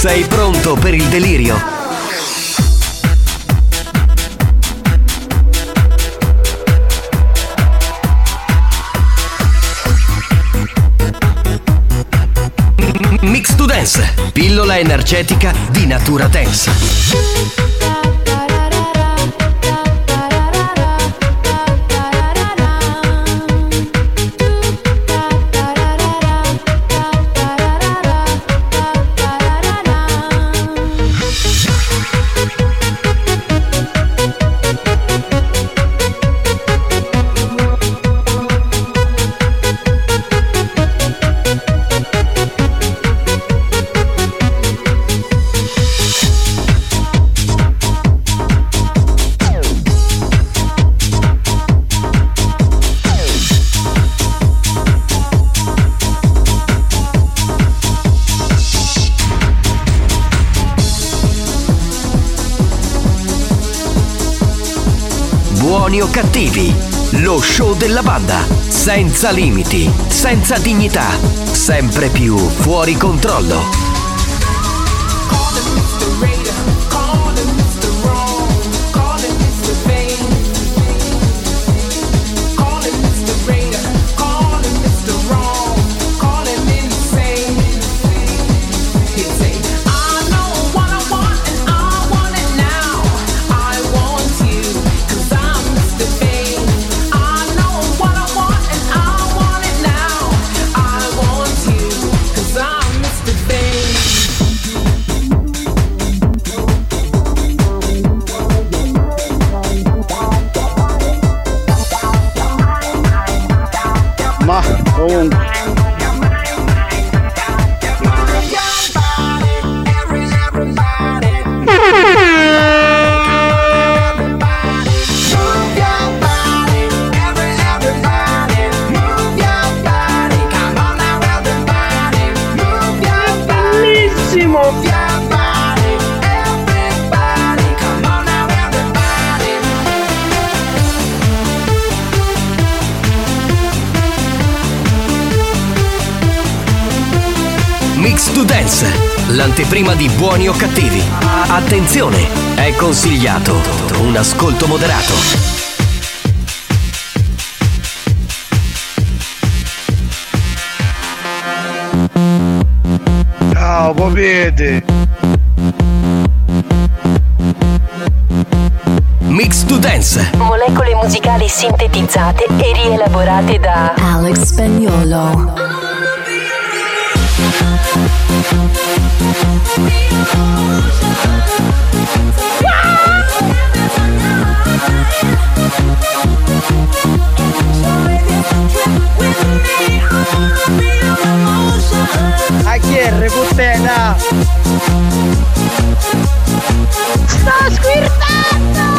Sei pronto per il delirio? Mix to Dance, pillola energetica di natura dance. Buoni o cattivi, lo show della banda, senza limiti, senza dignità, sempre più fuori controllo. Ascolto moderato. Ciao, popete! Mix to Dance, molecole musicali sintetizzate e rielaborate da A chi è puttana? Sto squirtando!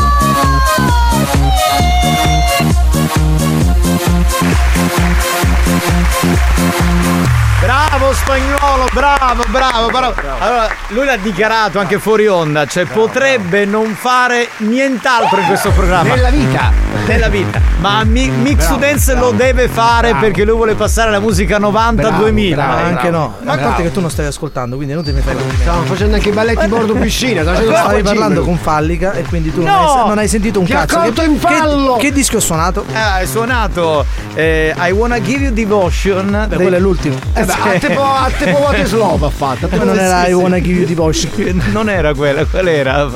Bravo spagnolo, bravo, bravo, bravo. Allora, lui l'ha dichiarato anche fuori onda, cioè potrebbe non fare nient'altro in questo programma. Nella vita. Nella vita. Ma Mi- Mix Bravo, Dance bravo, lo deve fare bravo. perché lui vuole passare alla musica 90-2000. Ma anche no. Ma parte che tu non stai ascoltando, quindi non ti mi fai. Stavamo facendo anche i balletti bordo piscina. stavo Stavi parlando con Fallica e quindi tu non, No! hai, non hai sentito un Ti ha cazzo. colto in fallo! Che, che disco ho suonato? Ah, hai suonato eh, I Wanna Give You Devotion. Beh, dei- quello è l'ultimo. Eh beh, a te po' a te po' ha fatto. a te Ma po' non era I wanna give you devotion. Non era quella, quella era.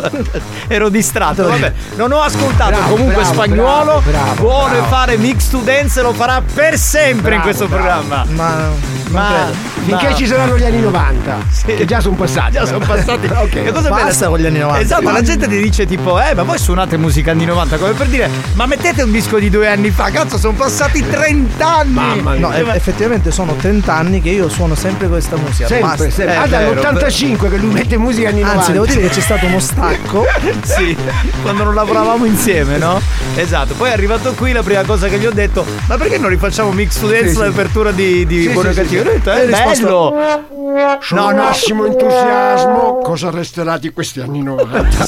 Ero distratto. Vabbè, non ho ascoltato. Comunque spagnolo bravo, bravo, vuole bravo. fare mix to dance e lo farà per sempre in Bravo, questo bravo. programma. Ma Ma. Finché ma- ci saranno gli anni 90. Che già sono passati. Già sono passati. ok. Che cosa Basta bella- con gli anni 90. Esatto, la gente ti dice tipo, eh, ma voi suonate musica anni 90, come per dire, ma mettete un disco di due anni fa, cazzo, sono passati 30 anni. Mamma mia. No, Eh, e- ma- effettivamente sono 30 anni che io suono sempre questa musica. Sempre, Basta. sempre. È Ah, vero, dall'85 che lui mette musica anni 90. Anzi, devo dire che c'è stato uno stacco. sì, quando non lavoravamo insieme, no? Esatto. Poi è arrivato qui la prima cosa che gli ho detto, ma perché non rifacciamo mix to dance Sì, sì. l'apertura di, di Sì, Buono sì, e Cattivo? Sì. è bello. Sono No, no. massimo entusiasmo. Cosa resterà di questi anni 90?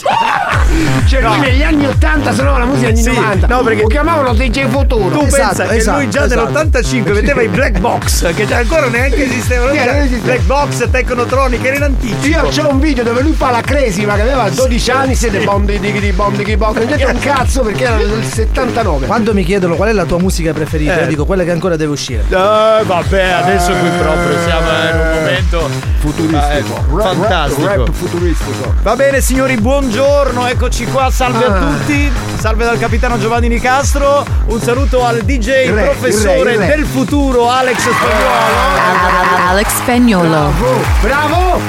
cioè, lui negli anni 80 suonava la musica anni Sì, 90. no, perché- Lo chiamavano DJ Futuro. Tu Esatto, pensa che esatto, lui già esatto. nell'85 vedeva i black box, che già ancora neanche esistevano. Sì, esisteva. Black box, Technotronic, era in anticipo. Io c'ho un video dove lui fa la crazy, ma che aveva 12 anni, siete bondi di di bondi di bondi. Non detto un cazzo perché era del 79. Quando mi chiedono qual è la tua musica preferita, Eh. io dico quella che ancora deve uscire. Eh, vabbè, adesso qui proprio siamo in un momento futuristico. eh, Rap- fantastico. Rap, futuristico. Va bene signori, buongiorno, eccoci qua, salve a Ah. tutti, salve dal capitano Giovanni Nicastro, un saluto al DJ Il re, professore il re, il re. del futuro Alex Spagnolo. Alex Spagnolo. Bravo, bravo!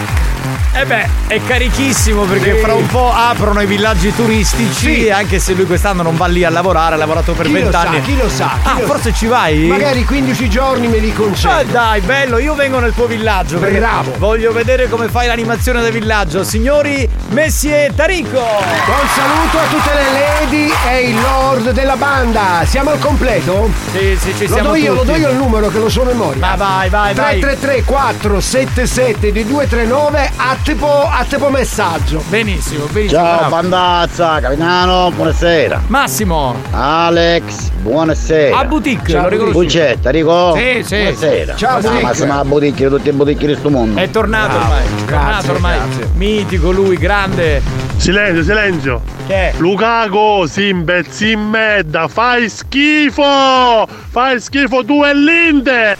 Eh beh, è carichissimo perché Sì. fra un po' aprono i villaggi turistici Sì. anche se lui quest'anno non va lì a lavorare, ha lavorato per lo vent'anni. chi lo sa? chi Ah, lo forse sa. ci vai? Magari 15 giorni me li Ah, concedo. dai, bello, io vengo nel tuo villaggio Bravo. voglio vedere come fai l'animazione del villaggio. Signori, Messi e Tarico! Buon saluto a tutte le lady e i lord della banda. Siamo al completo? Sì, sì, ci Lo siamo do io, lo tutti. do io il numero che lo so a memoria. Ma vai, vai, vai. 333 477 di 239 a tipo, a tipo messaggio. Benissimo, benissimo. Ciao bravo. bandazza, capitano, buonasera. Massimo, Alex, buonasera. a boutique, Ciao, lo riconosci? Buccetta, Rico? Sì, sì. Buonasera. Ciao, Ma Boutique. massima la boutique tutti i boutique di sto mondo. È tornato ormai. È tornato grazie, ormai. grazie. Mitico lui, grande. Silenzio, silenzio. Che? Lukaku, si imbezzi in merda, fai schifo! Fai schifo tu e l'Inde!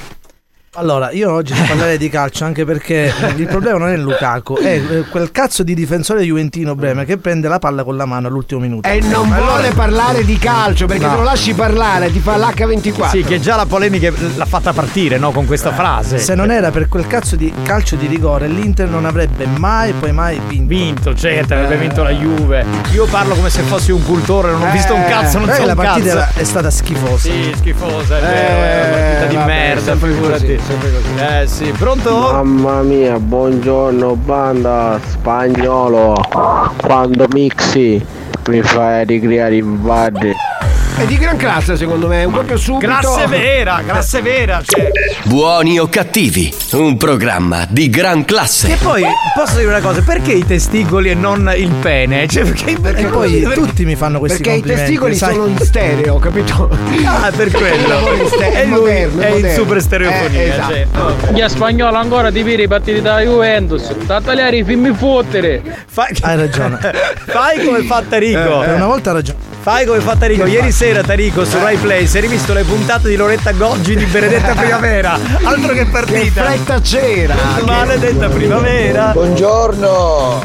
Allora, io oggi ti parlerei di calcio anche perché il problema non è Lukaku, è eh, quel cazzo di difensore juventino Bremer che prende la palla con la mano all'ultimo minuto. E non vuole parlare di calcio perché No. se lo lasci parlare ti fa l'H24. Sì, che già la polemica l'ha fatta partire, no? Con questa frase. Se non era per quel cazzo di calcio di rigore, l'Inter non avrebbe mai poi mai vinto. vinto, certo, avrebbe vinto la Juve. Io parlo come se fossi un cultore, non ho visto un cazzo, non Eh, so la un partita era- è stata schifosa. Sì, schifosa, è vero, è una partita di vabbè, merda, figurati. così, sempre così. Eh sì, pronto? Mamma mia, buongiorno banda spagnolo. Quando mixi mi fai ricreare invade. È di gran classe secondo me, un po' più subito. Grasse vera, grasse vera, cioè. Buoni o cattivi, un programma di gran classe. E poi posso dire una cosa, perché i testicoli e non il pene? Cioè, perché, perché E poi perché- tutti mi fanno questi Perché i complimenti. testicoli sai? sono in stereo, capito? Ah, per quello. in e lui moderno, è in moderno. super stereofonia, Eh, esatto. certo. Gli spagnolo ancora ti vedi i partiti da Juventus. Da tagliare i film fottere. Fai, Hai ragione. fai come fa Tarico. Per una volta ha ragione. Fai come fa Tarico. Ieri sera Tarico su Rai Play si è rivisto le puntate di Loretta Goggi di Benedetta Primavera. Altro che Che partita. fretta c'era. Maledetta primavera. Buongiorno!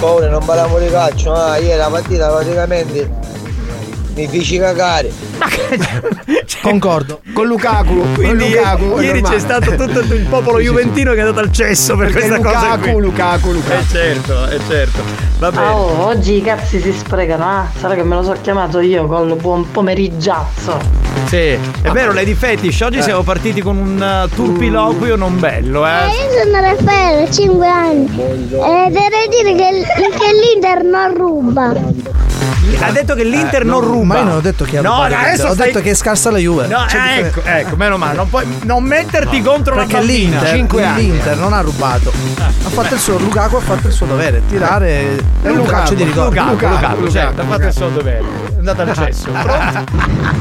Paolo, non parliamo di calcio, ma ieri la partita praticamente mi feci cagare. Concordo. Con Lukaku. con Quindi Lukaku, è ieri c'è stato tutto il popolo juventino che è andato al cesso per Perché questa cosa Lukaku, qui. Lukaku, Lukaku. Eh certo, è certo. Va bene. Ah, oh, oggi i cazzi si sprecano, ah? Sarà che me lo so chiamato io col buon pomeriggiazzo. Sì, è vero, Lady Fetish, oggi siamo partiti con un uh, turpiloquio non bello, eh. Io sono Raffaele, 5 anni. E dovrei dire che, che l'Inter non ruba. Ha detto che l'Inter non ruba. Ma io non ho detto che ha No, rubato. ha adesso Ho stai- detto che è scarsa la Juve. No, C'è eh, ecco, differenza. ecco, meno male, non puoi non metterti contro una Perché bambina. l'Inter, l'Inter non ha rubato. Ha fatto il suo Lukaku ha fatto il suo dovere, tirare è un Lukaku, calcio di ricordo. Lukaku, Lukaku, certo, ha fatto il suo dovere. È andato al cesso.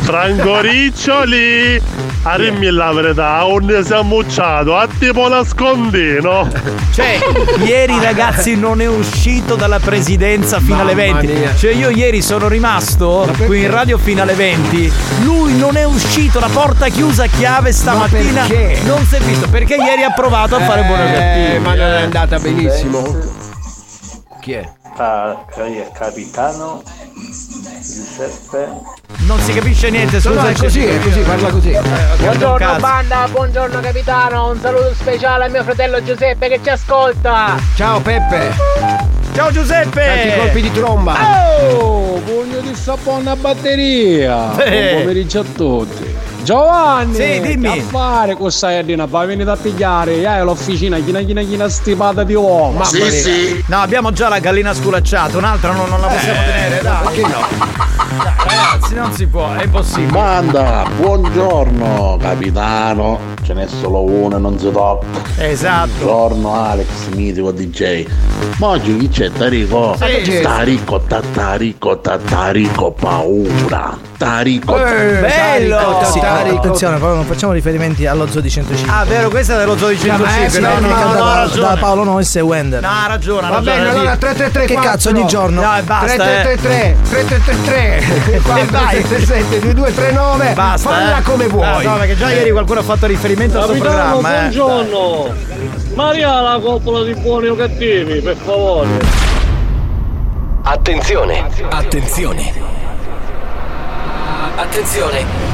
Franco Riccioli, a rimmi la verità, si è ammucciato, a tipo nascondino. Cioè, ieri ragazzi non è uscito dalla presidenza fino alle Mamma 20. mia. Cioè io ieri sono rimasto qui in radio fino alle 20. Lui non è uscito, la porta chiusa a chiave stamattina. perché? Non si è visto perché ieri ha provato a fare buono Eh, cattivo. ma non è andata benissimo. Chi è? Ah, capitano Giuseppe. Non si capisce niente, No, scusa. no, è così, è così, parla così. Buongiorno cazzo. banda, buongiorno capitano, un saluto speciale a mio fratello Giuseppe che ci ascolta. Ciao Peppe. Ciao Giuseppe. Tanti colpi di tromba. Oh, pugno di sapone a batteria. Eh. Buon pomeriggio a tutti. Giovanni! Sì, dimmi. Che fare con sardina? Poi venite a pigliare. Io l'officina, china china china stipata di uomo. Mamma mia. No, abbiamo già la gallina sculacciata, un'altra non, non la possiamo tenere, dai. Perché no? Dai, ragazzi, non si può, è impossibile. Banda, buongiorno capitano, ce n'è solo uno e non si tocca. Esatto. Buongiorno Alex, mitico DJ. Ma oggi chi c'è? Tarico? Sì. Tarico, tatarico, tatarico, paura. Tarico. Eh, bello! Sì, Tarico. attenzione, però non facciamo riferimenti allo Zoo di 105. Ah, vero, questa è dello Zoo di 105. Sì, no, no, no, da ragione. Paolo Nois e Wender. No, ha ragione, Va bene, allora 333 Che cazzo ogni giorno? No, e basta, eh. 3333 3333 E vai. 477 2239 Basta, Falla eh. come vuoi. Ah, no, perché già ieri qualcuno ha fatto riferimento al suo programma, eh. buongiorno. Maria la coppola di buoni o cattivi, per favore. Attenzione, attenzione. Attenzione.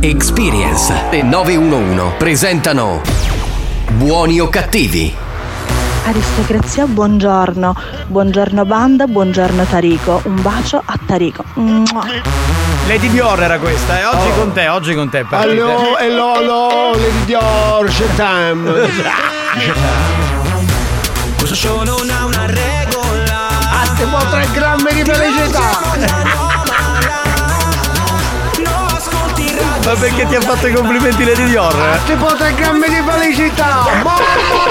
Experience e 911 presentano Buoni o cattivi? Aristocrazia, buongiorno. Buongiorno banda, buongiorno Tarico. Un bacio a Tarico. Mua. Lady Dior era questa, eh. Oggi con te, oggi con te. partite. Allo, hello, hello, Lady Dior, je t'aime. Questo show non ha una regola. Ah, tipo 3 grammi di felicità. Ma perché ti ha fatto i complimenti Lady Dior? eh? Tipo 3 grammi di felicità. Mamma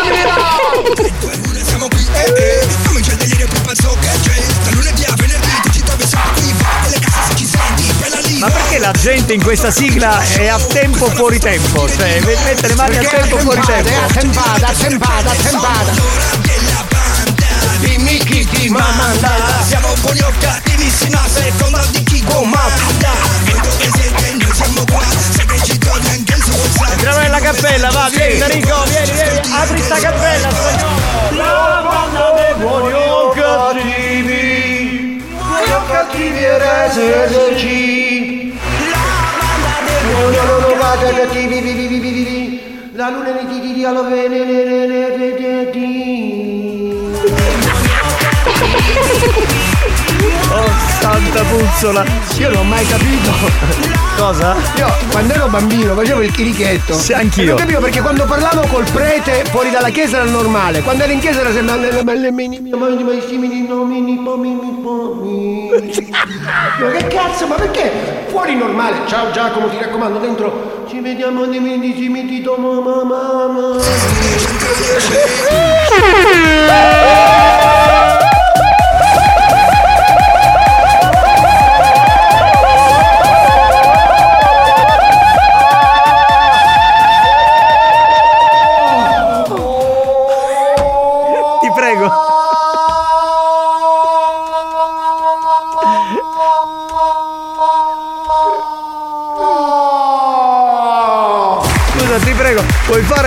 mia. Siamo qui, eh. Comincia il delirio più pazzo che c'è. Da lunedì a venerdì tu ci trovi sempre qui. Va nelle case se ci senti. Bella lì. Ma perché la gente in questa sigla è a tempo fuori tempo? Cioè, mette le mani a tempo fuori tempo. è attempata, attempata, attempata. Dimmi chi ti manda. Siamo buoni o cattivi, si a seconda di chi comanda. Vedo che siete, noi siamo qua. Se che ci torna anche il suo sangue. Entriamo nella cappella, va, vieni Enrico, vieni, vieni, apri sta cappella, spagnolo. La banda dei buoni o cattivi. Buoni o cattivi RSSC. Buoni o cattivi, vi, vi, vi, vi, vi. La luna di di di di alla santa puzzola. Io non ho mai capito. Cosa? Io quando ero bambino facevo il chirichetto. Sì, anch'io. E Non capivo perché quando parlavo col prete fuori dalla chiesa era normale. Quando ero in chiesa era sempre le belle mini ma che cazzo, ma perché? Fuori normale. Ciao Giacomo, ti raccomando, dentro ci vediamo nei mini simili tomo mamma.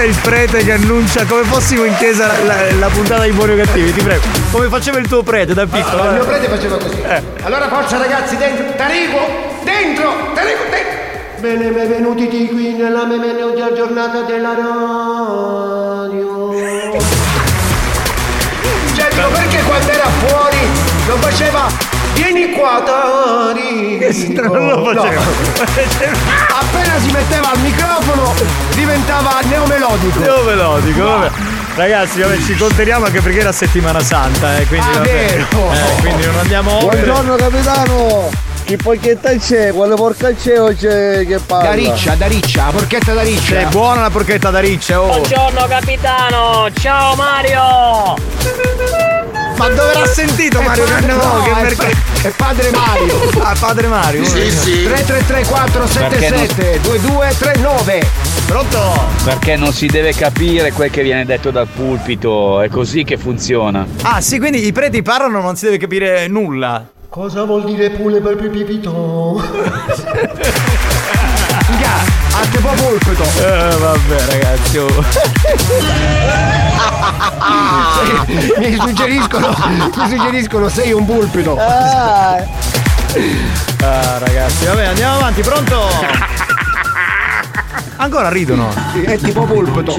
fare il prete che annuncia come fossimo in chiesa la, la- la puntata di buoni o cattivi, ti prego. Come faceva il tuo prete da piccolo. Il mio prete faceva così. Eh. Allora forza ragazzi, dentro. Tarico, dentro, Tarico, dentro. bene, benvenuti qui nella benvenuta giornata della radio. Cioè, dico, perché quando era fuori lo faceva Vieni qua, Tarico. Non lo faceva. Appena si metteva al microfono diventava neomelodico. Neo melodico, vabbè. Ragazzi, vabbè, ci conteremo anche perché era settimana santa, eh, quindi, Ah, vabbè. vero. Eh, quindi non andiamo oltre. Buongiorno capitano! Che porchetta c'è? Quale porca c'è o c'è che parla? Da riccia, da riccia, la porchetta da riccia. È buona la porchetta da riccia, oh. Buongiorno capitano, ciao Mario! Ma dove l'ha sentito Mario padre- Cannavò? no, che è perché? pa- è padre Mario. Ah, padre Mario. Sì, sì. 333 477 2239. Pronto? Perché non si deve capire quel che viene detto dal pulpito, è così che funziona. Ah, sì, quindi i preti parlano, non si deve capire nulla. Cosa vuol dire pule per pipipito? a te po' pulpito. Eh, vabbè, ragazzi. oh. mi suggeriscono, mi suggeriscono sei un pulpito. Ah, ragazzi, vabbè, andiamo avanti, pronto? Ancora ridono. È tipo pulpito.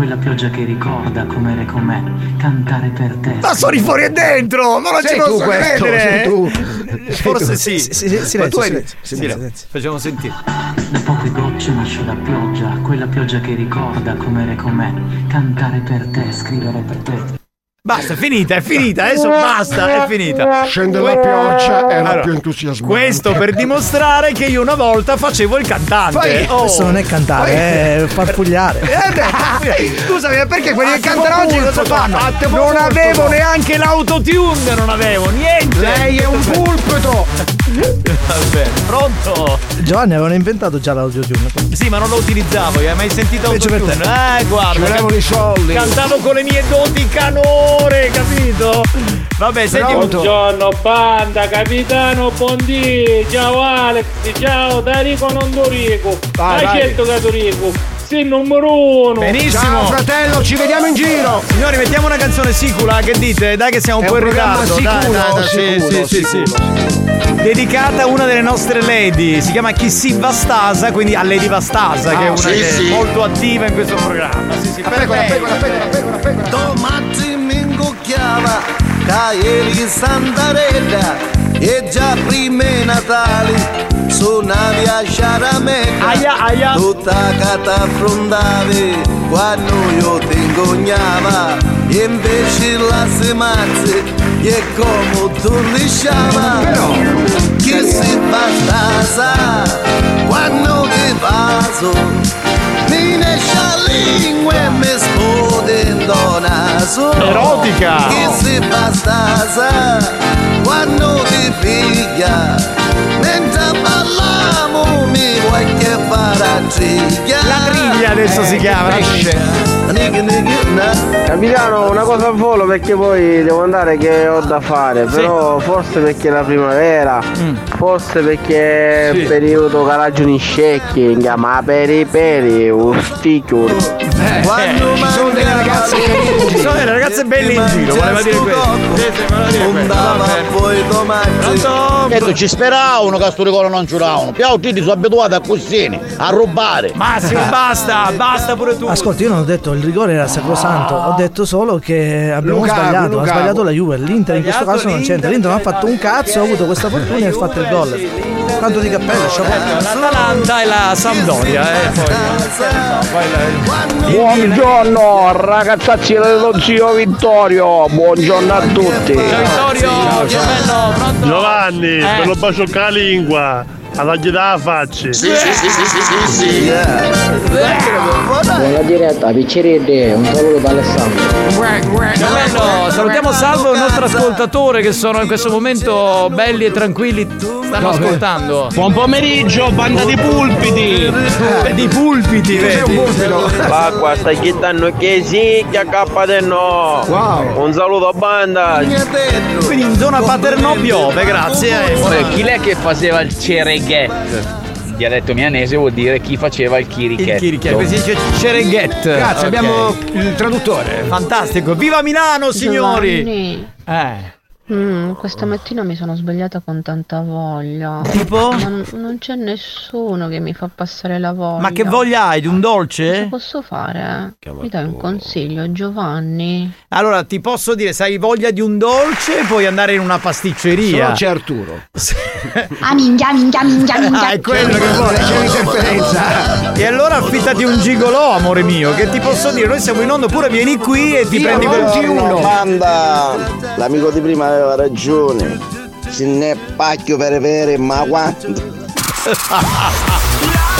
Quella pioggia che ricorda com'era e com'è, cantare per te. Ma sono i fuori e dentro! Ma non Sei ci tu posso questo, credere! sei tu. Forse tu. sì. Sì, Ma silenzio, tu hai- silenzio, silenzio. silenzio. Facciamo sentire. Da poche gocce nasce la pioggia, quella pioggia che ricorda com'era e com'è, cantare per te, scrivere per te. Basta, è finita, è finita, adesso basta, è finita. Scende la pioggia, era Allora, più entusiasmante. Questo per dimostrare che io una volta facevo il cantante. Poi- Oh. Questo non è cantare, è farfugliare. Eh beh, scusami, ma perché quelli che cantano oggi cosa fanno? Non avevo neanche l'autotune, non avevo niente. Lei è un pulpito. Vabbè, pronto? Giovanni avevano inventato già l'audiotune. Sì, ma non lo utilizzavo, hai mai sentito autotune? Eh, guarda. Ci volevano i soldi. Cantavo con le mie doti canore, capito? Vabbè, senti Buongiorno banda, capitano, buondì, ciao Alex, ciao Darico non Dorico. Vai, Hai scelto che Dorico, sei il numero uno. Benissimo. Ciao fratello, ci vediamo in giro. Signori, mettiamo una canzone sicula, che dite? Dai che siamo un È po' in ritardo. Dai, sicuro, dai, dai, sicuro, sì, sì, sì, sì. Dedicata a una delle nostre lady, si chiama Chissy Vastasa, quindi a Lady Vastasa, che è Ah, una sì, che sì. è molto attiva in questo programma. Sì, sì, La pecora, perfetto. pecora, pecora, pecora, pecora. Domani mi incucchiava Caeli Santarella e già prima Natale suonavi a Sciaramecca Aia, aia. tutta che t'affrontavi quando io ti ingognava e invece la semazze e come tu lisciava chi si bastasa quando ti paso mi esce lingua e mi spode in naso. Erotica. chi si bastasa quando ti piglia mentre balliamo mi vuoi che La triglia adesso si chiama. nigga, na. Capitano, una cosa al volo perché poi devo andare che ho da fare, però forse perché è la primavera, forse perché è Sì. il periodo che ragioni scecchi, ma per i peri, un sticchio. Quando Ci sono delle ragazze. Ci sono delle ragazze belle in giro, voleva dire questo. E tu ci speravano che sto ricordo non giuravano. Più tutti sono abituati a così, a rubare. Massimo, basta, basta pure tu. Ascolta, io non ho detto il rigore era sacrosanto, ho detto solo che abbiamo Lukaku, sbagliato, Lukaku. ha sbagliato la Juve, l'Inter in questo caso non c'entra, l'Inter non ha fatto un cazzo, ha avuto questa fortuna e ha fatto il gol. Tanto di cappello, chapeau. L'Atalanta e la Sampdoria, eh, poi. Buongiorno ragazzacci dello zio Vittorio, buongiorno a tutti. Ciao Vittorio, ciao bello, pronto? Giovanni, Eh. per lo bacio con la lingua, alla gli da faccia. sì sì sì sì sì sì sì Buona diretta, piccerete, un saluto da Alessandro. Ciao bello, salutiamo Salvo il nostro ascoltatore che sono in questo momento belli e tranquilli, stanno ascoltando. Buon pomeriggio, banda di pulpiti! Eh, Di pulpiti, vedi? L'acqua sta chiedendo che sì, che accappate no. Wow. Un saluto a banda. Quindi in zona Paternò piove, grazie. Poi, chi è che faceva il cereghet? Dialetto milanese vuol dire chi faceva il Il chirichetto. Kiriket, così dice Cereghet. Grazie, Ok. abbiamo il traduttore. Fantastico, viva Milano signori! Eh. Mm, questa mattina mi sono svegliata con tanta voglia. Tipo? Ma non, non c'è nessuno che mi fa passare la voglia. Ma che voglia hai di un Cosa dolce? posso fare? Mi dai un consiglio, Giovanni? Allora, ti posso dire, se hai voglia di un dolce, puoi andare in una pasticceria. Solo c'è Arturo. Ah minchia, minchia, minchia, minchia. Ah, è quello che vuole, c'è un'interferenza. E allora affittati un gigolò, amore mio, che ti posso dire, noi siamo in onda, pure vieni qui e ti prendi quel Banda, l'amico di prima aveva ragione. Se ne è pacchio per vere, ma quanto?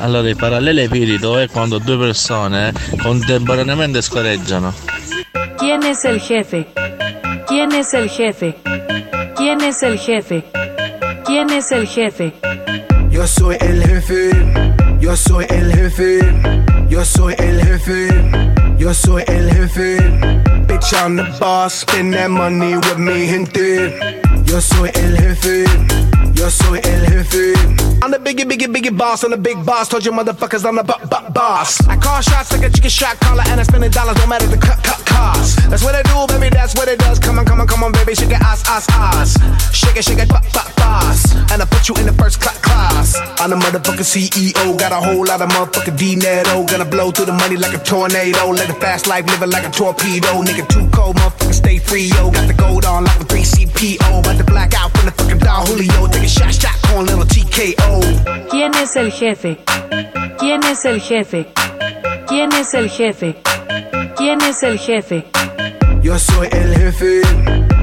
Allora, il parallelepipedo è quando due persone contemporaneamente scorreggiano. ¿Quién es el jefe? ¿Quién es el jefe? ¿Quién es el jefe? ¿Quién es el jefe? Yo soy el jefe, yo soy el jefe, yo soy el jefe, yo soy el jefe. Bitch, I'm the boss, spend that money with me, gente. Yo soy el jefe, yo soy el jefe. I'm the biggie, biggie, biggie boss, I'm the big boss. Told you motherfuckers I'm the bu- bu- boss. I call shots like a chicken shot caller, and I spend the dollars, don't matter the cut, cut cost. That's what I do, baby, that's what it does. Come on, come on, come on, baby, shake it, ass, ass, ass. Shake it, shake it, pop, pop, boss. And I put you in the first cla- class. I'm the motherfucking CEO, got a whole lot of motherfucking dinero. Gonna blow through the money like a tornado. Live a fast life, living like a torpedo. Nigga, too cold, motherfucker, stay free, yo. Got the gold on like a 3CPO. About to black out from the fucking Don Julio. Take a shot, shot, corn, little TKO. ¿Quién es el jefe? ¿Quién es el jefe? ¿Quién es el jefe? ¿Quién es el jefe? Yo soy el jefe,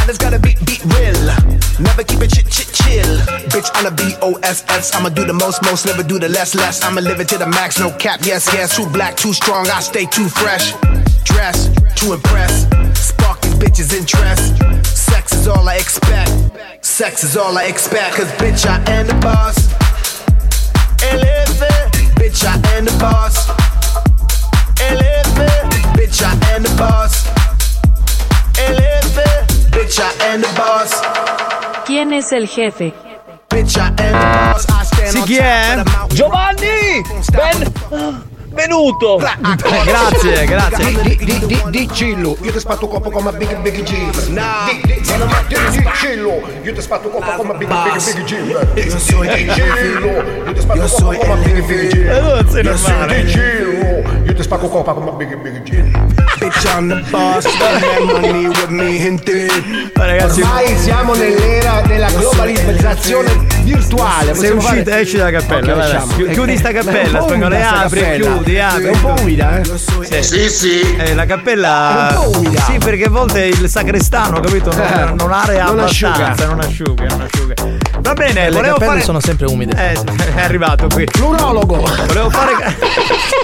I just gotta beat, beat real. Never keep it chit, chit, chill. Bitch, I'm a B-O-S-S. I'ma do the most, most, never do the less, less. I'ma live it to the max, no cap. Yes, yes. Too black, too strong. I stay too fresh. Dress to impress. Spark these bitches' interest. Sex is all I expect. Sex is all I expect. Cause bitch, I am the boss. Elevate. Bitch, I am the boss. Elevate. Bitch, I am the boss. And Elevate. Bitch, I am the boss. ¿Quién es el jefe? Bitch, I am the boss. I stand Sì, on chi top è? of the. Giovanni! Ben... Venuto! grazie, grazie. Di, di, di, di Cillo, io ti spatto coppo come Big Big Jim. Di, di, di, di, di Cillo, io ti spatto coppo come Big Big Big Jim. Di Cillo, io ti spatto coppo come Big Big sei Io sono normale. di Cillo, io ti spacco coppa come Big Big Jim. Bitch, I'm the boss. Spend that money with me, gente. Ormai siamo nell'era della globalizzazione virtuale. Sei uscita, fare- esci dalla cappella, Ok, vai, usciamo. vai. Chiudi Eh, sta eh, cappella, sta apri, cappella. chiudi, apri. È un po' umida, eh? Sì, sì. Eh, la cappella. È un po' umida. Sì, perché a volte il sacrestano, capito? Non, Eh, non area non abbastanza, asciuga. non asciuga, non asciuga. Va bene, Le volevo cappelle fare. sono sempre umide. Eh, è arrivato qui. L'urologo. Volevo fare.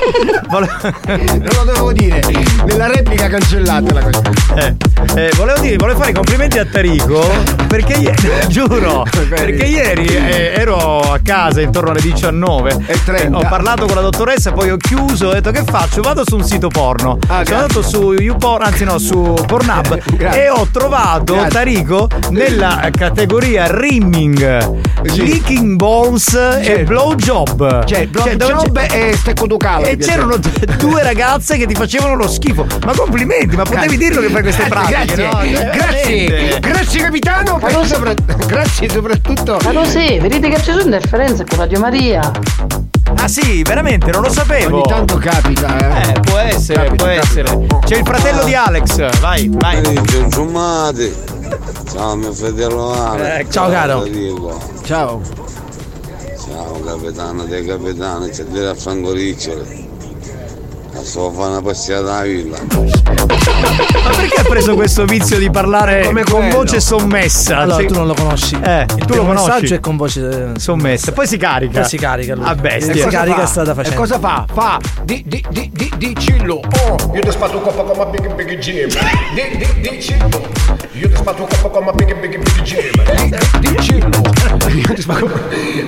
Volevo... Non lo dovevo dire. Nella replica cancellatela questa. Eh, eh, volevo dire, volevo fare i complimenti a Tarico perché ieri, giuro, perché ieri eh, ero a casa intorno alle 19 e ho parlato con la dottoressa, poi ho chiuso, ho detto che faccio? Vado su un sito porno. Sono andato su YouPorn, anzi no, su Pornhub e ho trovato Grazie. Tarico nella categoria rimming, licking balls e blowjob. Cioè, dove blowjob c'è- e stecco ducale. e c'erano due ragazze che ti facevano lo schifo. Ma complimenti, ma potevi dirlo che fai queste pratiche, Grazie, no? Grazie, grazie capitano. So- sopra- grazie soprattutto. Ma lo sai, vedete che ci sono differenze con Radio Maria. Ah sì, veramente, non lo sapevo. Ogni tanto capita, eh. Eh, può essere, può essere. C'è il fratello di Alex, vai, vai. Ciao mio fratello Ale. Eh, ciao, caro. Ciao. Ciao capitano dei capitani, c'è dire a Franco Riccioli. Adesso fa una passata a villa. Ma perché ha preso questo vizio di parlare Come con quello. voce sommessa? Allora, Sì. tu non lo conosci. Eh, tu lo Il conosci? messaggio è con voce eh, sommessa. Poi si carica. Poi si carica lui. A bestia. Si E cosa carica fa? strada E facendo. cosa fa? Fa di di di di di cillo. Oh, io ti spatto coppa come big big Jim. Di di di cillo. Io ti spatto coppa come big big big Jim. Di di cillo. Io ti spatto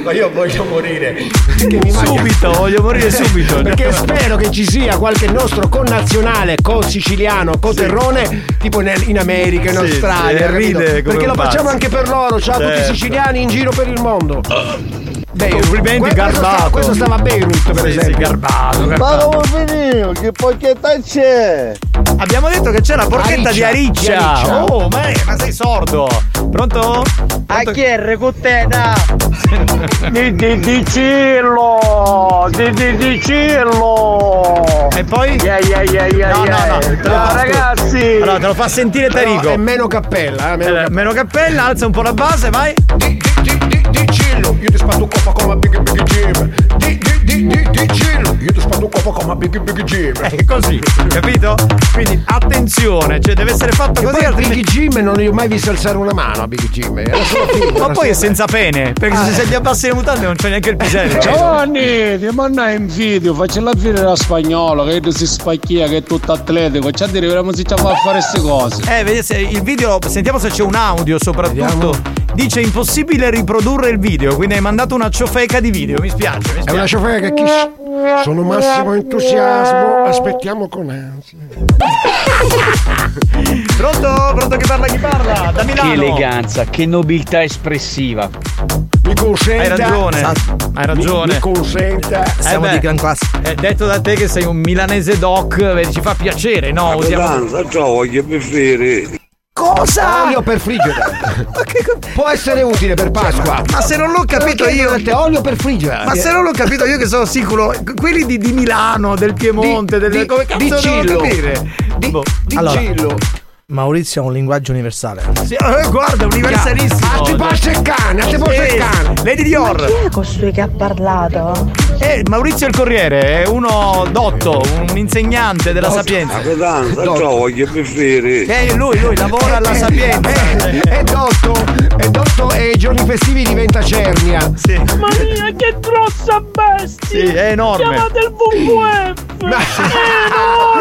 Ma io voglio morire. Che mi manca- Subito, voglio morire subito. Perché spero che ci sia qualche nostro connazionale co-siciliano, co-terrone, tipo nel- in America, in Sì, Australia. sì, capito? ride Perché lo facciamo anche per loro, ciao a tutti i Certo. siciliani in giro per il mondo. Complimenti, garbato. stava- Questo stava a Beirut, per Sì, sì, esempio. garbato, Ma garbato. come finito? Che pocchetta c'è? Abbiamo detto che c'è la porchetta di Ariccia. Oh, ma, ma sei sordo? Pronto? A chi è recuteta? Di di di cillo! Di di di cillo! E poi? Yeah, yeah, yeah, yeah, No, no, yeah. no. lo Ciao ragazzi! Allora, te lo fa sentire Tarico. Però è meno cappella, eh, meno Eh, Meno cappella, alza un po' la base, vai. Di, di, cillo, io ti spatto coppa come big big Jim. Di, di, di, di, di cillo, io ti spatto coppa come big big Jim. È così, capito? Quindi attenzione, cioè deve essere fatto E così poi a altrimenti. Big Jim non gli ho mai visto alzare una mano a Big Jim. Era solo film, Ma era poi è senza pene, perché Ah. se se gli abbassi le mutande non c'è neanche il pisello. Giovanni, ti mandai in video, faccio la fine da spagnolo, che si spacchia, che è tutto atletico, c'è a dire vediamo se ci va a fare queste cose. Eh, vedi se il video, sentiamo se c'è un audio soprattutto. Dice impossibile riprodurre il video, quindi hai mandato una ciofeca di video, mi spiace, mi È spiace. una ciofeca che sono massimo entusiasmo, aspettiamo con ansia. Pronto? Pronto che parla chi parla? Da Che Milano. eleganza, che nobiltà espressiva. Mi consenta. Hai ragione, hai ragione. Mi, mi consenta. Siamo beh, di gran classe. È detto da te che sei un milanese doc, ci fa piacere, no? Usiamo... Capitanza, ciao, voglio preferire. Cosa? Olio per friggere. Può essere utile per Pasqua. Ma se non l'ho capito io. olio per friggere. Ma se non l'ho capito io che sono sicuro, quelli di, di Milano, del Piemonte, del, di- come cazzo di Cillo. capire? Di, Boh. di Allora. Gillo. Maurizio ha un linguaggio universale. Sì, eh, guarda, universalissimo. A te passa il cane, a te passa il cane. Lady Dior. Chi è costui che ha parlato? Eh, Maurizio il Corriere è uno dotto, un insegnante della Sapienza. Capitanza, ciao, voglio preferire. Eh, lui, lui lavora alla Sapienza. Eh, È dotto, è dotto e ai giorni festivi diventa cernia. Sì. Maria, che grossa bestia! Sì, è enorme. Chiamate il WWF! È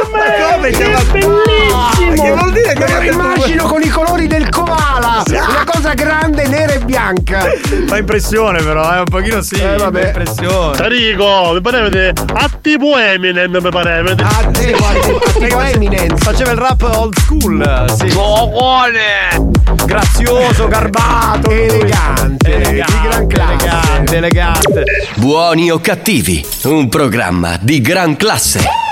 come enorme! Che chiamate- bellissimo! Ah, che vuol dire Me lo immagino con i colori del koala. Una cosa grande, nera e bianca. Fa impressione però, eh, un pochino sì, Eh, vabbè. fa impressione. Tarico, mi pareva a tipo Eminem, mi pareva. Tipo, tipo Eminence. Faceva il rap old school, sì. Giocone! Grazioso, garbato. Elegante, elegante, di gran classe. elegante, elegante. Buoni o cattivi, un programma di gran classe.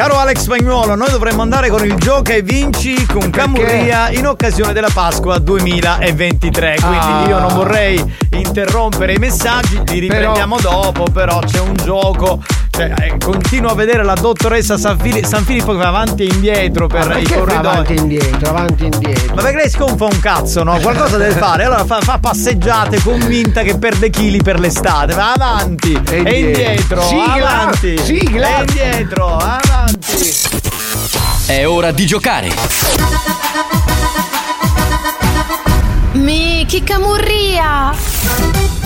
Caro Alex Spagnuolo, noi dovremmo andare con il gioca e vinci con Camurria in occasione della Pasqua 2023. Quindi Ah. io non vorrei interrompere i messaggi, li riprendiamo dopo, però c'è un gioco. Cioè, eh, continuo a vedere la dottoressa San, Fili- San Filippo che va avanti e indietro per i corridoi. avanti e indietro, avanti e indietro. Ma perché lei sconfa un cazzo, no? Qualcosa deve fare. Allora fa, fa passeggiate convinta che perde chili per l'estate. Va avanti e indietro. indietro. Sigla, avanti. sigla. E indietro, avanti. È ora di giocare. Mi, che camurria!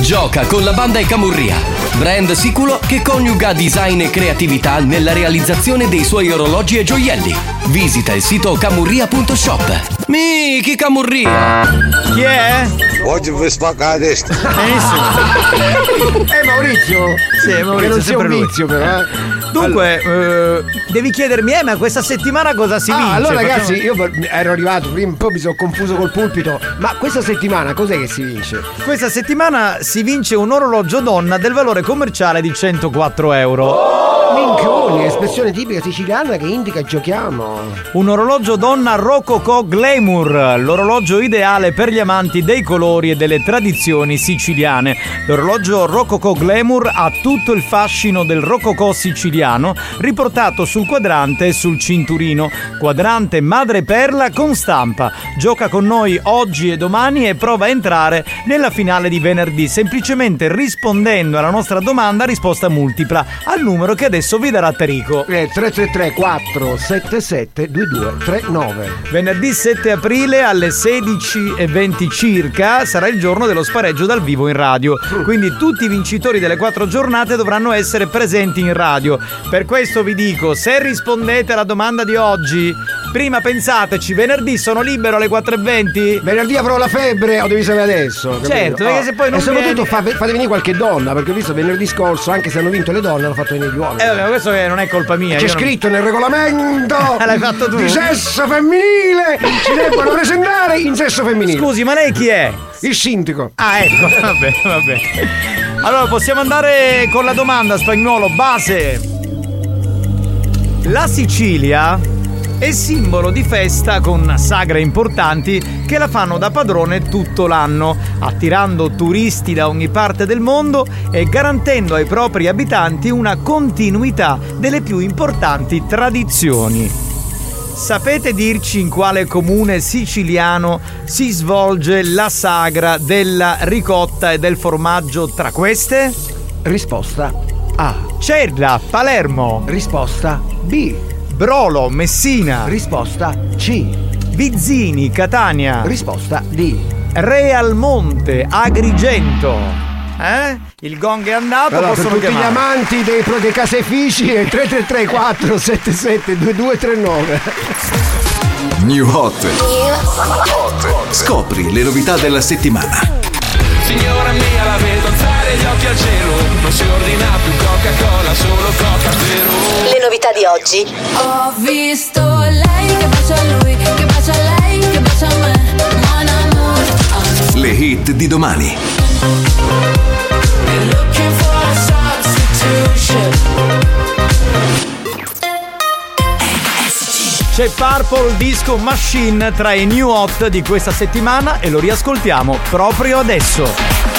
Gioca con la banda e Camurria, brand sicuro che coniuga design e creatività nella realizzazione dei suoi orologi e gioielli. Visita il sito camurria.shop. Miki Camurria! Chi è? oggi vi spacca la testa. Eh Maurizio. Sì, Maurizio, che non sia un sempre lui. vizio però. eh. Dunque, eh, devi chiedermi, eh, ma questa settimana cosa si ah, vince? allora ragazzi, io ero arrivato prima, poi mi sono confuso col pulpito. Ma questa settimana cos'è che si vince? Questa settimana si vince un orologio donna del valore commerciale di 104 euro. Minchioni, espressione tipica siciliana che indica giochiamo. Un orologio donna Rococo Glamour, l'orologio ideale per gli amanti dei colori e delle tradizioni siciliane. L'orologio Rococo Glamour ha tutto il fascino del rococò siciliano, riportato sul quadrante e sul cinturino. Quadrante madreperla con stampa. Gioca con noi oggi e domani e prova a entrare nella finale di venerdì, semplicemente rispondendo alla nostra domanda a risposta multipla al numero che adesso vi darà Tarico. Eh, 333 477 2239. Venerdì 7 aprile alle 16.20 circa sarà il giorno dello spareggio dal vivo in radio. Quindi tutti i vincitori delle quattro giornate dovranno essere presenti in radio. Per questo vi dico, se rispondete alla domanda di oggi, prima pensateci, venerdì sono libero alle 4.20? Venerdì avrò la febbre o devi sapere adesso? capito? Certo, perché se poi non E soprattutto fa- fate venire qualche donna, perché ho visto venerdì scorso, anche se hanno vinto le donne, hanno fatto venire gli uomini. Eh vabbè, questo non è colpa mia. C'è io non- scritto nel regolamento L'hai fatto tu? di sesso femminile si debbano presentare in sesso femminile. Scusi, ma lei chi è? Il sindaco. Ah, ecco, vabbè, vabbè. Allora, possiamo andare con la domanda, spagnolo, base. La Sicilia è simbolo di festa con sagre importanti che la fanno da padrone tutto l'anno, attirando turisti da ogni parte del mondo e garantendo ai propri abitanti una continuità delle più importanti tradizioni. Sapete dirci in quale comune siciliano si svolge la sagra della ricotta e del formaggio tra queste? Risposta A. Cerda, Palermo. Risposta B. Brolo, Messina. Risposta C. Vizzini, Catania. Risposta D. Realmonte, Agrigento. Eh? Il gong è andato, Allora, per possono tutti gli chiamare. amanti dei, pro- dei caseifici è 333 477 2239. New Hot. Scopri le novità della settimana. Signora mia la vedo gli occhi al cielo Non si ordina più Coca-Cola, solo Coca Zero Le novità di oggi. Ho visto lei che bacia a lui, che bacia a lei, che bacia a me. Mon amour. Le hit di domani. Looking for a substitution C'è Purple Disco Machine tra i new hot di questa settimana e lo riascoltiamo proprio adesso.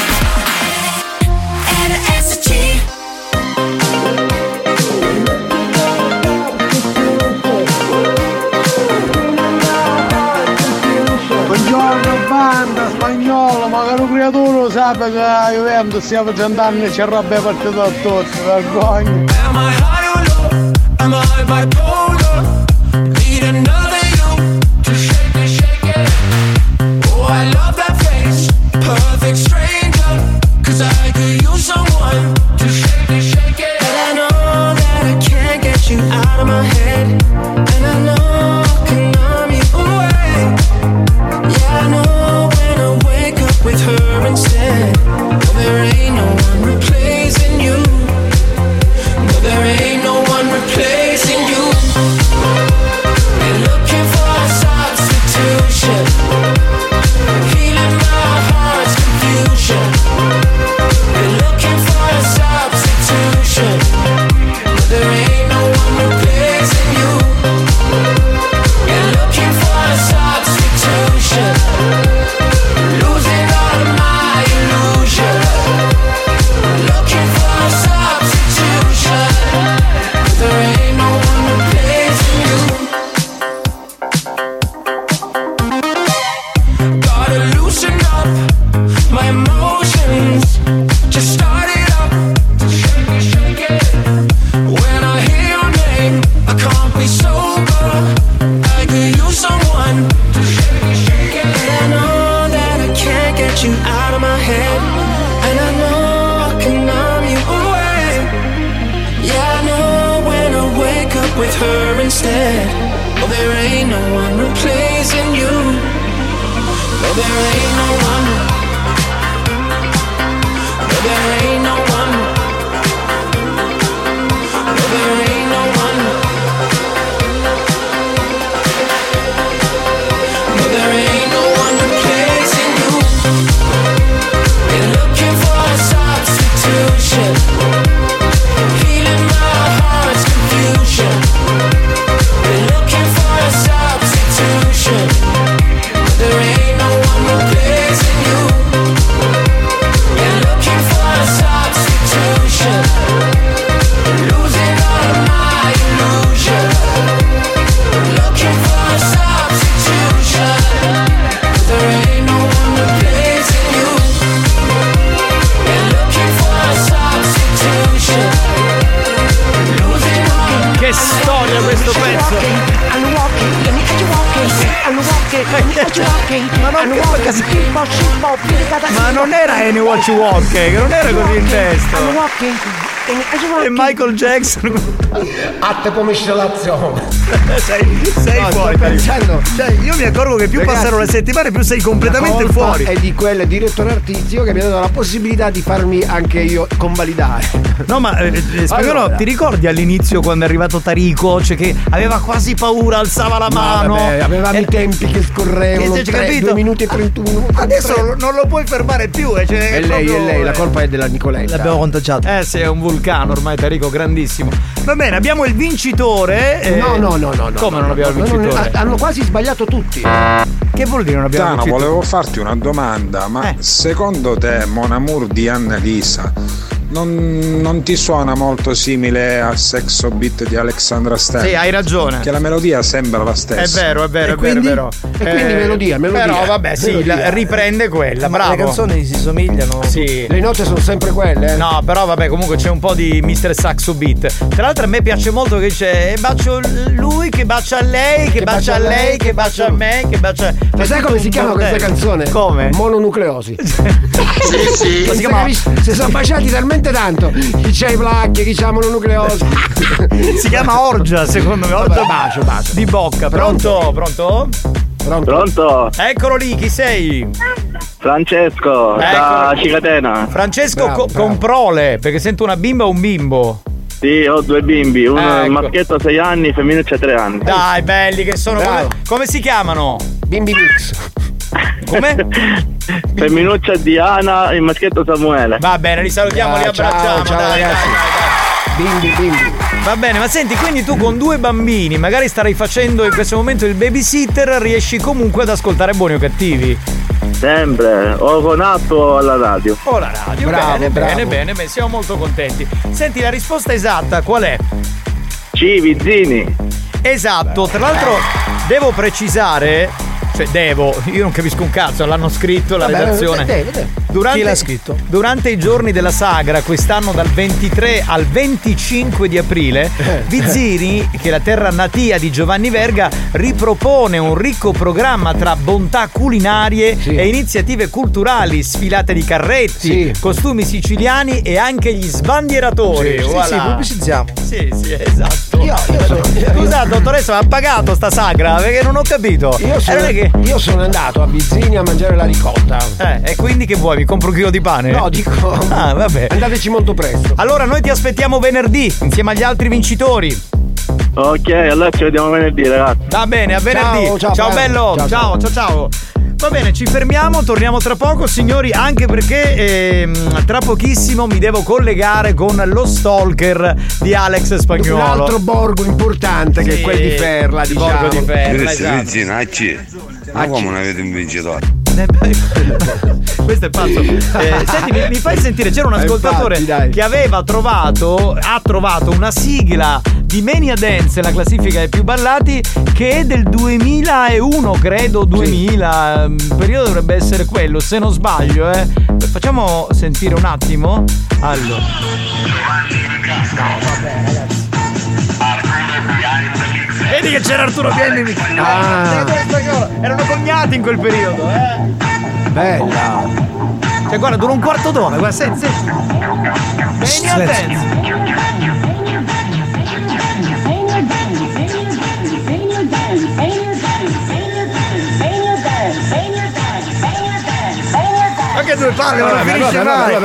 Sa che la Juventus stiamo presentando e ci arrabbia partito da tutti, vergogna. E Michael Jackson. Atte come installazione. sei sei No, fuori. pensando- Cioè, io mi accorgo che più Ragazzi, passano le settimane, più sei completamente fuori. È di quel direttore artistico che mi ha dato la possibilità di farmi anche io convalidare. No, ma eh, eh, Spagnolo, Allora. ti ricordi all'inizio quando è arrivato Tarico? Cioè che aveva quasi paura, alzava la Ma mano. vabbè, avevamo Eh, i tempi che scorrevano. che- tre- capito? due minuti e 31. Adesso non lo puoi fermare più. eh, Cioè, È lei, proprio- è lei, la colpa è della Nicoletta. L'abbiamo contagiato. Eh sì, è un vulcano ormai Tarico, grandissimo. Va bene, abbiamo il vincitore. eh, No, no, no, no, no. Come no, non abbiamo il no, no, vincitore? hanno quasi sbagliato tutti. Che vuol dire non abbiamo Tano, il vincitore? volevo farti una domanda, ma Eh. secondo te Mon Amour di Annalisa non, non ti suona molto simile al Sexo Beat di Alexandra Stella? Sì, hai ragione. Che la melodia sembra la È stessa. vero, è vero, E è quindi? vero, è vero. E quindi melodia, melodia. Però vabbè, sì, Melodia. la- riprende quella, Ma bravo. le canzoni si somigliano. Sì. Le note sono sempre quelle. eh. No, però vabbè, comunque c'è un po' di Mr. Saxo Beat. Tra l'altro a me piace molto che c'è e bacio lui, che bacia lei, che, bacia a lei, che bacia a me, che bacia. Ma è sai tutto come si chiama questa canzone? Come? Mononucleosi. sì, sì. Ma si chiama... Si sono baciati talmente tanto. Chi c'ha i placchi, chi c'ha mononucleosi. Si chiama Orgia, secondo me. Orgia bacio, bacio. di bocca. Pronto? Pronto? Pronto? Eccolo lì, chi sei? Francesco, da. Cicatena. Francesco Bravo, co- bravo. con prole, perché sento una bimba o un bimbo. Sì, ho due bimbi, uno Ecco. maschietto 6 anni, femminuccia 3 anni. Dai, belli che sono. Come, come si chiamano? Bimbi Mix. Come? femminuccia Diana e il maschietto Samuele. Va bene, li salutiamo, li Ah, ciao, abbracciamo. ciao, dai, ragazzi. dai, dai, dai. Bimbi, bimbi. Va bene, ma senti, quindi tu con due bambini, magari starai facendo in questo momento il babysitter, riesci comunque ad ascoltare buoni o cattivi. Sempre, o con app o alla radio. O la radio, Bravo, bene, bravo. bene, bene, bene, siamo molto contenti. Senti, la risposta esatta qual è? C, Vizzini. Esatto, tra l'altro devo precisare, cioè devo, io non capisco un cazzo, l'hanno scritto la Vabbè, redazione. Durante, Chi l'ha scritto? Durante i giorni della sagra, quest'anno dal 23 al 25 di aprile, Vizzini, che è la terra natia di Giovanni Verga, ripropone un ricco programma tra bontà culinarie e iniziative culturali, sfilate di carretti, costumi siciliani e anche gli sbandieratori. Sì, sì, Voilà. sì, pubblicizziamo. Sì, sì, esatto. Scusate, dottoressa, ma ha pagato sta sagra? Perché non ho capito. Io Eh, sono, non io sono andato a Bizzini a mangiare la ricotta. Eh, e quindi che vuoi? Mi compro un chilo di pane? No, dico. Ah, vabbè. Andateci molto presto. Allora noi ti aspettiamo venerdì insieme agli altri vincitori. Ok, allora ci vediamo venerdì, ragazzi. Va bene, a venerdì. Ciao, ciao, bello. ciao, Ciao, ciao, ciao. Va bene, ci fermiamo, torniamo tra poco, signori, anche perché ehm, tra pochissimo mi devo collegare con lo stalker di Alex Spagnolo. Un altro borgo importante che è Sì, quel di Ferla, il diciamo. borgo di Ferla, Questi esatto. Ma come non avete un vincitore? Questo è pazzo. Eh, senti, mi, mi fai sentire, c'era un Eh, ascoltatore infatti, che aveva trovato, ha trovato una sigla di Mania Dance, la classifica dei più ballati, che è del 2001, credo 2000. Il periodo dovrebbe essere quello, se non sbaglio, eh. Facciamo sentire un attimo. Allora. Vedi che c'era Arturo Bielli. Ah. Erano cognati in quel periodo, eh. Bella. Cioè, guarda, dura un quarto d'ora, guarda, senti, senti. Mania Dance. Due palle, ma non finisce mai.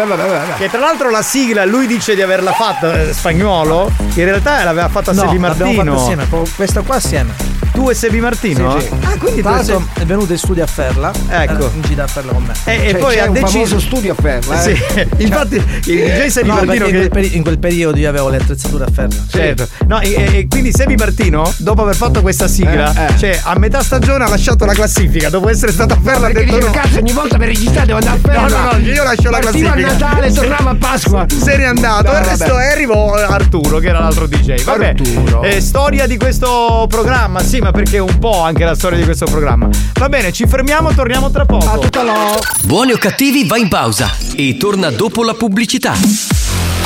Che tra l'altro la sigla lui dice di averla fatta eh, spagnolo, in realtà l'aveva fatta No, Sebi l'abbiamo Martino. fatta assieme, questa qua assieme. Tu e Sebi Martino? Sì, sì. Ah, quindi tu e Sebi- è venuto in studio a Ferla. Ecco. eh, In gita a Ferla con me. E, e Cioè, poi c'è ha un deciso. studio a Ferla, eh. Sì, infatti il DJ Sebi No, Martino perché in che. quel, peri- in quel periodo io avevo le attrezzature a Ferla. Certo. No, e, e- e quindi Sebi Martino, dopo aver fatto questa sigla, Eh, eh. cioè a metà stagione ha lasciato la classifica, dopo essere stato a Ferla ha detto no. cazzo, ogni volta per registrare devo andare a Ferla. No, no, no, io lascio la Partiva classifica. a Natale, tornava a Pasqua. Se n'è andato No, e resto e arrivò Arturo che era l'altro DJ. Vabbè. Arturo. Eh, storia di questo programma, sì, ma perché un po' anche la storia di questo programma. Va bene, ci fermiamo, torniamo tra poco. A tutta l'o. Buoni o cattivi va in pausa e torna dopo la pubblicità.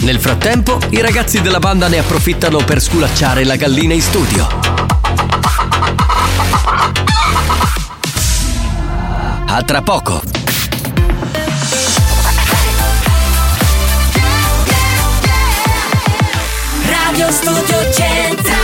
Nel frattempo, i ragazzi della banda ne approfittano per sculacciare la gallina in studio. A tra poco. Radio Studio Centrale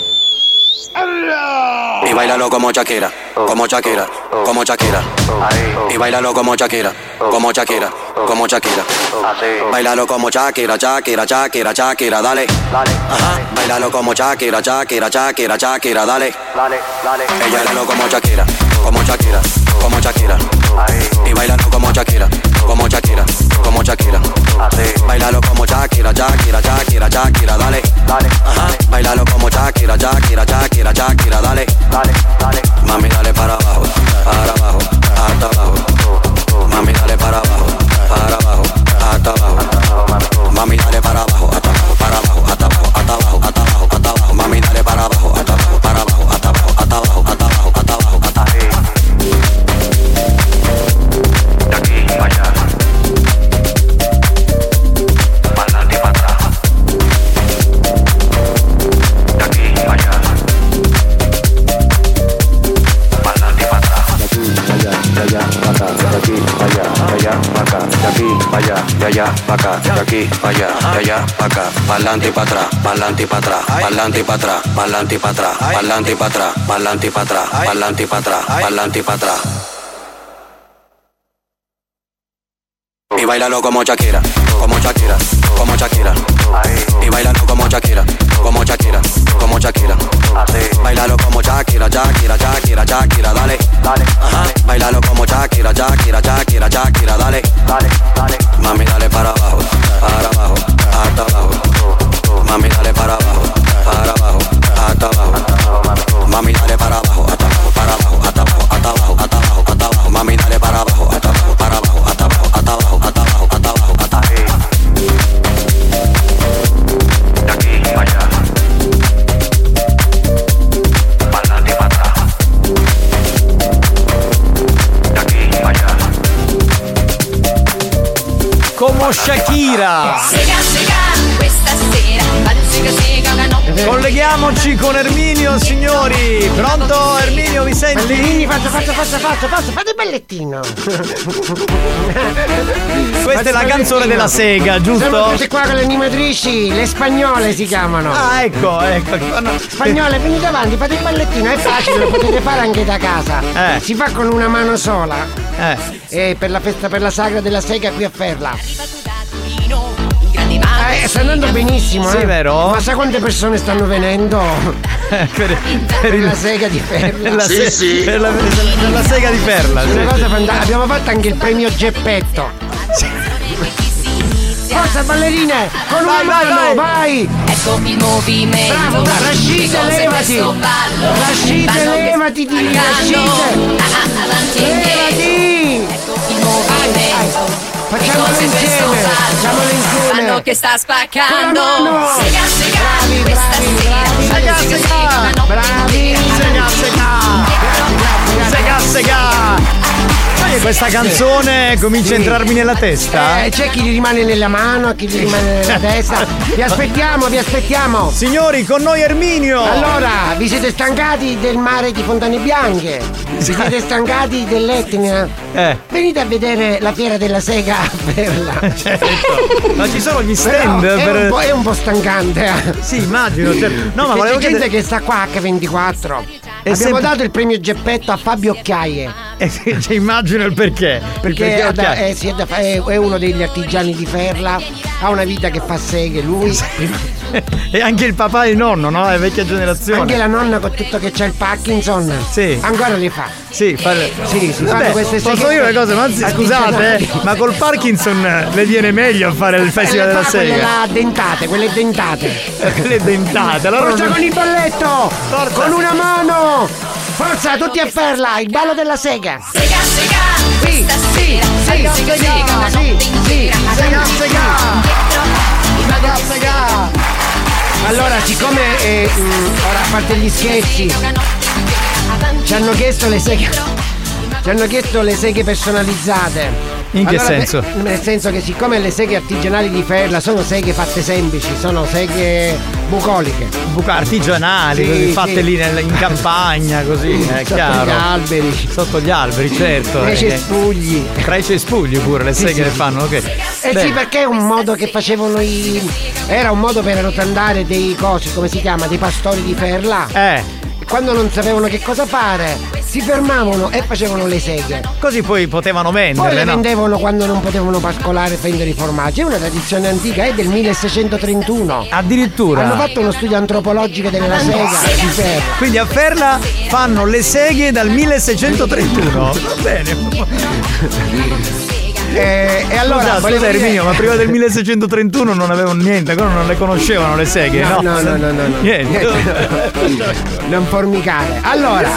Y bailalo como Shakira, como Shakira, como Shakira. Y bailalo como Shakira, como Shakira, como Shakira. Bailalo como Shakira, Shakira, Shakira, Shakira, dale. Ajá. Bailalo como Shakira, Shakira, Shakira, Shakira, dale. Y bailalo como Shakira, como Shakira, como Shakira. Y bailalo como Shakira, como Shakira, como Shakira. Bailalo como Shakira, Shakira, Shakira, Shakira, dale. Ajá. Bailalo como Shakira, Shakira, Shakira, Shakira, dale. Mami, dale para abajo, para abajo, hasta abajo. Mami, dale para abajo, allá, para acá, de aquí para allá, de allá para acá, para adelante y para atrás, para adelante y para atrás, para adelante y para atrás, para adelante y para atrás, para adelante y para atrás, para adelante y para atrás, para adelante y para atrás, y bailalo como Shakira, como Shakira, como Shakira. Y bailalo como Shakira, como Shakira, como Shakira. Bailalo como Shakira, Shakira, Shakira, Shakira, dale. Ajá. Bailalo como Shakira, Shakira, Shakira, Shakira, dale. Mami, dale para abajo, para abajo, hasta abajo. Mami, dale para abajo, Shakira. Sega, sega, questa sera Vado sega, sega, una notte Colleghiamoci con Erminio, signori. Pronto, Erminio, mi senti? Ballerini, faccia, faccia, faccia, faccia, faccia, fate il ballettino. Questa è la canzone della sega, Siamo giusto? tutte qua con le animatrici, le spagnole si chiamano. Ah, ecco, ecco. Spagnole, venite avanti, fate il ballettino, è facile, lo potete fare anche da casa. Eh. Si fa con una mano sola. Eh. E per la festa, per la sagra della sega qui a Ferla. Eh, sta andando benissimo, Sì, eh. vero? Ma sa quante persone stanno venendo? per, per la sega di Ferla. Per la, se- Per la, per la sega di Perla. Sì. cosa fanta- abbiamo fatto anche il premio Geppetto. Forza ballerine, con Vai, una vai, mano, vai. vai! Ecco il movimento Bravo, Rashid, Cos'è levati! che levati di ballo. Rashid! Ah, ah, Avanti e Facciamolo insieme, facciamolo insieme. Fanno che sta spaccando. Questa canzone comincia a entrarmi nella testa? Eh, c'è chi gli rimane nella mano, chi gli rimane nella testa. Vi aspettiamo, vi aspettiamo. Signori, con noi Erminio. Allora, vi siete stancati del mare di Fontane Bianche? Vi siete stancati dell'Etna? Eh. Venite a vedere la fiera della sega a Perla. Certo. Ma ci sono gli stand Però è, per- un po', è un po' stancante. eh. Sì, immagino. certo. No, ma volevo c'è gente chiedere. che sta qua H24. È Abbiamo sempre- dato il premio Geppetto a Fabio Occhiaie. Eh, sì, cioè, immagino il perché. Perché, Il ha da- ok. eh, sì, è, da- è- è uno degli artigiani di Ferla, ha una vita che fa seghe lui. E anche il papà e il nonno, no? È vecchia generazione. Anche la nonna con tutto che c'ha il Parkinson. Sì. Ancora le fa. Sì, fare... Sì, si Vabbè, queste posso dire una cosa, ma anzi, scusate, eh, ma col Parkinson le viene meglio a fare il festival Eh, le della fa quelle sega. là dentate, quelle dentate. le dentate, allora Forza non- con il balletto! Con una mano! Forza, tutti a Ferla, il ballo della sega! Sega, sega, sì, sì, sì, sì, sì, sì, sì, sega, sega. Sega, sega. Allora, siccome eh, mh, ora a parte gli scherzi, ci hanno chiesto le seghe. Ci hanno chiesto le seghe personalizzate. In che Allora, senso? beh, Nel senso che siccome le seghe artigianali di Ferla sono seghe fatte semplici, sono seghe bucoliche. Buca artigianali, Sì, così, sì. fatte lì nel- in campagna, così, è Sotto chiaro. gli alberi. Sotto gli alberi, certo. Nei eh, cespugli. Tra i cespugli pure, le Sì, seghe sì. le fanno, ok. Eh sì, perché è un modo che facevano i. Era un modo per rotandare dei cosi, come si chiama? Dei pastori di Ferla. Eh. Quando non sapevano che cosa fare, si fermavano e facevano le seghe. Così poi potevano Poi venderle, le no? vendevano quando non potevano pascolare e vendere i formaggi. È una tradizione antica, è del 1631. Addirittura. Hanno fatto uno studio antropologico della sega. Quindi a Ferla fanno le seghe dal 1631. Va bene. Eh, e allora scusa, volevo dire- Erminio, ma prima del 1631 non avevano niente, ancora non le conoscevano le seghe, no? No, no, no, no, no, no. Niente. non formicare. Allora.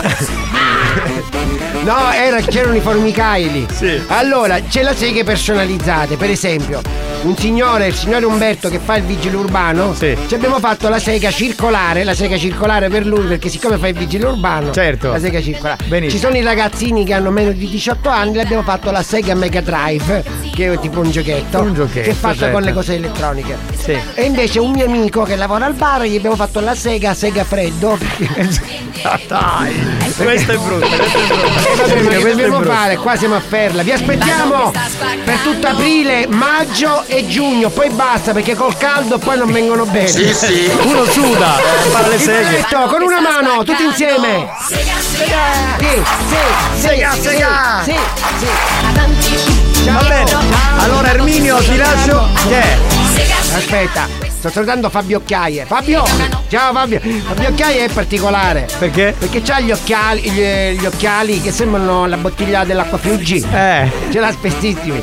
No, era, c'erano i formicaili. Allora, c'è la seghe personalizzate, per esempio. Un signore, il signore Umberto che fa il vigile urbano, ci abbiamo fatto la sega circolare, la sega circolare per lui perché siccome fa il vigile urbano, Certo. la sega circolare. Benissimo. Ci sono i ragazzini che hanno meno di 18 anni, le abbiamo fatto la sega Mega Drive, che è tipo un giochetto, Un giochetto, che è fatta certo. con le cose elettroniche. Sì. E invece un mio amico che lavora al bar gli abbiamo fatto la sega Sega Freddo. Dai, questo è brutto, Eh, che è dobbiamo fare? Qua siamo a Ferla. Vi aspettiamo per tutto aprile, maggio e giugno. Poi basta perché col caldo poi non vengono bene. Sì, sì. Uno suda, fa le Il seghe. con una mano, tutti insieme. Sì, sì, sì, Sega, sì, sega. Sì, sì. Va bene. Allora Erminio ti lascio. Che è? Aspetta, sto salutando Fabio Occhiaie. Fabio! Ciao Fabio! Fabio Occhiaie è particolare. Perché? Perché c'ha gli occhiali, gli, gli occhiali che sembrano la bottiglia dell'acqua Fiuggi. Eh. Ce l'ha spessissimi.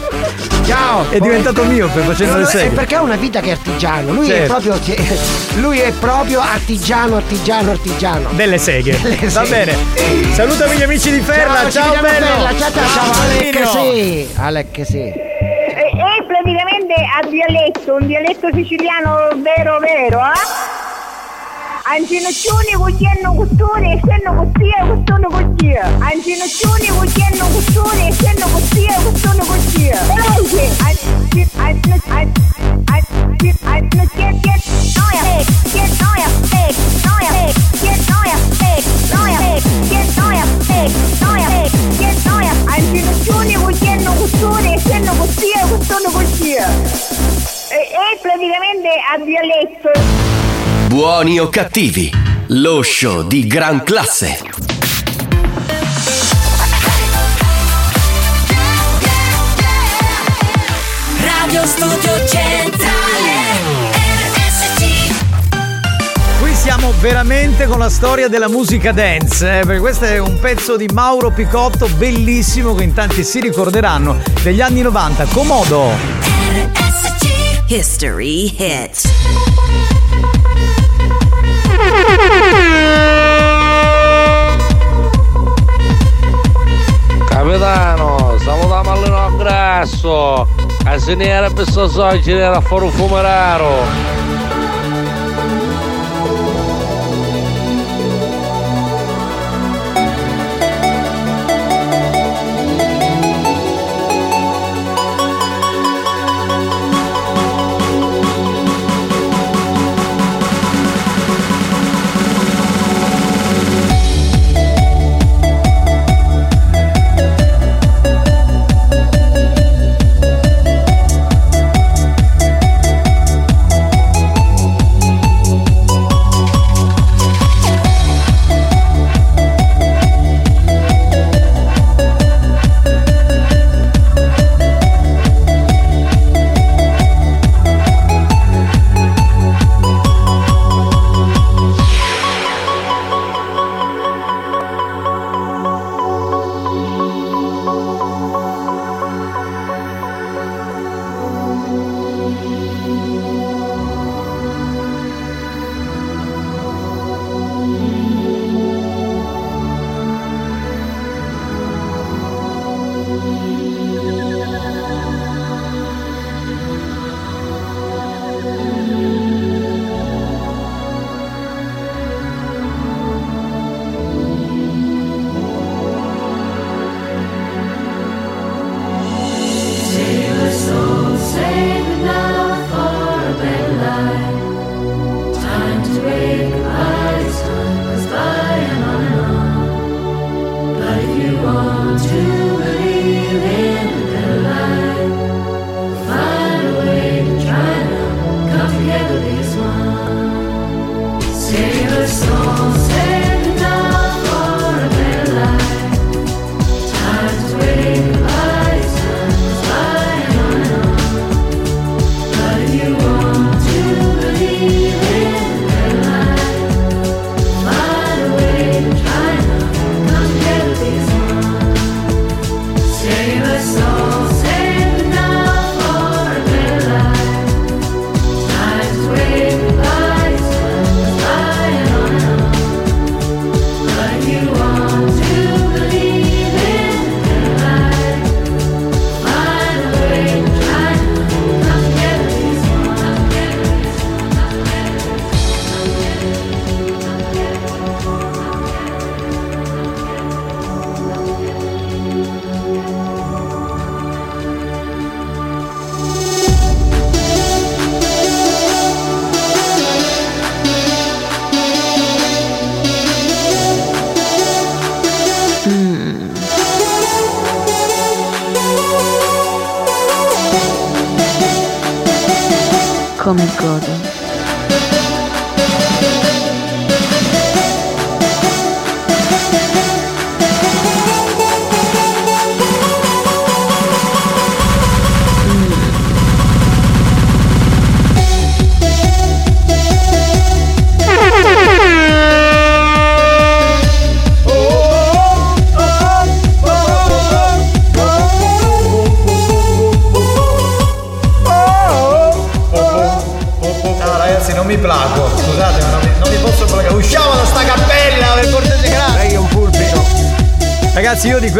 Ciao! È diventato mio per facendo le. È perché ha una vita che è artigiano. Lui è Certo. proprio. Lui è proprio artigiano, artigiano, artigiano. Delle seghe. Delle Va seghe. bene. Salutami gli amici di Ferla. ci Ciao, vediamo a bello. Ferla, Ciao, ciao, ciao. Alec sì. Alec sì. A dialetto, un dialetto siciliano vero vero, eh? Ancinoccioni cucchiano custone, essendo costia, custone costia. Ancinoccioni cucchiano custone, essendo costia, custone costia. Veloce! Anci- anci- anci- anci- anci- che- e praticamente a dialetto. Buoni o cattivi, lo show di gran classe. Radio Studio Centrale RSC Qui siamo veramente con la storia della musica dance, eh, perché questo è un pezzo di Mauro Picotto bellissimo che in tanti si ricorderanno degli anni 90. Comodo! History Hits Capitano, salutiamo all'ino grasso. A sinistra per sto soggi era a fare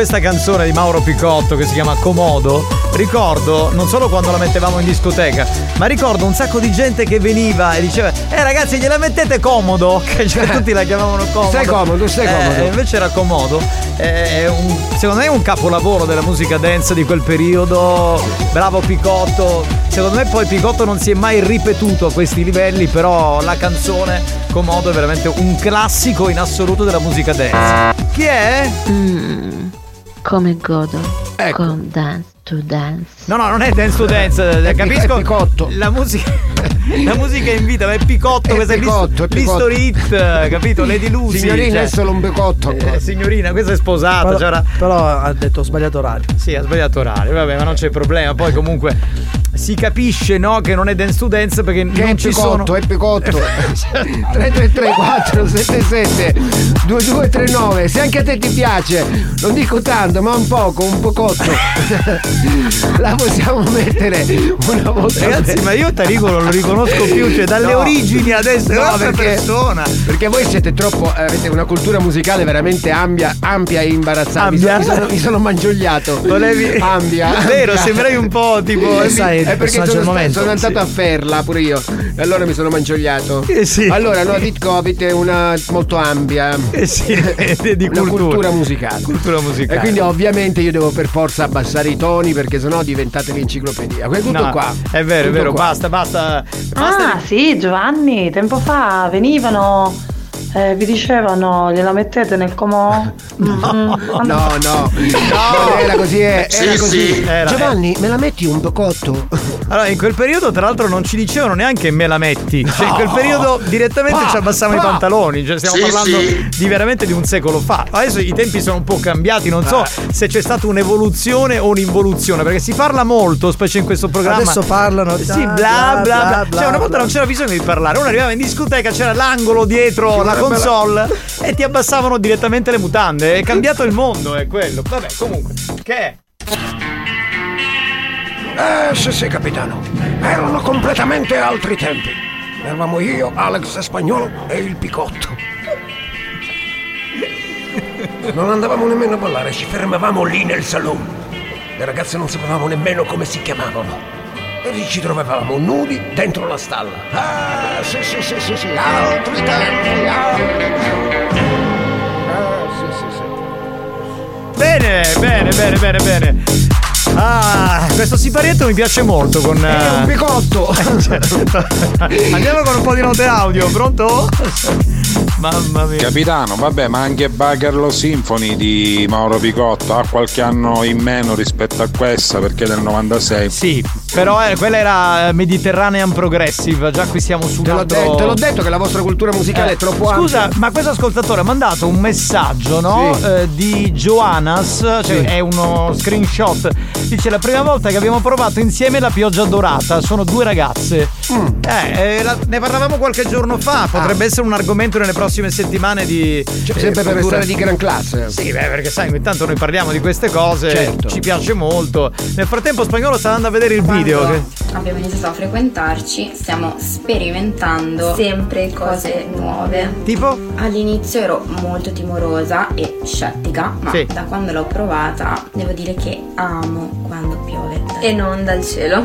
questa canzone di Mauro Picotto che si chiama Comodo ricordo non solo quando la mettevamo in discoteca ma ricordo un sacco di gente che veniva e diceva eh ragazzi gliela mettete comodo? Che cioè, tutti la chiamavano comodo. Stai comodo, stai Eh, comodo. invece era comodo. È un- secondo me è un capolavoro della musica dance di quel periodo. Bravo Picotto. Secondo me poi Picotto non si è mai ripetuto a questi livelli però la canzone Comodo è veramente un classico in assoluto della musica dance. Chi è? Mm, come godo. Con dance to dance. No, no, non è dance to dance, eh, capisco. La musica. La musica è in vita, ma è picotto, questo picotto, è è picotto. hit, capito? Lady Lucy. Signorina cioè- è solo un becotto. Eh, signorina, questa è sposata. Però, c'era- però ha detto ho sbagliato orario. Sì, ha sbagliato orario, vabbè, ma non c'è problema. Poi comunque si capisce, no, che non è dance to dance perché Che non è ci picotto, sono. è picotto. 333 477 2239 Se anche a te ti piace, non dico tanto, ma un poco, un pocotto. La possiamo mettere una volta. Ragazzi, ma io Tarico non lo riconosco più, cioè dalle No. origini adesso è No, un'altra perché, persona. perché voi siete troppo. avete una cultura musicale veramente ampia, ampia e imbarazzante. Mi? Mi sono, mi sono mangiagliato. Volevi- Ampia. Vero, ampia. sembravi un po' tipo- Eh, il è perché sono, del momento. sono andato Sì. a Ferla pure io. E allora mi sono mangiagliato. Eh sì. Allora, no, dico avete una molto ampia. Eh sì, di una cultura. cultura musicale. Cultura musicale. E quindi ovviamente io devo per forza abbassare i toni perché sennò diventate l'enciclopedia. Questo è tutto No, qua. È vero, è vero, qua. basta, basta. Ah, sì, Giovanni, tempo fa venivano, eh, vi dicevano, gliela mettete nel comò? No, no, no, non era così, eh, era Sì, così. sì, era. Giovanni, me la metti un bocotto? Allora, in quel periodo, tra l'altro, non ci dicevano neanche me la metti. Cioè, in quel No. periodo direttamente Ah, ci abbassavamo i ah. pantaloni. Cioè, stiamo Sì, parlando sì. di veramente di un secolo fa. Adesso i tempi sono un po' cambiati. Non so se c'è stata un'evoluzione o un'involuzione. Perché si parla molto, specie in questo programma. Adesso parlano. Sì, bla, bla bla bla. bla, bla, cioè, una volta bla. non c'era bisogno di parlare. Uno arrivava in discoteca, c'era l'angolo dietro la- console e ti abbassavano direttamente le mutande. È cambiato il mondo, è quello. Vabbè, comunque. Che è? Eh, sì, sì, capitano. Erano completamente altri tempi. Eravamo io, Alex Spagnolo e il Picotto. Non andavamo nemmeno a ballare, ci fermavamo lì nel saloon. Le ragazze non sapevamo nemmeno come si chiamavano. E lì ci trovavamo nudi dentro la stalla. Ah, sì, sì, sì, sì, sì, altri tempi, altri Ah, sì, sì, sì. Bene, bene, bene, bene, bene. Ah, questo siparietto mi piace molto con. È un picotto! Andiamo con un po' di note audio, pronto? Mamma mia. Capitano, vabbè, ma anche Bagarlo Symphony di Mauro Picotto ha qualche anno in meno rispetto a questa perché è del 96. Sì, però eh, quella era eh, Mediterranean Progressive, già qui siamo su un Te l'ho, altro- de- te l'ho detto che la vostra cultura musicale Eh, è troppo Scusa, ampia. ma questo ascoltatore ha mandato un messaggio, no? Sì. Eh, di Joannas, cioè Sì. è uno screenshot. Dice la prima volta che abbiamo provato insieme la pioggia dorata, sono due ragazze. Mm. Eh, eh, la- ne parlavamo qualche giorno fa, potrebbe essere un argomento nelle prossime settimane di... Ah. Cioè, eh, sempre per restare di gran classe. Sì, beh, perché sai, ogni tanto noi parliamo di queste cose, Certo. ci piace molto. Nel frattempo spagnolo sta andando a vedere il video. Quando che- abbiamo iniziato a frequentarci, stiamo sperimentando sempre cose nuove. Tipo? All'inizio ero molto timorosa e scettica, ma Sì. da quando l'ho provata devo dire che amo quando piove. E non dal cielo.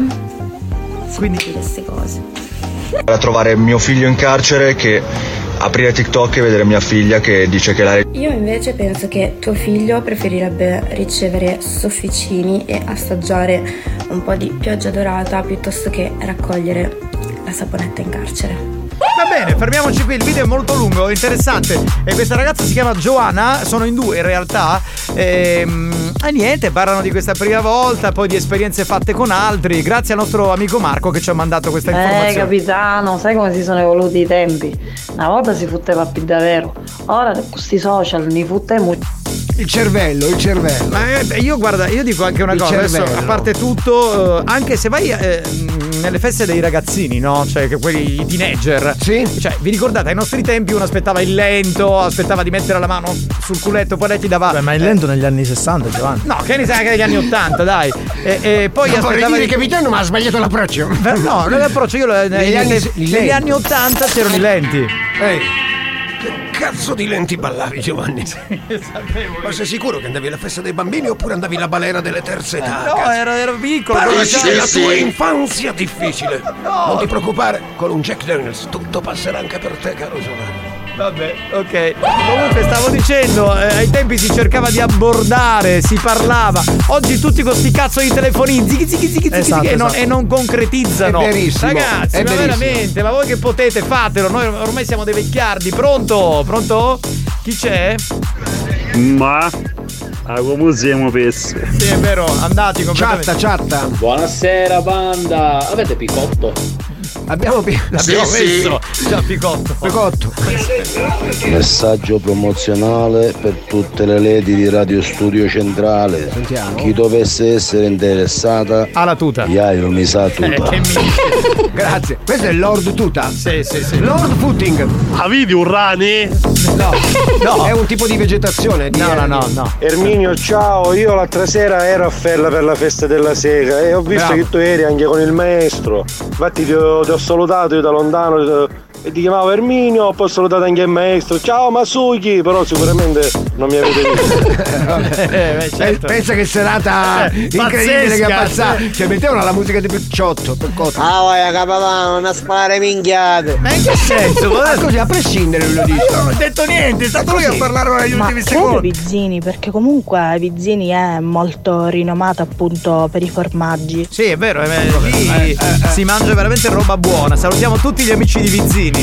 Quindi queste cose. a trovare mio figlio in carcere che aprire TikTok e vedere mia figlia che dice che la Io invece penso che tuo figlio preferirebbe ricevere sofficini e assaggiare un po' di pioggia dorata piuttosto che raccogliere la saponetta in carcere. Va bene, fermiamoci qui, il video è molto lungo, interessante. E questa ragazza si chiama Giovanna, sono in due in realtà. ehm, E niente, parlano di questa prima volta, poi di esperienze fatte con altri, grazie al nostro amico Marco che ci ha mandato questa Eh, informazione. capitano, sai come si sono evoluti i tempi? Una volta si fotteva più davvero, ora con questi social ne fottemo. Il cervello, il cervello. Ma eh, io guarda, io dico anche una Il cosa, adesso, a parte tutto, eh, anche se vai eh, nelle feste dei ragazzini, no? Cioè che quelli i teenager. Sì. Cioè, vi ricordate, ai nostri tempi uno aspettava il lento, aspettava di mettere la mano sul culetto, poi lei ti dava. Beh, ma il lento negli anni 60, Giovanni. No, che ne sai anche negli anni 80, dai. E, e poi vorrei aspettava dire di- capitano, ma ha sbagliato l'approccio. Beh, No, non l'approccio, io lo- Negli negli, anni- negli anni 80 c'erano i lenti. Ehi, che cazzo di lenti ballavi, Giovanni? Ma sei sicuro che andavi alla festa dei bambini oppure andavi alla balera delle terze età? No, Cazzo. ero, ero piccolo. Conoscevo- della tua infanzia difficile. Non ti preoccupare, con un Jack Daniels tutto passerà anche per te, caro Giovanni. Vabbè, ok. Comunque stavo dicendo, eh, ai tempi si cercava di abbordare, si parlava. Oggi tutti con sti cazzo di telefonini, zighi zighi zighi zighi, Esatto, e, non, esatto. e non concretizzano. È verissimo, Ragazzi, è ma verissimo. veramente, ma voi che potete, fatelo. Noi ormai siamo dei vecchiardi. Pronto? Pronto? Chi c'è? Ma ah, come siamo pessi? Sì, è vero, andati completamente. Chatta, chatta. Buonasera banda, avete picotto? Abbiamo, L'abbiamo Sì, sì. messo. Già picotto. Picotto. Messaggio promozionale per tutte le lady di Radio Studio Centrale. Sentiamo. Chi dovesse essere interessata, ha la tuta. Iaio mi sa Eh, tuta. che Grazie. Questo è Lord Tuta. Sì, sì, sì. Lord Footing. Ah, vedi un rani? No, No. È un tipo di vegetazione. di- No, no, no, no. Erminio, ciao, io l'altra sera ero a Fella per la festa della sega e ho visto Bravo. che tu eri anche con il maestro. Infatti ti ho, ti ho salutato io da lontano eh, e ti chiamavo Erminio, poi ho salutato anche il maestro. Ciao Masuki, però sicuramente non mi avete visto. Eh, beh, certo. Pensa che serata Eh, incredibile che ha pazzesca, passato. sì. Cioè, mettevano la musica di Picciotto. Ah, vai, capitano, non spare minchiate. Ma in che senso? Ma così, a prescindere lui lo dice. Io non ho detto niente, è stato lui a parlare negli Ma ultimi secondi. Vizzini, perché comunque Vizzini è molto rinomata appunto per i formaggi. Sì, è vero, eh, lì si mangia veramente roba buona. Salutiamo tutti gli amici di Vizzini.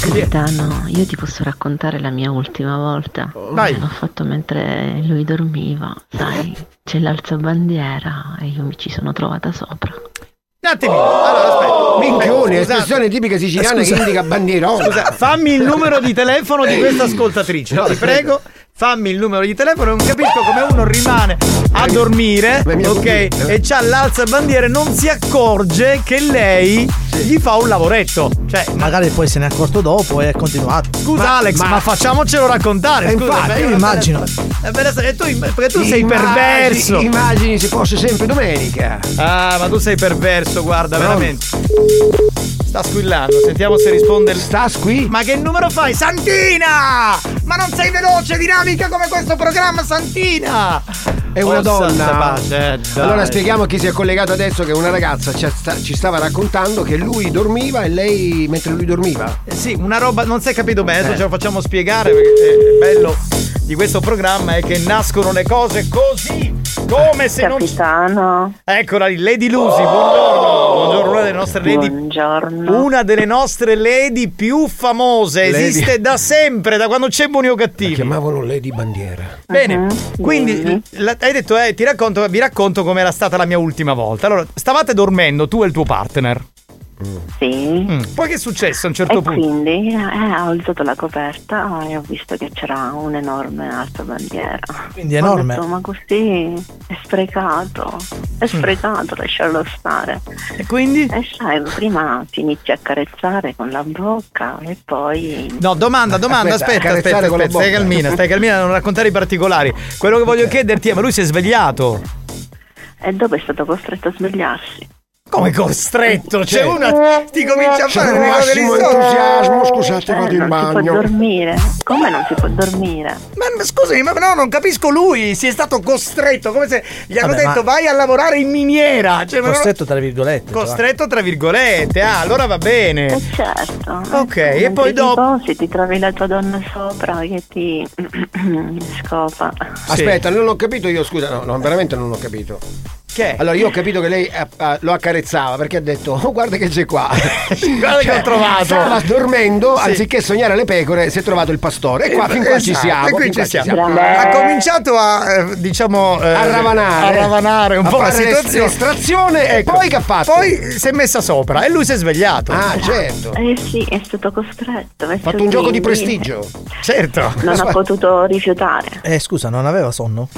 Capitano, io ti posso raccontare la mia ultima volta. Vai. L'ho fatto mentre lui dormiva. Sai, c'è l'alzabandiera e io mi ci sono trovata sopra. Un attimino. Allora, aspetta. Minchioni, espressione tipica siciliana Scusa. che indica bandierone. Scusa, fammi il numero di telefono di questa ascoltatrice. ti prego. Fammi il numero di telefono, non capisco come uno rimane a dormire, ok? E c'ha l'alza bandiera e non si accorge che lei gli fa un lavoretto. Cioè, Magari poi se ne è accorto dopo e è continuato. Scusa Alex, ma, facciamocelo raccontare. Eh, Scusa, infatti, io immagino. eh, e tu, perché tu sei Immagini- perverso. Immagini se fosse sempre domenica. Ah, ma tu sei perverso, guarda, No. veramente. Sta squillando, sentiamo se risponde. il- Sta squi? Ma che numero fai? Santina! Ma non sei veloce, dinamica come questo programma, Santina! È una Oh, donna. santa pace, eh, allora spieghiamo a chi si è collegato adesso che una ragazza ci, sta- ci stava raccontando che lui dormiva e lei mentre lui dormiva. Eh, sì, una roba, non si è capito bene, adesso Eh. ce lo facciamo spiegare perché è bello di questo programma è che nascono le cose così, come se Capitano. non... Eccola lì, Lady Lucy, buongiorno. Buongiorno, una delle nostre lady... Buongiorno. Una delle nostre lady più famose, Lady. esiste da sempre, da quando c'è Buoni o Cattivi. Chiamavano Lady Bandiera. Bene, Mhm, quindi la- hai detto, eh, ti racconto, vi racconto com'era stata la mia ultima volta. Allora, stavate dormendo tu e il tuo partner. Sì. Mm. Poi che è successo a un certo E punto? quindi eh, ho alzato la coperta e ho visto che c'era un'enorme alta bandiera. Quindi è Ho enorme. detto, ma così è sprecato, è sprecato lasciarlo stare. E quindi? E sai, prima ti inizi a carezzare con la bocca e poi... No, domanda, domanda, Aspetta, aspetta, aspetta, aspetta, stai calmina, stai calmina, non raccontare i particolari. Quello che voglio chiederti è, ma lui si è svegliato? E dopo è stato costretto a svegliarsi. Come costretto? C'è Cioè, una. Ti comincia a fare un massimo entusiasmo, scusate, Eh, vado in non si può bagno. dormire. Come non si può dormire? Ma ma scusami, ma no, non capisco lui. Si è stato costretto, come se gli hanno Vabbè, detto ma- vai a lavorare in miniera. Cioè, non- Costretto tra virgolette. Costretto tra virgolette. Ah, allora va bene. Eh certo. Ok, e poi dopo. posi, ti trovi la tua donna sopra che ti scopa. Aspetta, non ho capito io, scusa, no, no, veramente non ho capito. Che? Allora io ho capito che lei eh, eh, lo accarezzava perché ha detto oh, guarda che c'è qua. Guarda che ho trovato. Stava dormendo, Sì. anziché sognare le pecore, si è trovato il pastore. E qua fin qua ci Esatto, siamo. e qui ci qua siamo. Ha cominciato a, eh, diciamo, eh, A ravanare. a ravanare un A po' la situazione. l'estrazione e poi che ha fatto? Poi si è messa sopra e lui si è svegliato. Ah, certo. Eh sì, è stato costretto. Ha fatto un gioco di prestigio. Certo. Non ha potuto rifiutare. Eh, scusa, non aveva sonno?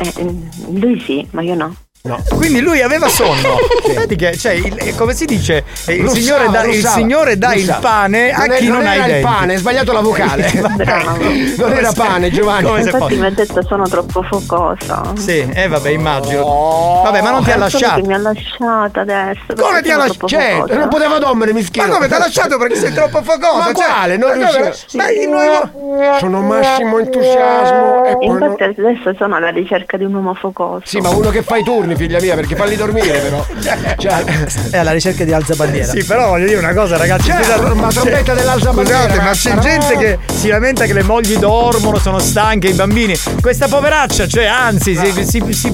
Eh, lui sì, ma io no. No. Quindi lui aveva sonno. Vedi che, cioè, il- eh, come si dice, eh, il, Russava, signore dà, il signore dà il pane a Non è- chi non, non ha i era il denti. pane, hai sbagliato la vocale. Non era pane, Giovanni. Come Infatti mi ha detto sono troppo focosa. Sì, eh vabbè, immagino. Vabbè, ma non ti ha È lasciato. mi ha lasciata adesso. Come ti ha lasciato? focosa. non poteva dormire, mischino. Ma come ti ha lasciato perché sei troppo focosa? Ma Cioè, quale? Non riuscivo. Ma il nuovo. Sono massimo entusiasmo Infatti adesso sono alla ricerca di un uomo focoso. Sì, ma uno che fa i turni, figlia mia, perché falli dormire però. Cioè, È alla ricerca di alza bandiera. Sì, però voglio dire una cosa, ragazzi. Certo, scusate- ma trombetta cioè, dell'alza bandiera, Scusate, ma c'è no. gente che si lamenta che le mogli dormono, sono stanche, i bambini. Questa poveraccia, cioè, anzi, si, si- si-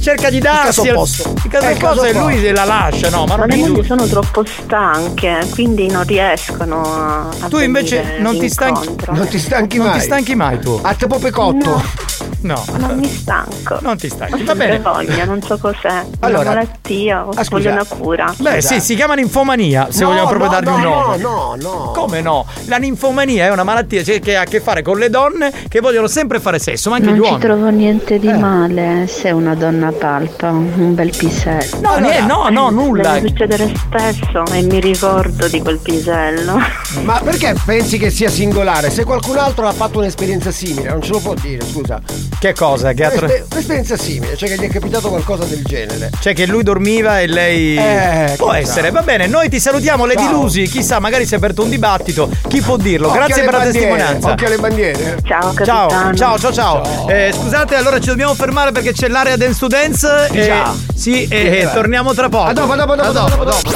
cerca di darsi. caso al- opposto. Il caso Eh, opposto caso e lui la lascia, no? Ma Ma non le mogli sono troppo stanche, quindi non riescono a. Tu invece non ti stanchi. non ti stanchi Non mai. ti stanchi mai tu? A te popecotto. No. Non mi stanco. Non ti stanchi. Va bene. voglia, non so cos'è. Allora- una malattia, o Ah, voglio una cura. Beh, sì, si chiama ninfomania, se No, vogliamo proprio no, dargli no, un nome. No, no, no. Come no? La ninfomania è una malattia cioè, che ha a che fare con le donne che vogliono sempre fare sesso, ma anche non gli ci uomini. trovo niente Eh. di male se una donna palpa un bel pisello. No, niente, no, no, nulla. Deve succedere spesso e mi ricordo di quel pisello. Ma perché pensi che sia singolare? Se qualcun altro ha fatto un'esperienza simile, non ce lo può dire, scusa. Che cosa? Che ha tra- Un'esper- Un'esperienza simile, cioè che gli è capitato qualcosa del genere. Cioè che lui dormiva e lei. Eh, può essere, va bene. Noi ti salutiamo, Lady Ciao. Lucy. Chissà, magari si è aperto un dibattito. Chi può dirlo? Occhio Grazie per la bandiere, testimonianza. Occhio alle bandiere. Ciao Ciao, capitano. ciao, ciao, ciao. Eh, scusate, allora ci dobbiamo fermare perché c'è l'area dance to dance. Sì, e- già. sì, e e vai. torniamo tra poco. A dopo, a dopo, a dopo, A a dopo, a dopo.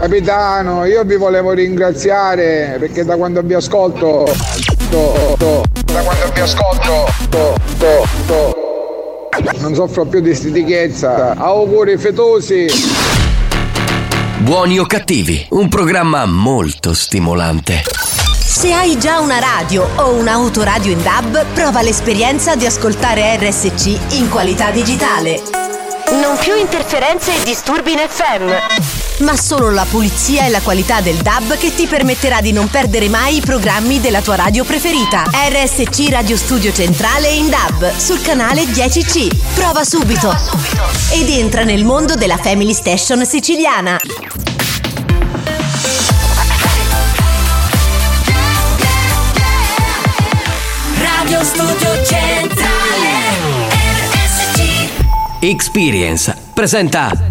Capitano, io vi volevo ringraziare perché da quando vi ascolto. to- to- da quando vi ascolto. to- to- to- non soffro più di stitichezza. Auguri fetosi. Buoni o cattivi, un programma molto stimolante. Se hai già una radio o un'autoradio in DAB, prova l'esperienza di ascoltare RSC in qualità digitale. Non più interferenze e disturbi in FM. Ma solo la pulizia e la qualità del DAB che ti permetterà di non perdere mai i programmi della tua radio preferita. RSC Radio Studio Centrale in DAB sul canale 10C. Prova subito. Ed entra nel mondo della Family Station siciliana. Radio Studio Centrale RSC Experience presenta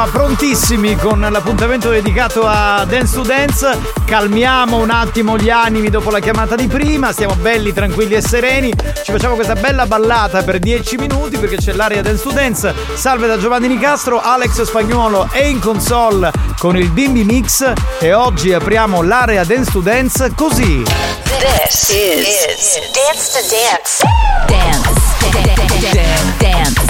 qua, prontissimi con l'appuntamento dedicato a Dance to Dance. Calmiamo un attimo gli animi dopo la chiamata di prima, stiamo belli, tranquilli e sereni. Ci facciamo questa bella ballata per 10 minuti perché c'è l'area Dance to Dance. Salve da Giovanni Nicastro, Alex Spagnuolo è in console con il Bimbi Mix e oggi apriamo l'area Dance to Dance così. This is, Dance to Dance. Dance. Dance. Dance.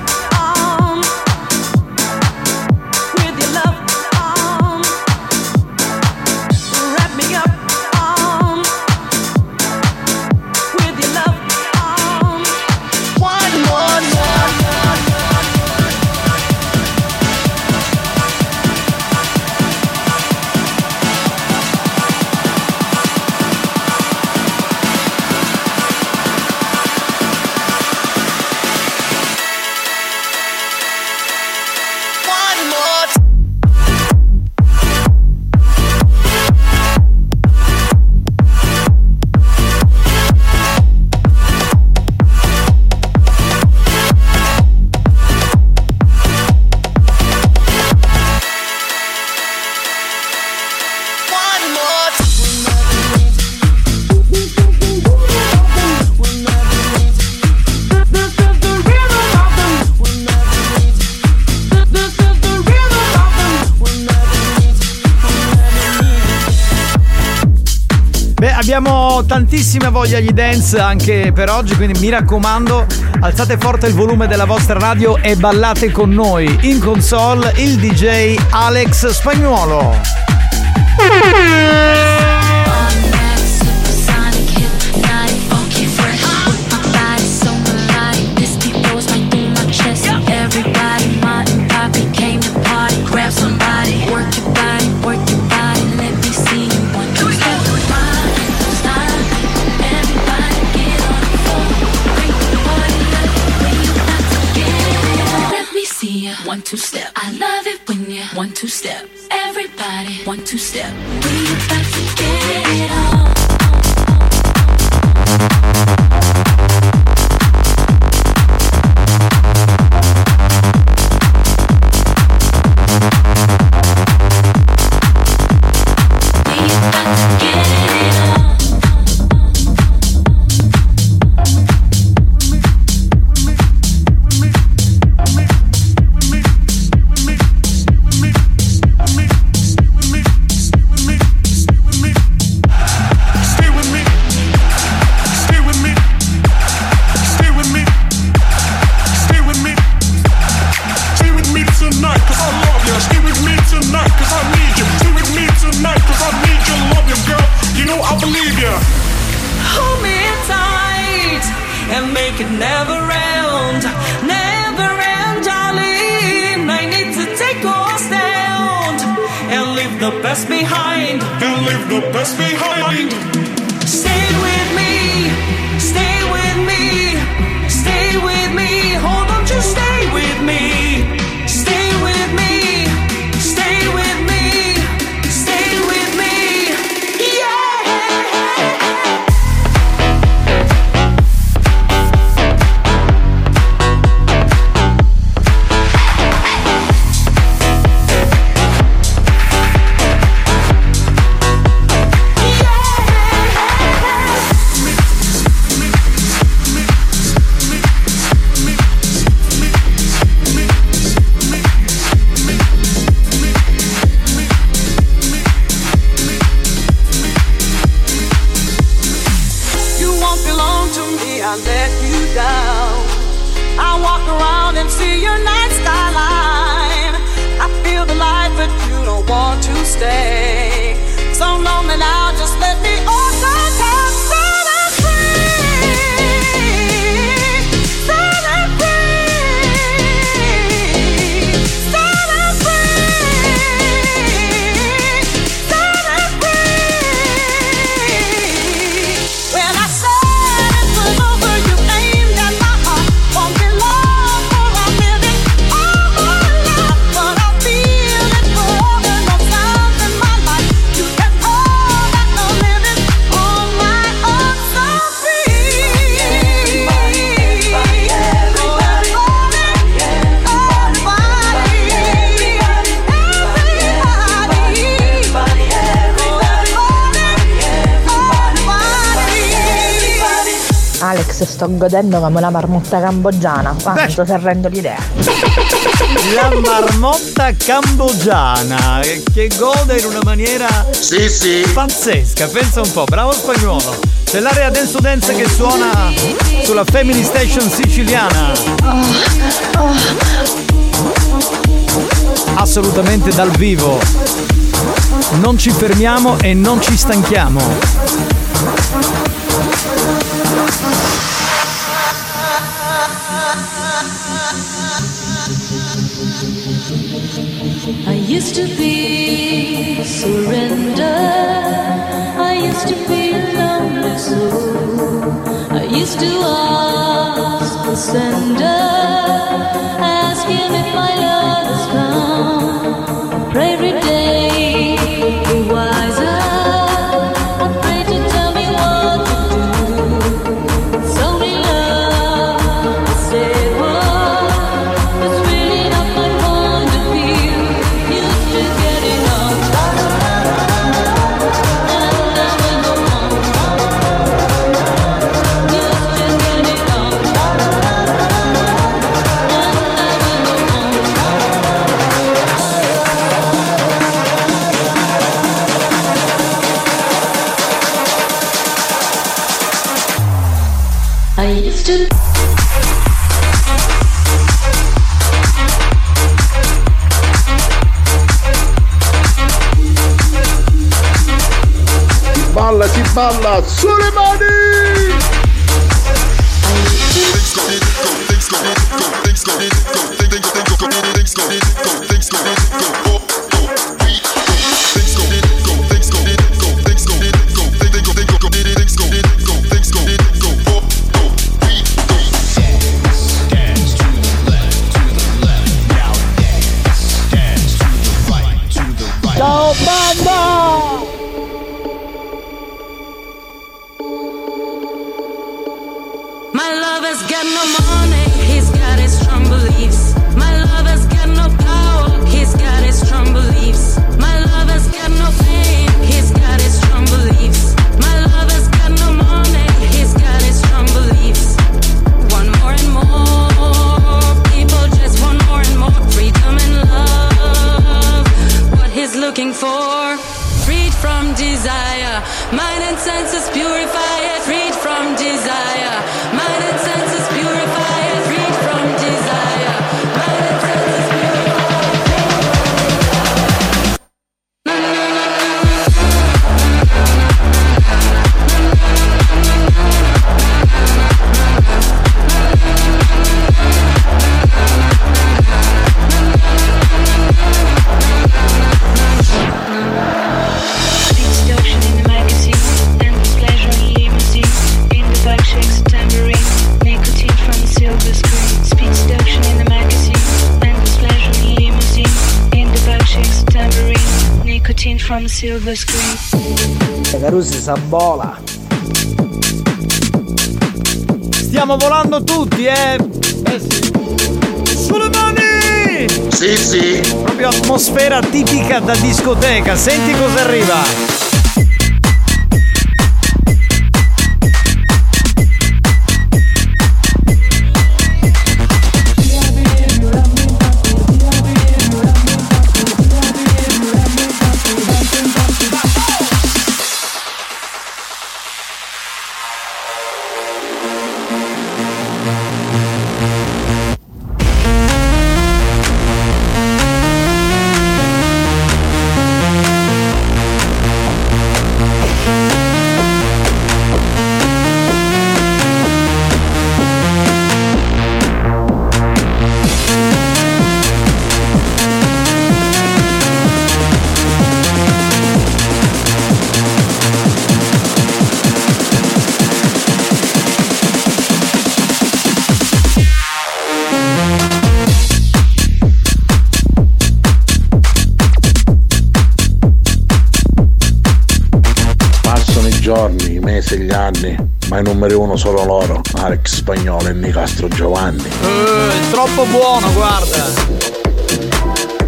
tantissima voglia gli dance anche per oggi, quindi mi raccomando, alzate forte il volume della vostra radio e ballate con noi. In console il DJ Alex Spagnuolo. one two step. sto godendo come una marmotta cambogiana. Quanto se arrendo l'idea. La marmotta cambogiana eh, che gode in una maniera sì, sì. pazzesca. Pensa un po', bravo spagnolo. C'è l'area dance dance che suona sulla Family Station siciliana. Assolutamente dal vivo. Non ci fermiamo e non ci stanchiamo. Mala Suleimani. Things go, things go, things go, things go, things go, things go, things go, things go, things go, things go, things go, things go, things go, the screen. Carusi Sambola. Stiamo volando tutti, eh! Eh sì. Sulle mani! Sì, sì. Proprio atmosfera tipica da discoteca. Senti cosa arriva. Troppo buono, guarda.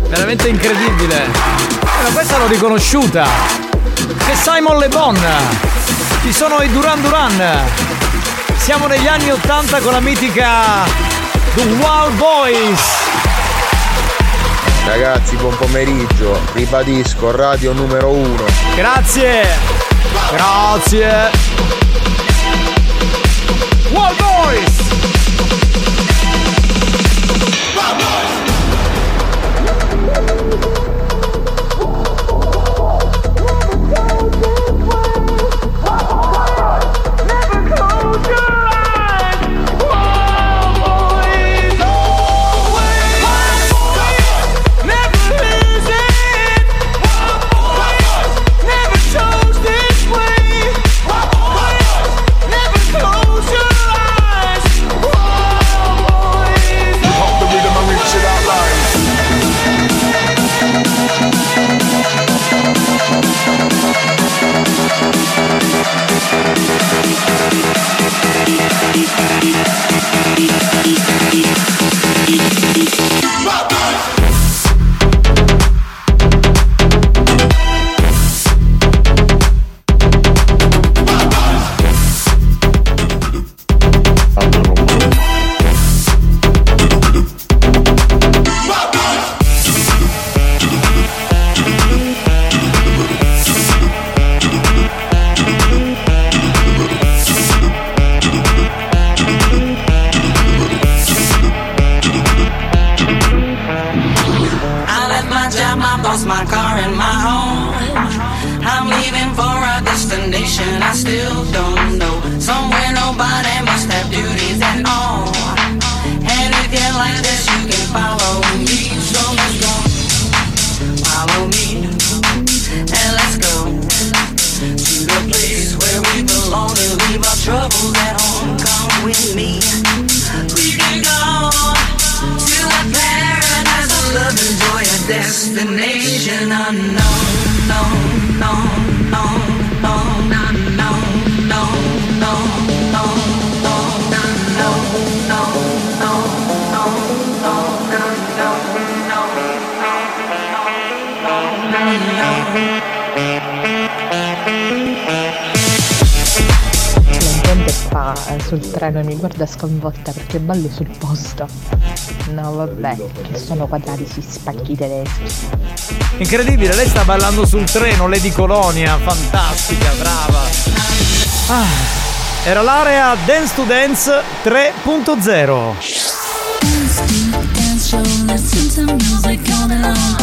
Veramente incredibile. Ma questa l'ho riconosciuta. Che Simon Le Bon. Ci sono i Duran Duran. Siamo negli anni 80 con la mitica The Wild Boys. Ragazzi, buon pomeriggio. Ribadisco, radio numero uno. Grazie. Grazie. Sconvolta perché ballo sul posto. No vabbè, che sono quadrati si spacchi tedeschi. Incredibile, lei sta ballando sul treno, Lady Colonia, fantastica, brava. Ah, era l'area Dance to Dance 3.0.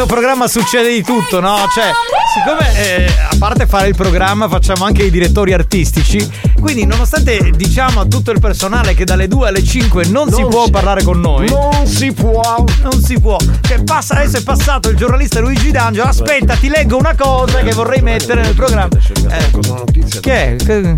Questo programma succede di tutto, no? Cioè, siccome eh, a parte fare il programma facciamo anche i direttori artistici, quindi nonostante diciamo a tutto il personale che dalle 2 alle 5 non, si può parlare con noi. Non si può. Non si può. Cioè, passa, adesso è passato il giornalista Luigi D'Angelo. Aspetta, ti leggo una cosa che vorrei mettere nel programma. Eh, che è?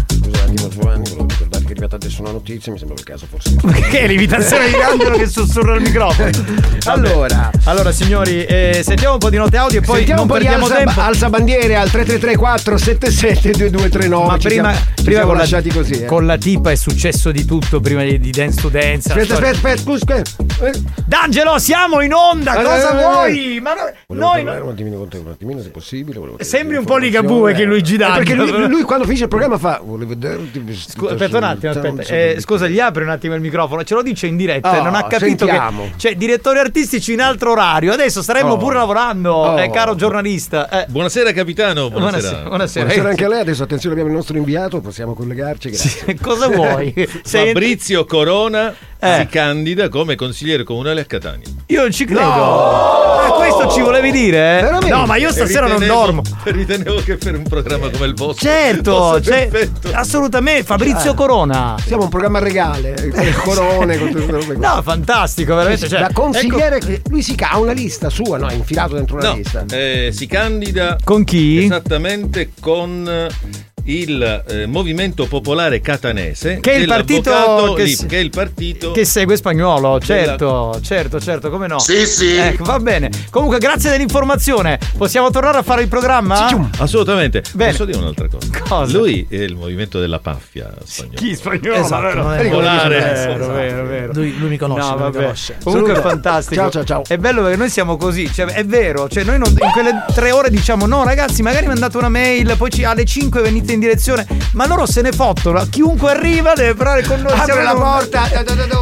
Una notizia, mi sembra il caso forse. Che è l'imitazione di D'Angelo che sussurra il microfono. Allora. allora signori, eh, sentiamo un po' di note audio e poi Sentiamo non un po' di perdiamo alza, tempo. alza bandiere al 3334 77 2239. Ma Ci prima, siamo- prima siamo con, la, lasciati così. eh. con la tipa è successo di tutto prima di, di Dance to Dance. la Aspetta, aspetta, aspetta, scusa. D'Angelo, siamo in onda, Eh, cosa eh, eh, vuoi? Ma no- noi parlare un attimino con te, un attimino se possibile. Sembri un po' Ligabue che Luigi Eh, D'Angelo. perché lui, lui quando finisce il programma fa. Volevo vederti. Scusa, aspetta un attimo, non aspetta. Eh, scusa, gli apri un attimo il microfono, ce lo dice in diretta. Oh, non ha capito sentiamo. che. Cioè, direttori artistici in altro orario. Adesso staremmo Oh. pure lavorando, Oh. eh, caro giornalista. Eh. Buonasera capitano, buonasera. Buonasera, buonasera. Buonasera anche a lei, adesso attenzione abbiamo il nostro inviato, possiamo collegarci. Grazie. Cosa vuoi? Sei- Fabrizio Corona Eh. si candida come consigliere comunale a Catania. Io non ci credo. Ah, questo ci volevi dire? eh? Veramente? No, ma io stasera non dormo. Ritenevo che per un programma come il vostro Certo, cioè, assolutamente. Fabrizio Eh. Corona. Siamo un programma regale, con le corone, con tutte queste qua. No, fantastico, veramente. Cioè, da consigliere, ecco- lui si ha una lista sua, no? È infilato dentro una No, lista. eh, si candida con chi? Esattamente con il eh, Movimento Popolare Catanese Che è il partito che Lip, che è il partito Che segue spagnolo, certo, certo, certo, come no? Sì, sì. Ecco, va bene. Comunque, grazie dell'informazione. Possiamo tornare a fare il programma? Assolutamente. Bene. Posso dire un'altra cosa? Cosa? Lui è il movimento della paffia spagnolo. Chi spagnolo? Esatto, vero? non è- Popolare. Vero, vero, vero. Lui, lui mi conosce, No, lui mi vabbè. conosce. Comunque è fantastico. Ciao, ciao, ciao. È bello perché noi siamo così, cioè, è vero, cioè noi non- in quelle tre ore diciamo no ragazzi, magari mandate una mail, poi ci- alle 5 venite in direzione, ma loro se ne fottono, chiunque arriva deve parlare con noi. Siamo la porta.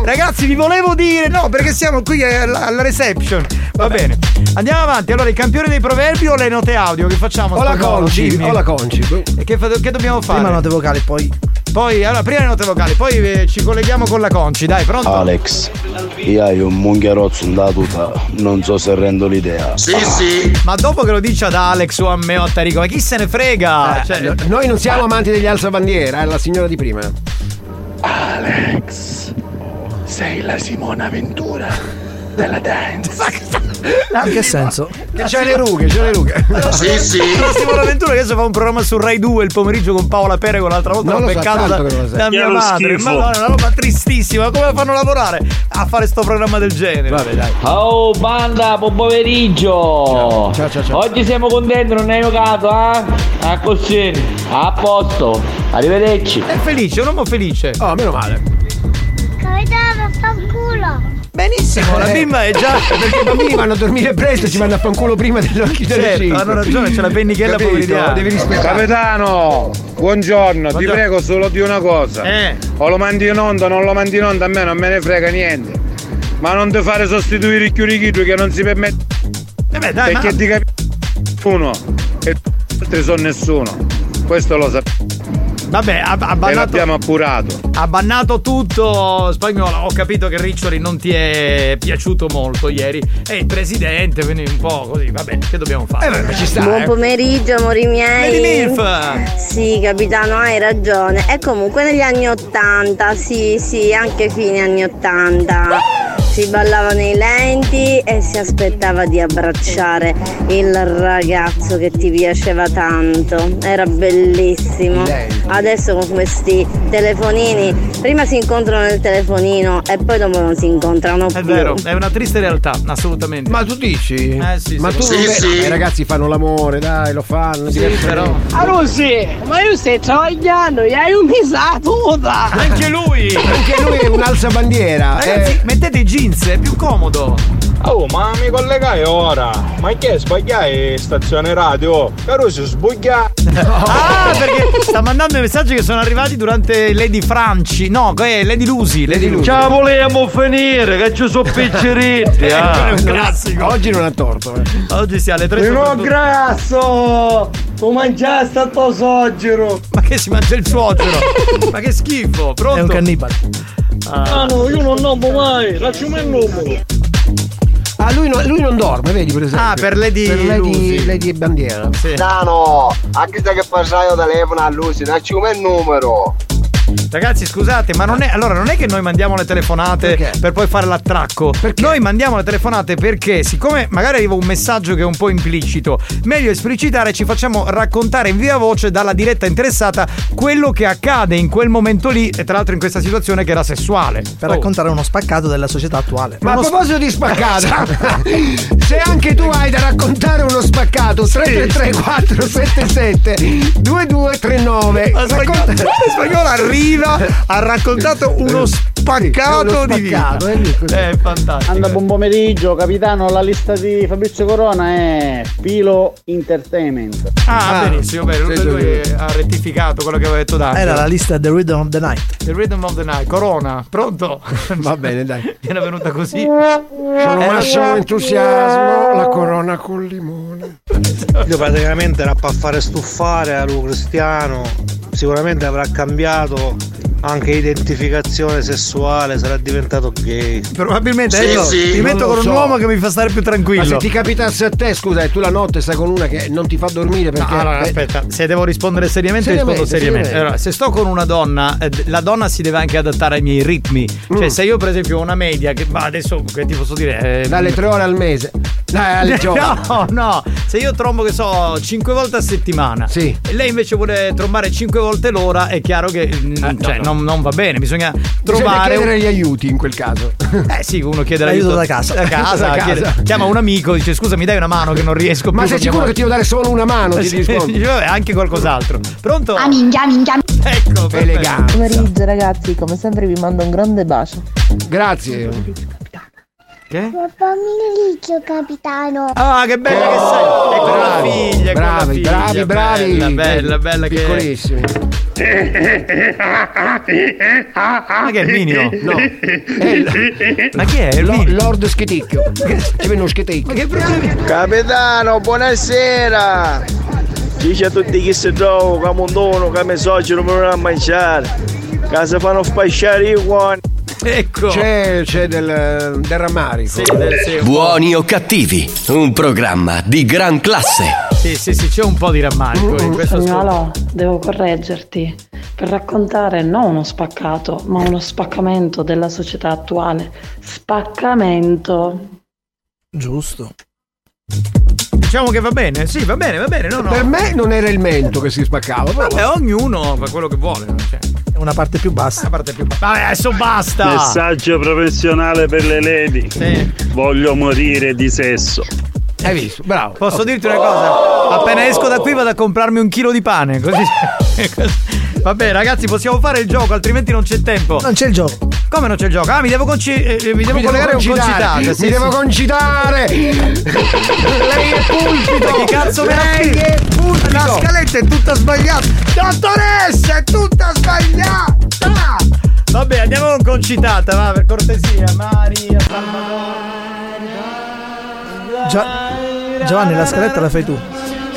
Ragazzi, vi volevo dire, no, perché siamo qui alla, alla reception. Va bene. Andiamo avanti. Allora, i campioni dei proverbi o le note audio che facciamo? O la? Conci, o la Conci. E che, che dobbiamo fare? Prima note vocali, poi. Poi, allora, prima le note vocali, poi eh, ci colleghiamo con la Conci, dai, pronto? Alex, io hai un mungherozzo da tuta, non so se rendo l'idea. Ma dopo che lo dice ad Alex o a me o a Tarico, ma chi se ne frega? Eh, Cioè, no- noi non siamo amanti degli alzabandiera, è la signora di prima. Alex, sei la Simona Ventura della dance. In che senso? Che c'è le rughe, c'è le rughe. Sì, sì. Simone Ventura che adesso fa un programma su Rai 2 il pomeriggio con Paola Perego l'altra volta l'ho beccato da, da mia madre. schifo. Ma no, è una roba tristissima. Come fanno a lavorare a fare sto programma del genere? Vabbè, dai. Oh banda, buon pomeriggio! Ciao, ciao, ciao. Oggi siamo contenti, non hai giocato, eh? A così, a posto. Arrivederci. È felice, un uomo felice. Oh, meno male. Capitano, sta un culo. Benissimo, la bimba è già. Perché i bambini vanno a dormire presto, ci vanno a fanculo prima delle occhi delle Certo, cinque. hanno ragione, c'è la pennichella pomeridiana. Devi rispettare. Capitano, buongiorno, ti Buongiorno. prego solo di una cosa. Eh. O lo mandi in onda o non lo mandi in onda, a me non me ne frega niente. Ma non ti fare sostituire il chiurichito che non si permette. Eh beh, dai, perché ma- ti capisci uno e gli altri sono nessuno. Questo lo sappiamo. Vabbè, ha, ha E bannato, l'abbiamo appurato. ha bannato tutto spagnolo. Ho capito che Riccioli non ti è piaciuto molto ieri. È il presidente, quindi un po' così. Vabbè, che dobbiamo fare? Eh, beh, ci sta. Buon pomeriggio, amori miei. Milf. Sì, capitano, hai ragione. E comunque negli anni Ottanta, sì, sì, anche fine anni Ottanta. Si ballava nei lenti e si aspettava di abbracciare il ragazzo che ti piaceva tanto. Era bellissimo. Adesso con questi telefonini, prima si incontrano nel telefonino e poi dopo non si incontrano È più. vero, è una triste realtà, assolutamente. Ma tu dici? Eh sì, Ma tu secondo non me- vedi? I ragazzi fanno l'amore, dai, lo fanno. Sì, però. Arusi, ma io stai travagliando, gli hai un misatuta! Anche lui! Anche lui è un alzabandiera. Ragazzi, eh. mettete i jeans, è più comodo. Oh, ma mi collegai ora. Ma che sbagliai stazione radio? Caruso, sbagliai. Ah, perché sta mandando i messaggi che sono arrivati durante Lady Franci. No, è Lady Lucy. Lady Lucy. Ciao, volevamo finire, che ci sono picciritti, È ah. un classico. Oggi non ha torto. eh. Oggi si ha le tre No, soprattutto- grasso! Tu mangiaste a tuo soggero! Ma che si mangia il suocero? Ma che schifo, pronto? È un cannibale. Ah no, io non nommo mai, lasciami il numero! Ah, lui, no- lui non dorme, vedi per esempio. Ah, per Lady per Lady, Lucy. Lady Bandiera. Sì. Nano, anche se che passai io telefono a lui, dacci come il numero. Ragazzi, scusate, ma non è. Allora, non è che noi mandiamo le telefonate Perché? per poi fare l'attracco. Noi mandiamo le telefonate perché, siccome magari arriva un messaggio che è un po' implicito, meglio esplicitare, ci facciamo raccontare in via voce dalla diretta interessata quello che accade in quel momento lì, e tra l'altro in questa situazione che era sessuale. Per Oh. raccontare uno spaccato della società attuale. Ma a Uno proposito di spaccato, se anche tu hai da raccontare uno spaccato, 333 477 2239 Ma spagnolo, spagnolo arriva riva ha raccontato uno spaccato di vita. È fantastico. Anda buon pomeriggio, capitano. La lista di Fabrizio Corona è Filo Entertainment. Ah, benissimo, bene. Sì, Lui sì. ha rettificato quello che aveva detto Dante. Era la lista The Rhythm of the Night. The Rhythm of the Night. Corona, pronto? Va bene, dai. Era venuta così. Sono Era- massimo entusiasmo, la corona col limone. Io praticamente era per fare stuffare a lui cristiano, sicuramente avrà cambiato anche identificazione sessuale, sarà diventato gay. Probabilmente Sì, ecco, sì, mi metto con un so. uomo che mi fa stare più tranquillo. Ma se ti capitasse a te, scusa, e tu la notte stai con una che non ti fa dormire perché. No, allora, eh, aspetta, se devo rispondere seriamente, Seriamente, rispondo seriamente. seriamente. Allora, se sto con una donna, eh, la donna si deve anche adattare ai miei ritmi. Cioè, Mm. se io, per esempio, ho una media che ma adesso che ti posso dire? eh, Dalle tre ore al mese. Dai, al giorno. No, no, se io trombo che so 5 volte a settimana Sì. e lei invece vuole trombare 5 volte l'ora, è chiaro che mm, cioè, Non, non va bene, bisogna Bisogna trovare chiedere gli aiuti in quel caso. Eh sì, uno chiede L'aiuto l'aiuto da casa. Da casa, Da casa. chiede- chiama un amico, dice scusa mi dai una mano che non riesco Ma più. sei con mia sicuro moglie." che ti devo dare solo una mano? Ti Sì, dice, "Vabbè, anche qualcos'altro. Pronto? Ah, minchia, minchia. Ecco, elegante. Pomeriggio ragazzi, come sempre vi mando un grande bacio. Grazie. Che? Pomeriggio capitano. Ah, che bella che sei! Ecco la figlia, ecco la bravi, figlia, bravi, bravi. Bella, bella, bella che Piccolissimi. Ma che è il minio? No. Ma chi è? Minio? Lord Schiticchio. Ci viene uno schiticchio. Ma che problema? Capitano, buonasera! Dice a tutti chi si trova, come un dono, come soci non vorranno mangiare. Che si fanno spacciare i guani. Ecco. C'è, c'è del, del rammarico. Buoni o cattivi, un programma di gran classe. Sì, sì, sì, c'è un po' di rammarico in questo ascolto. Spagnolo, devo correggerti per raccontare non uno spaccato, ma uno spaccamento della società attuale. Spaccamento. Giusto. Diciamo che va bene, sì, va bene, va bene. No, no. Per me non era il mento che si spaccava. però- Vabbè, ognuno fa quello che vuole. non c'è. È una parte più bassa. La parte più bassa. Vabbè, adesso basta! Messaggio professionale per le lady. Voglio morire di sesso. Hai visto? Bravo. Posso dirti una cosa? Appena esco da qui vado a comprarmi un chilo di pane. Così. Vabbè, ragazzi, possiamo fare il gioco, altrimenti non c'è tempo. Non c'è il gioco. Come non c'è il gioco? Ah, mi devo, conci- eh, mi devo Mi devo collegare con concitare, concitata. mi sì, devo sì. concitare. Lei è pulpito. Chi cazzo me Lei è pulpito. La scaletta è tutta sbagliata. Dottoressa, è tutta sbagliata. Vabbè, andiamo con concitata, va, per cortesia. Maria Gia- Giovanni, la scaletta la fai tu.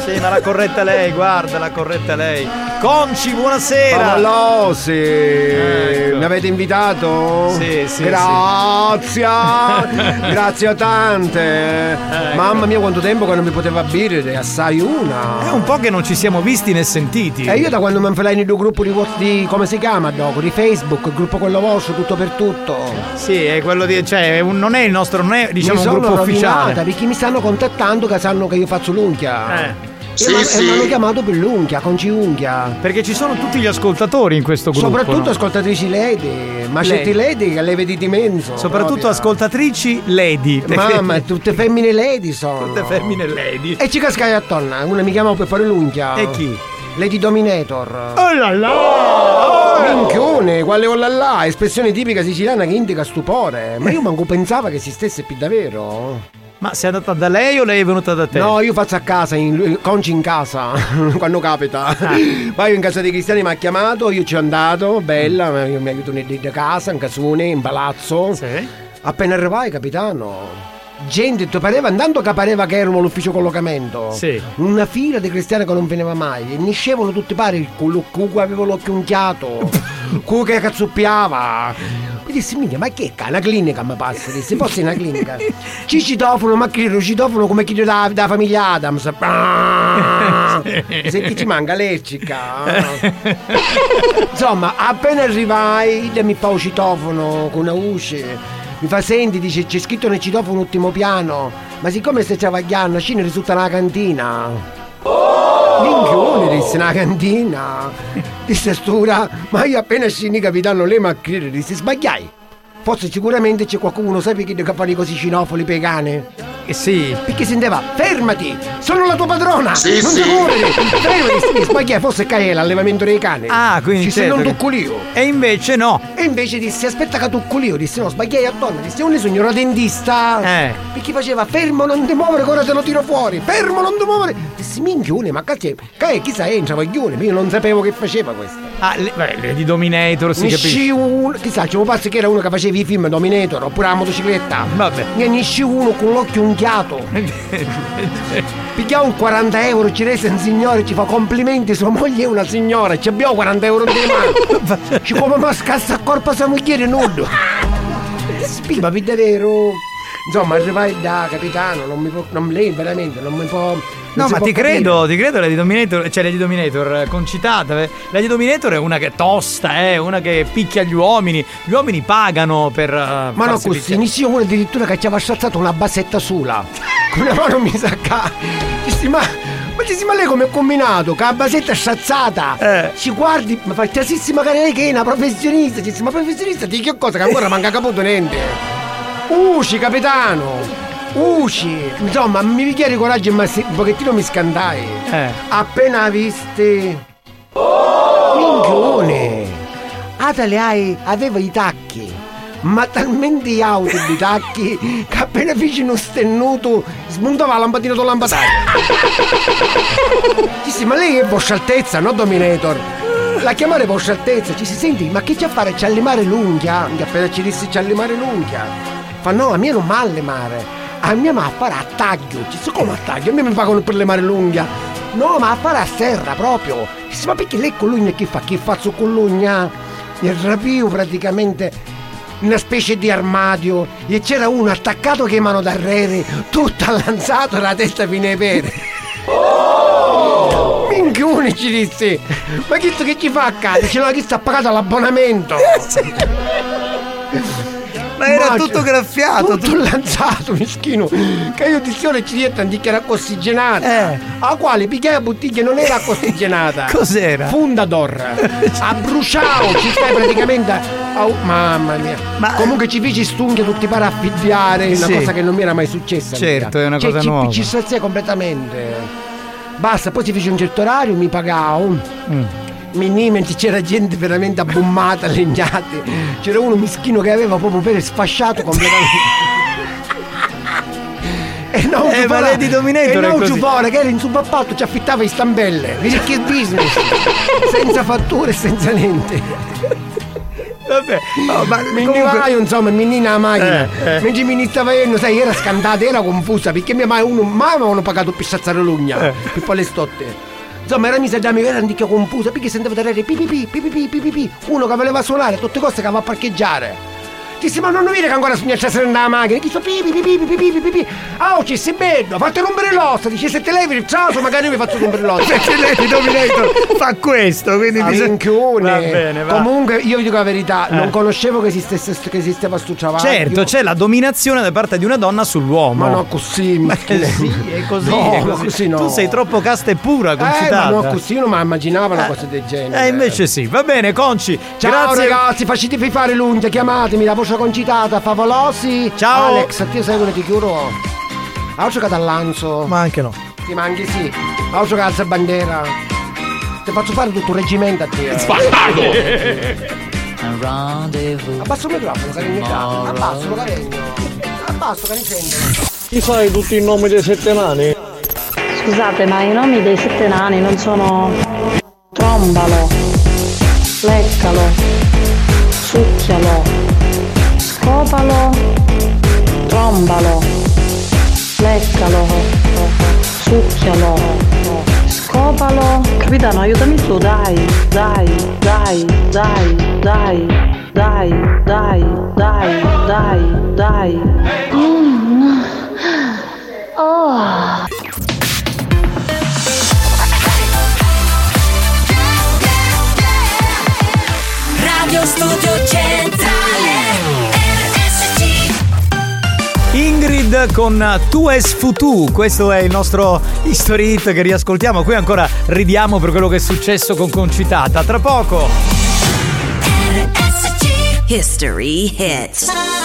Sì, ma la corretta lei, guarda, la corretta lei. Conci, buonasera. Favolosi. Ecco. Mi avete invitato? Sì, sì, Grazie. Grazie a tante. Mamma mia, quanto tempo che non mi poteva bere, assai una. È un po' che non ci siamo visti né sentiti. E io da quando mi infilai nei due gruppi di, di come si chiama dopo? Di Facebook, il gruppo quello vostro, tutto per tutto. Sì, è quello di. cioè, non è il nostro, non è diciamo mi un gruppo rovinata ufficiale. perché mi stanno contattando che sanno che io faccio l'unchia. Eh. E Sì, m'ha- sì. E mi hanno chiamato per l'unchia, conci unchia. Perché ci sono tutti gli ascoltatori in questo gruppo. Soprattutto no? ascoltatrici lady, ma Lady. lady che le vedi di mezzo. Soprattutto proprio. ascoltatrici lady. perché- Mamma, tutte femmine lady sono. Tutte femmine lady. E ci cascai attorno, una mi chiamava per fare l'unchia. E chi? Lady Dominator. Oh là là! Minchione, quale oh là là, espressione tipica siciliana che indica stupore. Ma io manco pensavo che esistesse più davvero. Ma sei andata da lei o lei è venuta da te? No, io faccio a casa, in, conci in casa, quando capita. Ah. Vai in casa dei cristiani, mi ha chiamato, io ci ho andato, bella, mi, mi aiuto di casa, in casone, in palazzo. Appena arrivai, capitano. Gente, ti pareva, andando che pareva che erano l'ufficio collocamento. Sì. Una fila di cristiani che non veniva mai. E niscevano tutti pari, il culo, cu aveva l'occhio unchiato, cu che cazzuppiava. Mi dissi, minchia, ma che è? Una clinica mi passa, dissi, forse è una clinica. Ci citofono, ma credo citofono come chi da, da famiglia Adams. Ah! Senti, ci manca l'ercica. Insomma, appena arrivai, mi fa un citofono con una voce. Mi fa senti, dice c'è scritto nel citofono ultimo piano. Ma siccome stai travagliando, ne risulta una cantina. Minchione, disse una cantina. Disse stura, ma io appena scini capitano ha credere, disse sbagliai. Forse sicuramente c'è qualcuno, sai perché deve fare così cinofoli cani? Eh, sì. Perché senteva, fermati, sono la tua padrona! Sì, non sì. ti muovere! Fermati, sbagliai, forse Cae l'allevamento dei cani. Ah, quindi Ci sei certo un che- tucculio. E invece no. E invece disse, aspetta che tucculio, disse no, sbagliai a donna, disse un signora dentista. Eh. Perché faceva, fermo, non ti muovere, ora te lo tiro fuori, fermo, non ti muovere. Dissi, minchione, ma cazzo, Cae chissà entra, vaglione, io non sapevo che faceva questo. Ah, le, vabbè, le di Dominator si capisce. uno, chissà, c'è un pazzo che era uno che faceva i film Dominator oppure la motocicletta. Vabbè. Ne esce uno con l'occhio unchiato. Piglia un 40 euro, ci rese un signore, ci fa complimenti, sua moglie è una signora, ci abbiamo 40 euro in mano. ci come ma scassa a corpo sua moglie nudo. Spiva, davvero. Insomma, arrivai da capitano, non mi può. Non, lei veramente non mi può. non No, ma ti capire. credo, ti credo Lady Dominator, cioè Lady Dominator eh, concitata. eh. Lady Dominator è una che è tosta, è una che picchia gli uomini. Gli uomini pagano per. eh, Ma no, così, inizio uno addirittura che ci aveva sciazzato una basetta sola. Con la mano mi sacca. Ma. Ma dici, ma lei come è combinato? Che la basetta è sciazzata! Eh. Ci guardi, ma fai tesissima carriera che è una professionista. Dici, ma professionista di che cosa? Che ancora manca caputo niente. Usci, capitano! Usci! Insomma, mi bicchiere coraggio ma si- un pochettino mi scandai. Eh. Appena visti. Minchione! Atale hai, aveva i tacchi, ma talmente auto di tacchi che appena feci uno stennuto smontava la lampadina del lampadario. Dissi, ma lei è vostra altezza, no Dominator? La chiamare vostra altezza, ci si senti, ma che c'è a fare? C'è a limare l'unghia? Appena ci dissi c'è a limare l'unghia. Fa no, a me non ma a limare. A mia ma a fare a taglio. Ci so come a taglio? A me mi pagano per limare l'unghia. No, ma a fare a serra proprio. Dissi, ma perché lei con l'ugna che fa? Che faccio con l'ugna? Il rapio praticamente una specie di armadio e c'era uno attaccato che mano d'arrere, tutto allanzato la testa fino ai pere. Minchione ci disse, ma chi che ci fa a casa? Ce l'ha chi sta pagato l'abbonamento. Ma era Ma tutto graffiato. Tutto lanzato, mischino. Che io dissi ora ci dietro che era ossigenata. Eh. A quale picchiai bottiglia non era ossigenata. Cos'era? Fundador. A bruciao, ci stai praticamente. Au, mamma mia. Comunque ci feci stunghia tutti para a figliare, una Sì. cosa che non mi era mai successa. Certo, mica. è una Cioè, cosa ci, nuova. Ci saziai completamente. Basta, poi si fece un certo orario, mi pagavo. Mm. Minì, mentre c'era gente veramente abbommata, legnati. C'era uno mischino che aveva proprio per sfasciato completamente. E non Eh, ma Lady Dominator E non così. Giuffone, che era in subappalto, ci affittava i stambelle. Vedi che business. senza fatture e senza niente. Vabbè, no, ma Mi comunque- indivaio, insomma, minì nella macchina. Eh, eh. Mentre mi stava venendo, sai, era scandata, era confusa, perché mia mai uno mai mi avevano pagato per sciazzare l'ugna, Eh. per fare le stotte. Insomma, era misa da me, era anche confusa, perché sentivo terrere pipipi, pipipi, pipipi, uno che voleva suonare, tutte cose che aveva a parcheggiare. Dissi, ma non vedi che ancora sogna stasera nella macchina? Chi so pipi, pipi, pipi, pipi, pipi. Ah, ci sei bello, fate rompere l'ossa. Dice, se te levi il ciao, magari io mi faccio rompere l'ossa. Perché Lady Dominator fa questo, quindi Ah, bisogna-. Va bene, va. Comunque, io vi dico la verità, Eh. non conoscevo che esistesse che esisteva sto ciavallo. Certo, c'è la dominazione da parte di una donna sull'uomo. Ma no, così, Ma mischine. sì, è così, No, è così. così no. Tu sei troppo casta e pura, Eh, concitata. ma no, così non mi immaginavo una cosa del genere. Eh, invece sì. Va bene, Conci. Ciao grazie. ragazzi, facitevi fare l'unghia, chiamatemi, la voce concitata, favolosi. Ciao. Alex, ti sai come ti chiuro? Ho giocato all'Anzo. Ma anche no. Ti manchi sì. Ho giocato alza bandiera. Ti faccio fare tutto un reggimento a te. Abbasso il microfono, Carigno. Abbasso, Carigno. Abbasso, sentono. Ti sai tutti i nomi dei sette nani? Scusate, ma i nomi dei sette nani non sono trombalo, leccalo, trombalo, leccalo, succhialo, scopalo. Capitano, aiutami su, dai, dai, dai, dai, dai, dai, dai, dai, dai, dai. Mm. Oh. Radio Studio Centrale Con Tu es Futu, questo è il nostro history hit che riascoltiamo. Qui ancora ridiamo per quello che è successo con Concitata. Tra poco. History Hits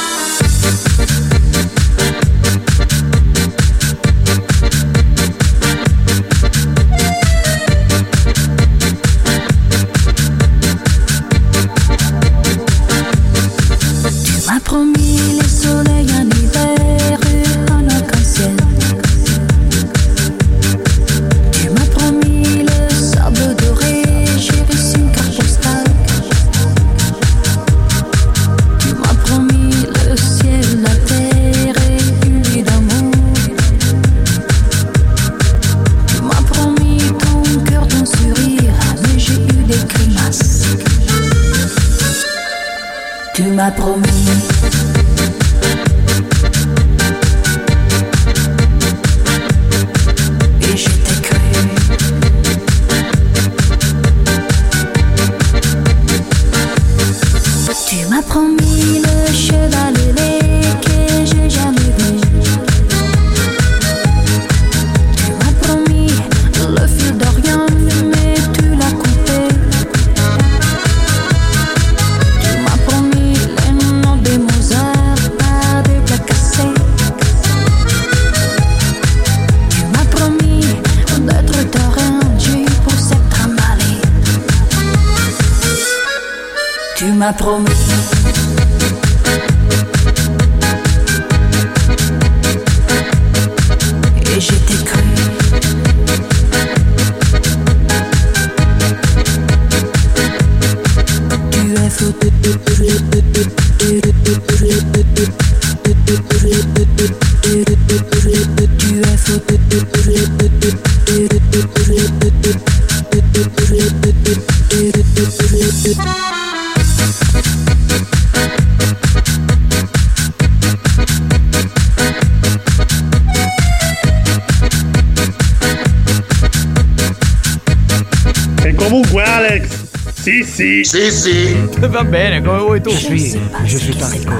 sì sì. Sì sì. Va bene, come vuoi tu. Je suis Tarico.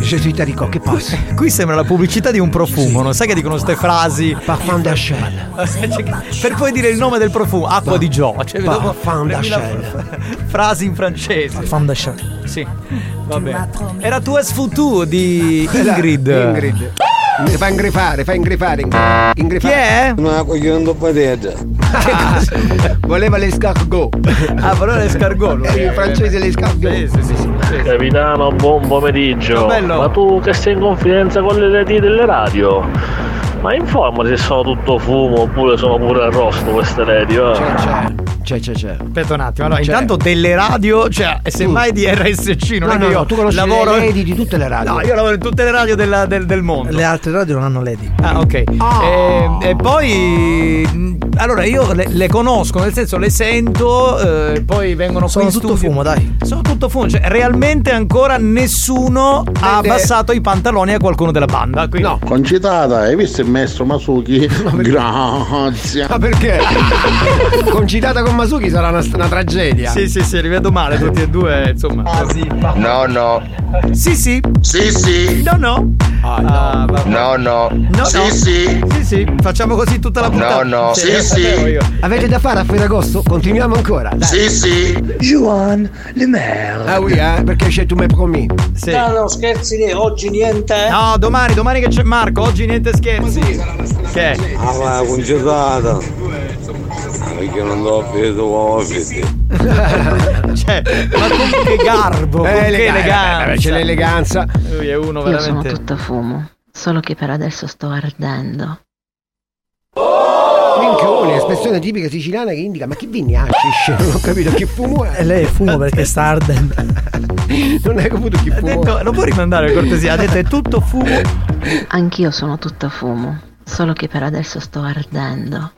Je suis Tarico, che passa? Qui sembra la pubblicità di un profumo, non sai che dicono queste frasi? Parfum d'Achel. per poi dire il nome del profumo, acqua di Gio. Cioè, Parfum premila- d'Achel. Frasi in francese. Parfum d'Achel. Sì, va bene. Era tu es futu di Era Ingrid. Ingrid. Mi fa ingrifare, fa ingrifare. Ingrifare. Chi è? Una cogliendo patete. Voleva l'escargot. Ah, voleva l'escargot. lui. In francese l'escargot. Sì, sì, sì, sì. Capitano, buon pomeriggio. Bello. Ma tu che sei in confidenza con le reti delle radio? Ma informati se sono tutto fumo oppure sono pure arrosto queste reti, va? C'è, c'è, c'è. Aspetta un attimo, allora, C'è. intanto delle radio, cioè, e semmai di RSC, non No, è che no, io no, tu conosci lavoro le reti di tutte le radio. No, io lavoro in tutte le radio della- del, del mondo. Le altre radio non hanno ledi. Ah, ok. E, e poi. mh, Allora, io le, le conosco, nel senso le sento, eh, poi vengono Sono qui in tutto studio. fumo, dai. Sono tutto fumo. Cioè, realmente ancora nessuno ha Vede- abbassato i pantaloni a qualcuno della banda. Quindi... No. Concitata, hai visto il maestro Masuki? Grazie. Ma perché? Concitata con Masuki sarà una, una tragedia. Sì, sì, sì, li vedo male tutti e due, insomma. No, no. Sì, sì. Sì, sì. No, no. Ah, vabbè. No, no. No, sì, no. sì. Sì, sì, facciamo così tutta la puntata. No, no. Sì, Sì, lo sì. io. Avete da fare a Ferragosto? Continuiamo ancora. Dai. Sì, sì. Juan Le Maire. Ah oui, eh, perché c'è tu me promis. Sì. no, scherzi, lì, oggi niente. No, domani, domani che c'è Marco, oggi niente scherzi. Che è? Ah, ma concitata. Perché non do vedo uomini. Cioè, ma con che garbo, con Eh, che elega- eleganza. eh, c'è l'eleganza. Lui è uno Io veramente. sono tutta fumo, solo che per adesso sto ardendo. Minchione, espressione tipica siciliana che indica ma chi vini hashish? Non ho capito che fumo è. E lei è fumo perché sta ardendo. Non hai capito chi fumo detto, lo puoi rimandare per cortesia? Ha detto è tutto fumo. Anch'io sono tutta fumo, solo che per adesso sto ardendo.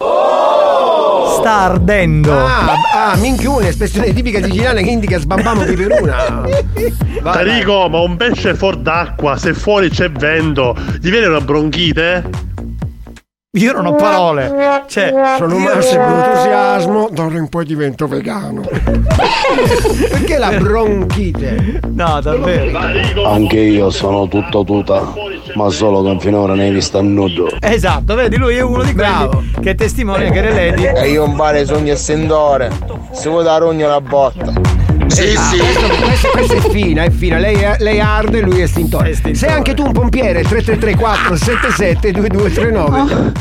Sta ardendo. Ah, ah, minchione, espressione tipica siciliana che indica sbambamo di peruna. Tarico, ma un pesce fuori d'acqua, se fuori c'è vento, gli viene una bronchite? Io non ho parole. Cioè, Sono io- massimo entusiasmo, d'ora in poi divento vegano. Perché la bronchite? No, davvero. Anche io sono tutto tuta, ma solo che finora ne hai visto a nudo. Esatto, vedi, lui è uno di quelli che testimonia che le lady. E io un vale sogno e sendore. Se vuoi dare ogni la botta. Sì, Ah, sì. Questo, questo- questa è fina, è fina. Lei, è- lei arde, lui è estintore. Sei anche tu un pompiere, 3334 77 2239.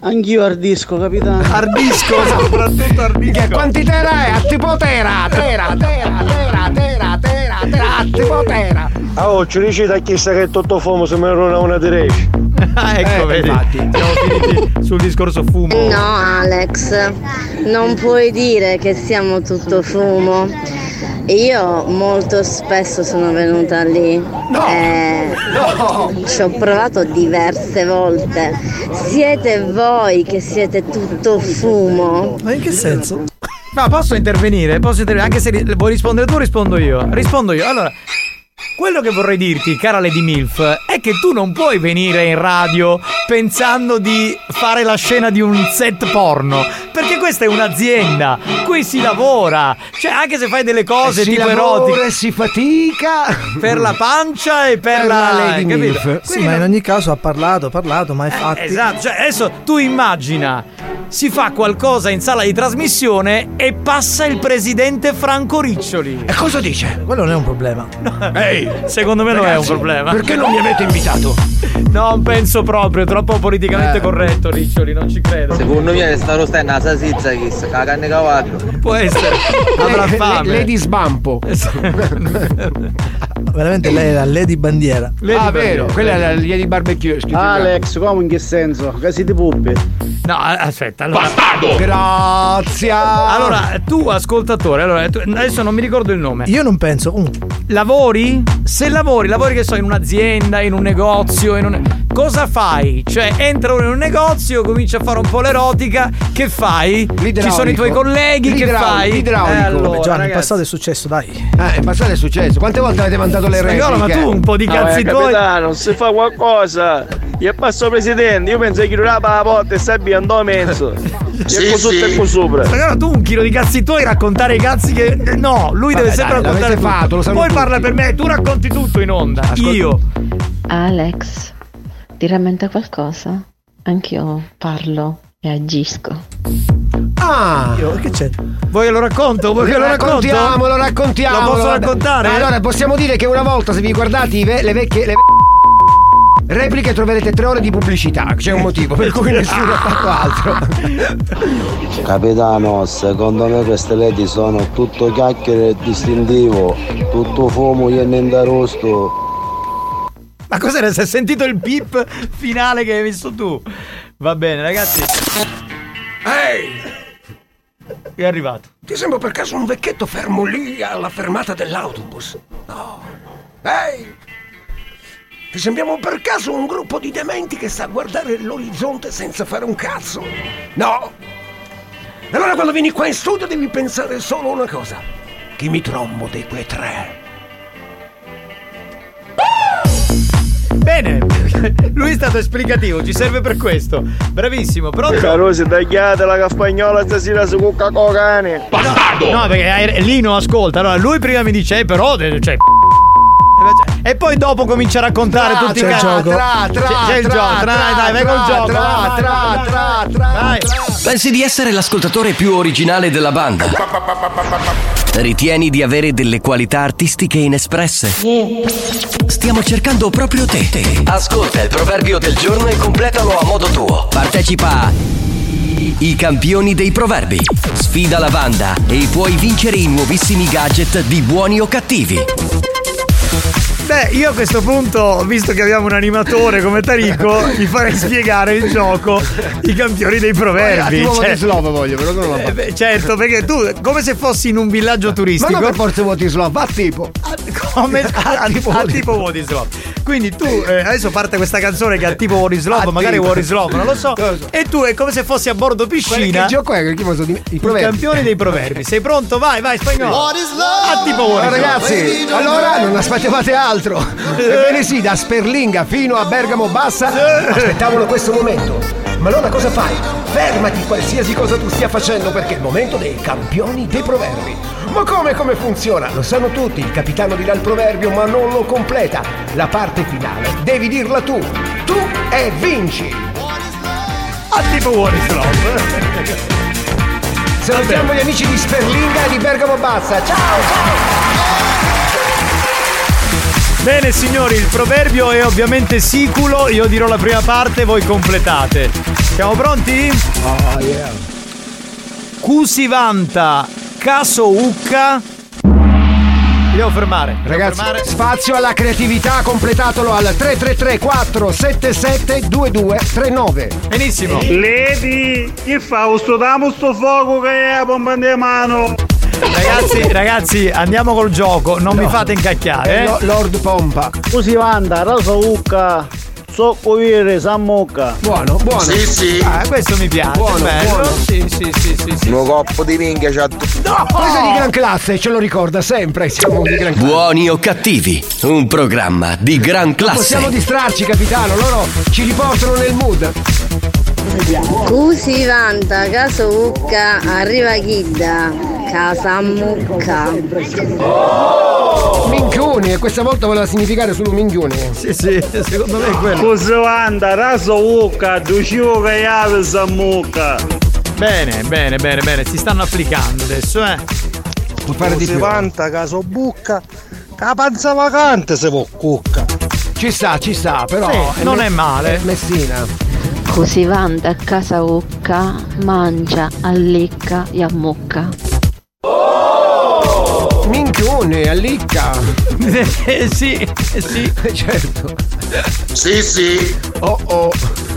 Anch'io ardisco, capitano. Ardisco, soprattutto ardisco. Che quanti tera è? A tipo tera, tera, tera, tera, tera, tera, tera, a tipo tera. Ah, oh, ci dici da chi sa che è tutto fumo se mi era una di resci. Ah, ecco, Eh, vedi. infatti. Siamo finiti sul discorso fumo. No, Alex, non puoi dire che siamo tutto fumo. Io molto spesso sono venuta lì. e Ci ho provato diverse volte. Siete voi che siete tutto fumo. Ma in che senso? Ma posso intervenire? Posso intervenire? Anche se vuoi rispondere tu, rispondo io. Rispondo io. Allora, quello che vorrei dirti, cara Lady Milf, è che tu non puoi venire in radio pensando di fare la scena di un set porno. Perché questa è un'azienda, qui si lavora. Cioè, anche se fai delle cose Eh, si tipo lavora erotiche. e si fatica Per la pancia e per, Per la, la Lady capito? Milf. Sì, Quindi ma in ogni caso ha parlato, ha parlato, ma hai fatti. Esatto, cioè adesso tu immagina, si fa qualcosa in sala di trasmissione e passa il presidente Franco Riccioli. E cosa dice? Quello non è un problema. Ehi, secondo me non è un Ragazzi, problema. perché non mi avete invitato? Non penso proprio, è troppo politicamente Eh. corretto Riccioli, non ci credo. Secondo me sta rostando una salsiccia che sta la carne cavallo. Può essere, avrà fame. le- Lady Sbampo. Veramente lei è la Lady Bandiera. ah, vero, quella è la di barbecue. Alex, come in che senso? Casi di puppe. No, aspetta, allora. bianco. Grazie. Allora, tu ascoltatore, allora, tu- adesso non mi ricordo il nome. Io non penso. uh, Lavori? Se lavori, lavori che so in un'azienda, in un negozio, in un... Cosa fai? Cioè, entra uno in un negozio, comincia a fare un po' l'erotica, che fai? Ci sono i tuoi colleghi, che fai? l'idraulico. Eh, allora, Beh, Gianni, in passato è successo, dai. Eh, in passato è successo. Quante volte avete mandato le repliche? Spagnolo, ma tu un po' di Ah, cazzi eh, tuoi. capitano, se fa qualcosa. Io passo presidente, io penso che chiuderà la porta e stai andò mezzo. Sì, Io sotto sì. e sopra. Spagnolo, tu un chilo di cazzi tuoi raccontare i cazzi che. No, lui deve Vabbè, sempre dai, raccontare fatto, Poi tutti. parla per me, tu racconti tutto in onda. Io. Alex, ti rammenta qualcosa? Anch'io parlo e agisco. Ah! che c'è? Vuoi che lo racconto? Vuoi che Lo lo racconto? raccontiamo, lo raccontiamo. Lo posso raccontare? Allora, possiamo dire che una volta, se vi guardate i ve- le vecchie. Repliche troverete tre ore di pubblicità. C'è un motivo per cui nessuno ha fatto altro. Capitano, secondo me queste ledi sono tutto chiacchiere distintivo, tutto fumo e niente rosto. Ma cos'era? Si è sentito il pip finale che hai visto tu? Va bene, ragazzi. Ehi! È arrivato. Ti sembra per caso un vecchietto fermo lì alla fermata dell'autobus? No. Ehi! Ti sembriamo per caso un gruppo di dementi che sa guardare l'orizzonte senza fare un cazzo? No! Allora quando vieni qua in studio devi pensare solo una cosa. Chi mi trombo dei quei tre? Bene, lui è stato esplicativo, ci serve per questo. Bravissimo, pronto? Carosi, tagliate la spagnola stasera su Coca-Cola cane. No, perché hai- Lino ascolta. Allora, lui prima mi dice, eh, però, cioè. E poi dopo comincia a raccontare Tra, tutti i c'è il cazzi. gioco. Tra, tra, C'è- c'è il tra, gioco, tra, dai, dai, vai tra, col gioco. tra, tra, tra, tra, Vai. Pensi di essere l'ascoltatore più originale della banda? Ritieni di avere delle qualità artistiche inespresse? Stiamo cercando proprio te. Ascolta il proverbio del giorno e completalo a modo tuo. Partecipa a I campioni dei proverbi. Sfida la banda e puoi vincere i nuovissimi gadget di buoni o cattivi. Thank you. Beh, io a questo punto, visto che abbiamo un animatore come Tarico, gli farei spiegare il gioco I campioni dei proverbi. Tipo Cioè- Votislava voglio, però non la Eh, beh, certo, perché tu, come se fossi in un villaggio Ma turistico. non per forza Votislava, a tipo. come a, tipo, a tipo Wodislaw. Quindi tu eh, adesso parte questa canzone che ha tipo Wodislaw, A magari tipo. Wodislaw, non lo so. E tu è come se fossi a bordo piscina. Che gioco è? Che posso dire? I I proverbi. campioni dei proverbi. Sei pronto? Vai, vai, spagnolo. A tipo Allora, Wodislaw. ragazzi, allora non aspettavate altro. Ebbene sì, da Sperlinga fino a Bergamo Bassa aspettavano questo momento. Ma allora cosa fai? Fermati qualsiasi cosa tu stia facendo perché è il momento dei campioni dei proverbi. Ma come come funziona? Lo sanno tutti, il capitano dirà il proverbio ma non lo completa. La parte finale devi dirla tu. Tu e vinci. A tipo Wodislaw. Salutiamo gli amici di Sperlinga e di Bergamo Bassa. Ciao ciao! Bene signori, il proverbio è ovviamente siculo, io dirò la prima parte, voi completate. Siamo pronti? Oh yeah. Cusi vanta, caso ucca. Mi devo fermare. mi devo Ragazzi, fermare. spazio alla creatività, completatelo al 333 477 2239. Benissimo. Lady, che fa? Studiamo sto fuoco che è a pompa di mano. Ragazzi, ragazzi, andiamo col gioco, non mi fate incacchiare. Eh, Eh? Lo- Lord Pompa. Scusi Wanda, rosa ucca. Zoccovire Sammucca. Buono, buono. Sì, sì. Ah, questo mi piace. Buono, bello. buono. Sì, sì, sì, sì, sì. Un coppo di minchia c'ha No, questo è di gran classe, ce lo ricorda sempre. Siamo di gran classe. Buoni o cattivi, un programma di gran classe. Possiamo distrarci, capitano. Loro ci riportano nel mood. Cusi vanta, caso Ucca, arriva Chidda, casa mucca. Minchioni, e questa volta voleva significare solo minchioni. Sì, sì, secondo me è quello. Cusivanda, raso ucca, ducivo che ave Sammucca. Bene, bene, bene, bene. Si stanno applicando adesso, eh. fare di vanta caso bucca, la panza vacante se può cucca. Ci sta, ci sta, però. Sì, non è male. è Messina. Così vanta a casa Ucca, mangia, allicca e ammucca. Minchione, allicca. Eh, sì, eh, sì. certo. Sì, sì. Oh oh.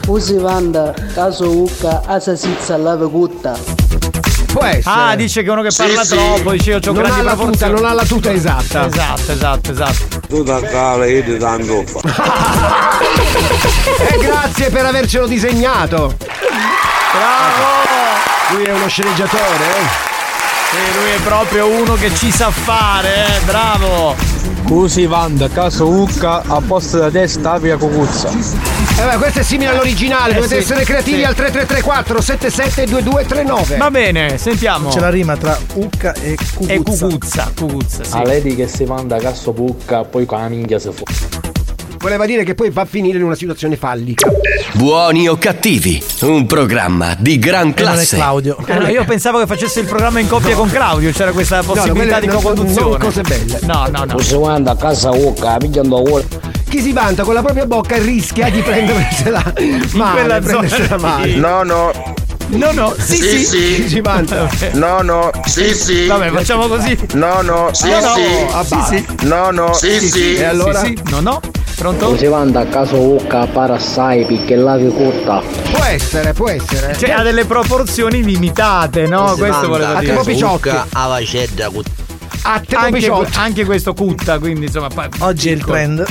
Usi vanda, caso Ucca, asa sizza cutta. Può essere. Ah, dice che uno che Sì, parla sì. troppo, dice io ho Non grandi ha la tuta, non ha la tuta esatta. Esatto, esatto, esatto. Tu da cala io ti tanto E grazie per avercelo disegnato. Bravo! Lui è uno sceneggiatore, eh? Sì, lui è proprio uno che ci sa fare, eh, bravo! Cusi Vanda, caso Ucca, a posto da testa avia cucuzza. Eh beh, questo è simile all'originale, Eh, dovete sì, essere creativi sì. al 3334 772239. Va bene, sentiamo. C'è la rima tra Ucca e Cucuzza. E cucuzza, cucuzza, sì. A lady che si manda caso Pucca, poi con la minchia si fu. Voleva dire che poi va a finire in una situazione fallica. Buoni o cattivi, un programma di gran classe. Eh, no, io pensavo che facesse il programma in coppia con Claudio, c'era questa possibilità di quelle non- co-conduzione. non cose belle. No, no, no. Si manda a casa Ucca, pigliando vuole. Chi si vanta con la propria bocca rischia di prendersela male, quella prendersela zona male. No, no. No, no, sì, Sì, sì. sì. Si vanta? No, no. Sì, sì. Vabbè, facciamo così. No, no. Sì, No, no. sì. Ah, Sì, sì. No, no. Sì, sì. E allora? Sì, sì. No, no. Pronto? Si manda a caso Ucca, para assai, perché la cutta. Può essere, può essere. Cioè, ha delle proporzioni limitate, no? Questo volevo A dire. tipo Picciocchi. alla cedda A tipo Anche, anche questo cutta, quindi insomma. Oggi è il trend.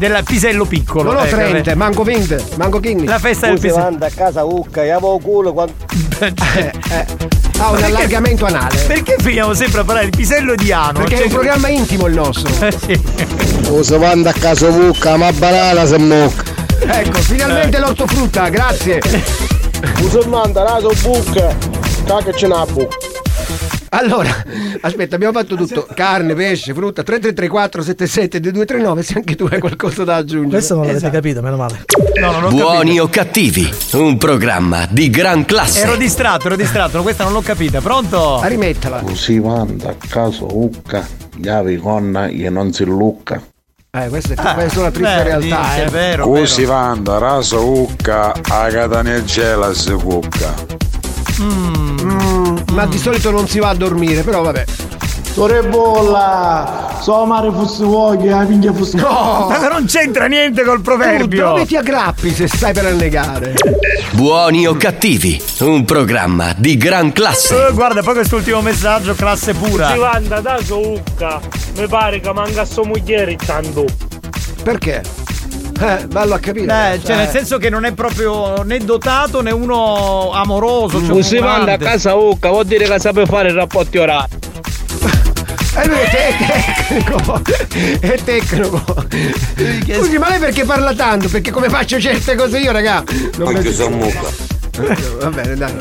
Del pisello piccolo. Non ho ecco, 30, eh. manco 20, manco King. La festa del pisello. a casa Ucca, io avevo culo quando... Ha un Perché- allargamento anale. Perché finiamo sempre a parlare di pisello di ano? Perché è Cioè- un programma intimo il nostro. Eh, sì. Si manda a caso Ucca, ma banana se mocca. Ecco, finalmente l'ortofrutta, grazie. Uso manda, raso bucca, caca ce n'ha bucca. Allora, aspetta, abbiamo fatto tutto. Carne, pesce, frutta, 3334 77 2239 se anche tu hai qualcosa da aggiungere. Questo non l'avete Esatto. capito, meno male. No, non ho Buoni capito. o cattivi, un programma di gran classe. Ero distratto, ero distratto, questa non l'ho capita. Pronto? Ah, rimettala. Si manda a caso Ucca, chiavi con e non si lucca. Eh, questa è, questa è una triste Beh, realtà, dice, eh. È vero, Cusi vero. vanda, raso Ucca, a catanegela si cucca. Mm, ma di solito non si va a dormire, però vabbè. Sorebolla, so mare fosse vuoi, la minchia fosse... No! Ma non c'entra niente col Tu proverbio. dove ti aggrappi se stai per annegare? Buoni o cattivi, un programma di gran classe. Eh, guarda, poi quest'ultimo messaggio, classe pura. Si vanda da Ucca, mi pare che manca sua moglie tanto. Perché? Eh, bello a capire. Eh, cioè, nel senso che non è proprio né dotato né uno amoroso. Cioè Cusi un Vanda a casa Ucca, vuol dire che sape fare rapporti orari. Eh, lui è, te- è tecnico. È tecnico. Scusi, ma lei perché parla tanto? Perché come faccio certe cose io, raga? Non Anche se mucca. Va bene, dai.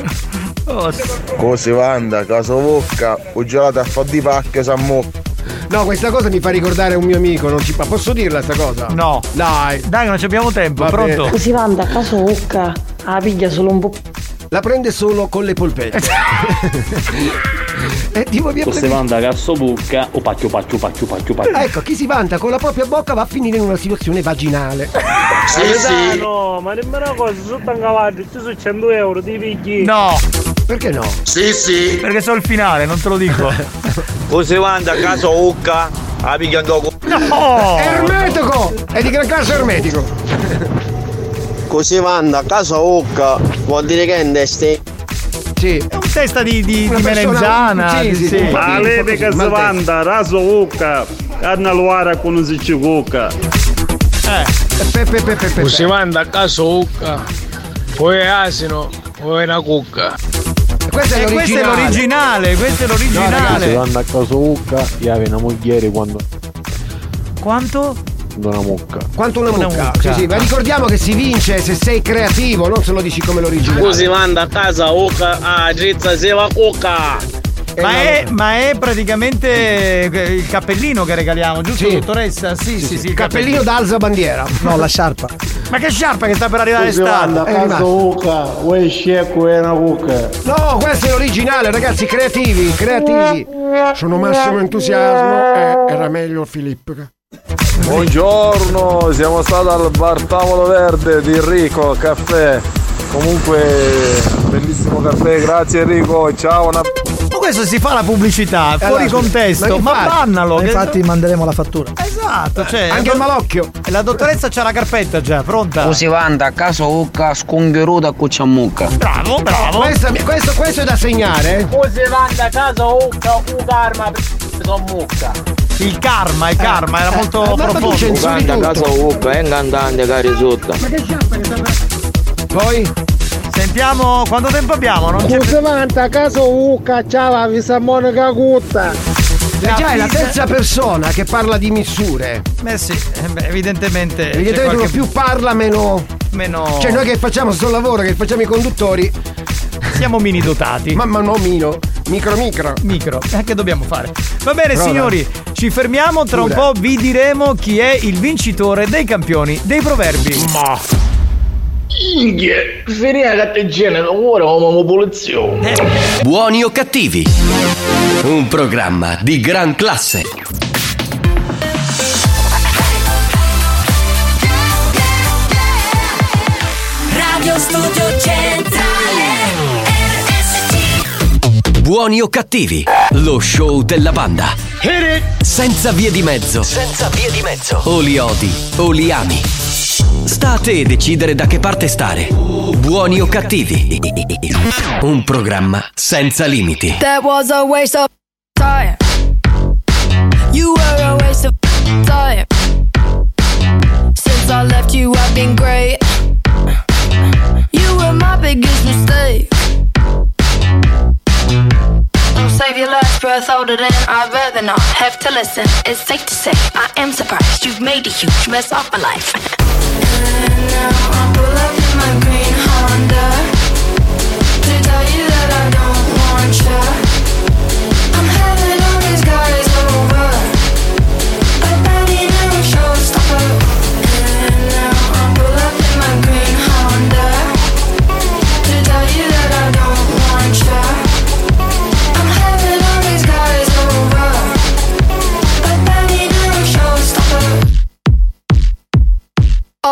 Oh, sì. Cusi Vanda, caso Ucca, un gelato a fa di pacche sa mucca. No, questa cosa mi fa ricordare un mio amico, non ci fa. Posso dirla sta cosa? No. Dai. Dai, non ci abbiamo tempo. Va Pronto? bene. Così vanda a caso Ucca, la piglia solo un po'. La prende solo con le polpette. e tipo via Cusi Vanda a caso Pucca, o pacchio pacchio pacchio pacchio pacchio. Ecco, chi si vanta con la propria bocca va a finire in una situazione vaginale. Sì, sì. No, ma nemmeno una cosa, sotto un cavallo, ci sono 100 euro, ti pigli. No, Perché no? Sì, sì. perché so il finale, non te lo dico. Cusi Vanda a caso Ucca, a pigliando No! Ermetico! È di gran classe ermetico. Così vanda, a casa Ucca, vuol dire che è in desti. Sì. È un testa di, di, Una di persona- melenzana. sì, sì, sì. lei che si vanta, raso ucca, canna luara con si ci cucca. Pepe Pepe Pepe. Si manda a caso Ucca, poi è asino, poi è una cucca. Questo E questo è l'originale, questo è Si l'originale. vanno a casa Ucca, gli avevi una mogliere quando Quanto? una mucca. Quanto una, Una mucca. mucca. Sì, sì, ma ricordiamo che si vince se sei creativo, non se lo dici come l'originale. Scusi, manda a casa Ucca, a Grizza se la cucca. Ma è, ma è praticamente eh, il cappellino che regaliamo, giusto Sì. dottoressa? Sì, sì, sì. il Cappellino d'alza bandiera. No, la sciarpa. Ma che sciarpa che sta per arrivare l'estate? e. No, questo è l'originale, ragazzi, creativi, creativi. Sono massimo entusiasmo e era meglio Filippo. Buongiorno, siamo stati al bar Tavolo Verde di Enrico, caffè. Comunque, bellissimo caffè, grazie Enrico, ciao. Una... Ma questo si fa la pubblicità, fuori Allora, contesto, ma, bannalo. Ma che- Infatti manderemo la fattura. Esatto, cioè. Anche il malocchio. E la dottoressa c'ha la carpetta già, pronta? Così vanda a caso Ucca, scungheruta cucciamucca. Bravo, bravo. Questo, questo, questo è da segnare. eh? Scusi, manda a casa Ucca, un karma, sono mucca. Il karma, il karma, era molto Eh, ma- ma tu profondo. censuri Vanda a tutto. casa Ucca, è cantante cari sotto. Poi? Sentiamo quanto tempo abbiamo, non c'è Scusi, manda a casa Ucca, ciao, avvisa Monica Cutta. Eh già, è la terza persona che parla di misure. Beh sì, eh, beh, evidentemente. c'è Evidentemente uno qualche- più parla, meno. meno. Cioè, noi che facciamo sto lavoro, che facciamo i conduttori, siamo mini dotati. ma, ma no mino, micro micro. Micro, eh, che dobbiamo fare? Va bene Prova. signori, ci fermiamo, tra un Pure. po' vi diremo chi è il vincitore dei campioni dei proverbi. Ma Inghie, finire la catteggina, ora come pulizia. Buoni o cattivi? Un programma di gran classe. Radio Studio Centrale RSC Buoni o cattivi? Lo show della banda. Senza vie di mezzo. Senza via di mezzo. O li odi o li ami. Sta a te decidere da che parte stare. Buoni o cattivi? Un programma senza limiti. That was a waste of time. You were a waste of time. Since I left you, I've been great. You were my biggest mistake. Save your last breath older than I'd rather not have to listen. It's safe to say I am surprised you've made a huge mess of my life. And now I pull up in my green Honda to tell you that I don't want you.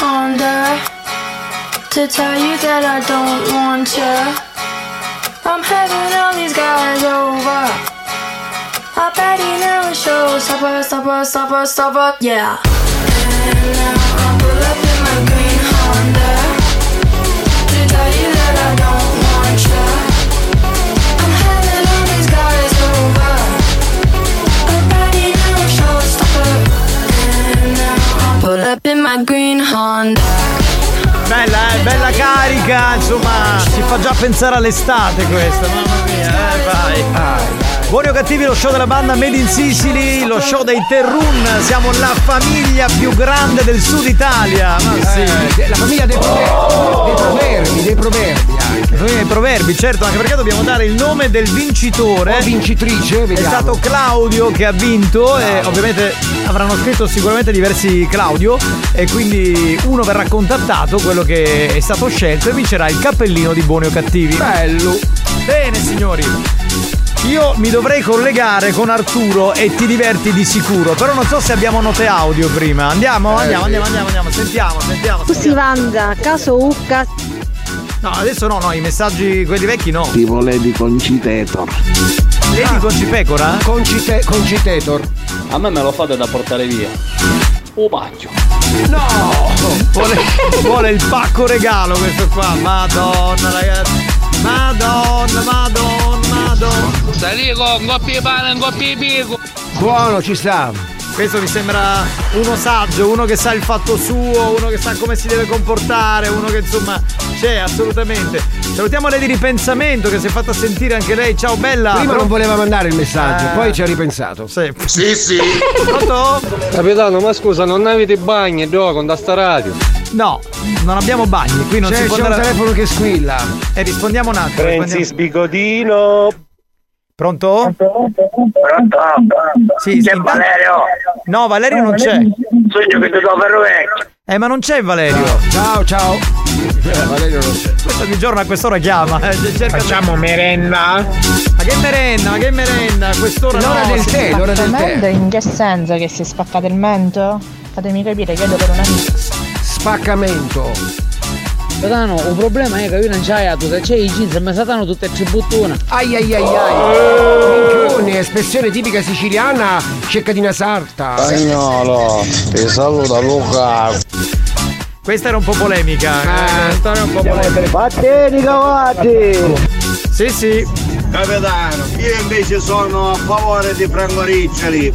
Honda to tell you that I don't want you. I'm having all these guys over. I bet he never shows. Stopper, stopper, stopper, stopper, yeah. And now I pull up in my green Honda Bella, eh, bella carica, insomma, ci fa già pensare all'estate questa, mamma mia, eh, vai. Buoni o cattivi, lo show della banda Made in Sicily, lo show dei Terrun. Siamo la famiglia più grande del sud Italia. Ma sì. Eh, la famiglia dei proverbi, dei proverbi, dei proverbi anche. La famiglia dei proverbi, certo, anche perché dobbiamo dare il nome del vincitore. O vincitrice, È vediamo. stato Claudio che ha vinto e ovviamente avranno scritto sicuramente diversi Claudio e quindi uno verrà contattato, quello che è stato scelto e vincerà il cappellino di buoni o cattivi. Bello. Bene signori. Io mi dovrei collegare con Arturo e ti diverti di sicuro, però non so se abbiamo note audio prima. Andiamo, Eh, andiamo, andiamo, andiamo, andiamo, sentiamo, sentiamo. Scusi Wanda, caso Ucca No, adesso no, no, i messaggi quelli vecchi no. Tipo Lady Concitator. Lady Concipecora? Concite, concitator. A me me lo fate da portare via. Oh pacchio. No! Vuole, vuole il pacco regalo questo qua. Madonna ragazzi. Madonna, madonna, con coppia di pane, un coppia di pico. Buono, ci sta. Questo mi sembra uno saggio, uno che sa il fatto suo, uno che sa come si deve comportare, uno che insomma c'è assolutamente. Salutiamo lei di ripensamento che si è fatta sentire anche lei. Ciao bella. Prima non voleva mandare il messaggio, Eh. poi ci ha ripensato. Sì. Sì, sì. Pronto? Capitano, ma scusa, non avete bagni, do, con da sta radio? No, non abbiamo bagni, qui non C'è, si può c'è un andare- telefono che squilla. E rispondiamo un attimo. Francis rispondiamo- Bigodino. Pronto? Pronto? Sì, C'è sì, Valerio? No, Valerio non c'è. Sogno che ti do per vecchio. Eh, ma non c'è Valerio. Ciao, ciao. Valerio non c'è. Questo ogni giorno a quest'ora chiama. eh, cerca- Facciamo merenda? Ma che merenda, ma che merenda? A quest'ora L'ora no, del si- tè, l'ora del Spaccamento tè. in che senso? Che si è spaccato il mento? Fatemi capire, chiedo per un amico. Spaccamento. Satano, un problema è che io non c'hai tu, se c'è i jeans, mi satano tutte e tre buttone. Ai ai ai ai. Minchione, espressione tipica siciliana, ceccadina sarta. Spagnolo, ti saluta Luca. Questa era un po' polemica. eh, Questa era un po' polemica. Vatteni cavati! Sì, sì. Capitano, io invece sono a favore di Franco Riccioli.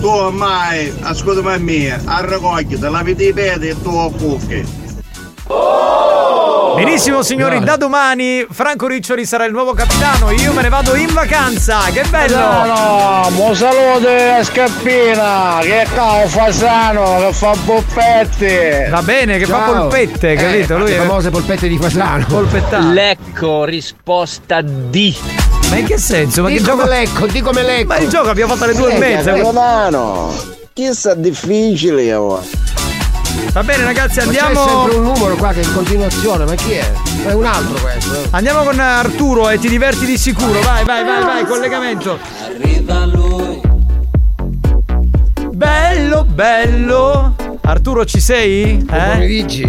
Tu ormai, ascoltami a me, a raccogliere, lavi i piedi e tu a cucchi. Benissimo signori, da domani Franco Riccioli sarà il nuovo capitano. Io me ne vado in vacanza. Che bello! No, mo salute a Scappina, che cao fasano, che fa boppetti. Va bene, che fa Ciao. polpette, Eh, capito? Lui le è famose polpette di Fasano. polpettano. Lecco, risposta D. Ma in che senso? Ma Di che come gioco? lecco, di come lecco. Ma il gioco abbiamo fatto alle due e mezza. Capitano, chissà difficile oh. Ma Va bene ragazzi, c'è andiamo. sempre un numero qua che è in continuazione, ma chi è? È un altro questo. eh. Andiamo con Arturo e ti diverti di sicuro. Vai, vai, vai, vai, collegamento. Bello, bello. Arturo, ci sei? Buon Eh? pomeriggio,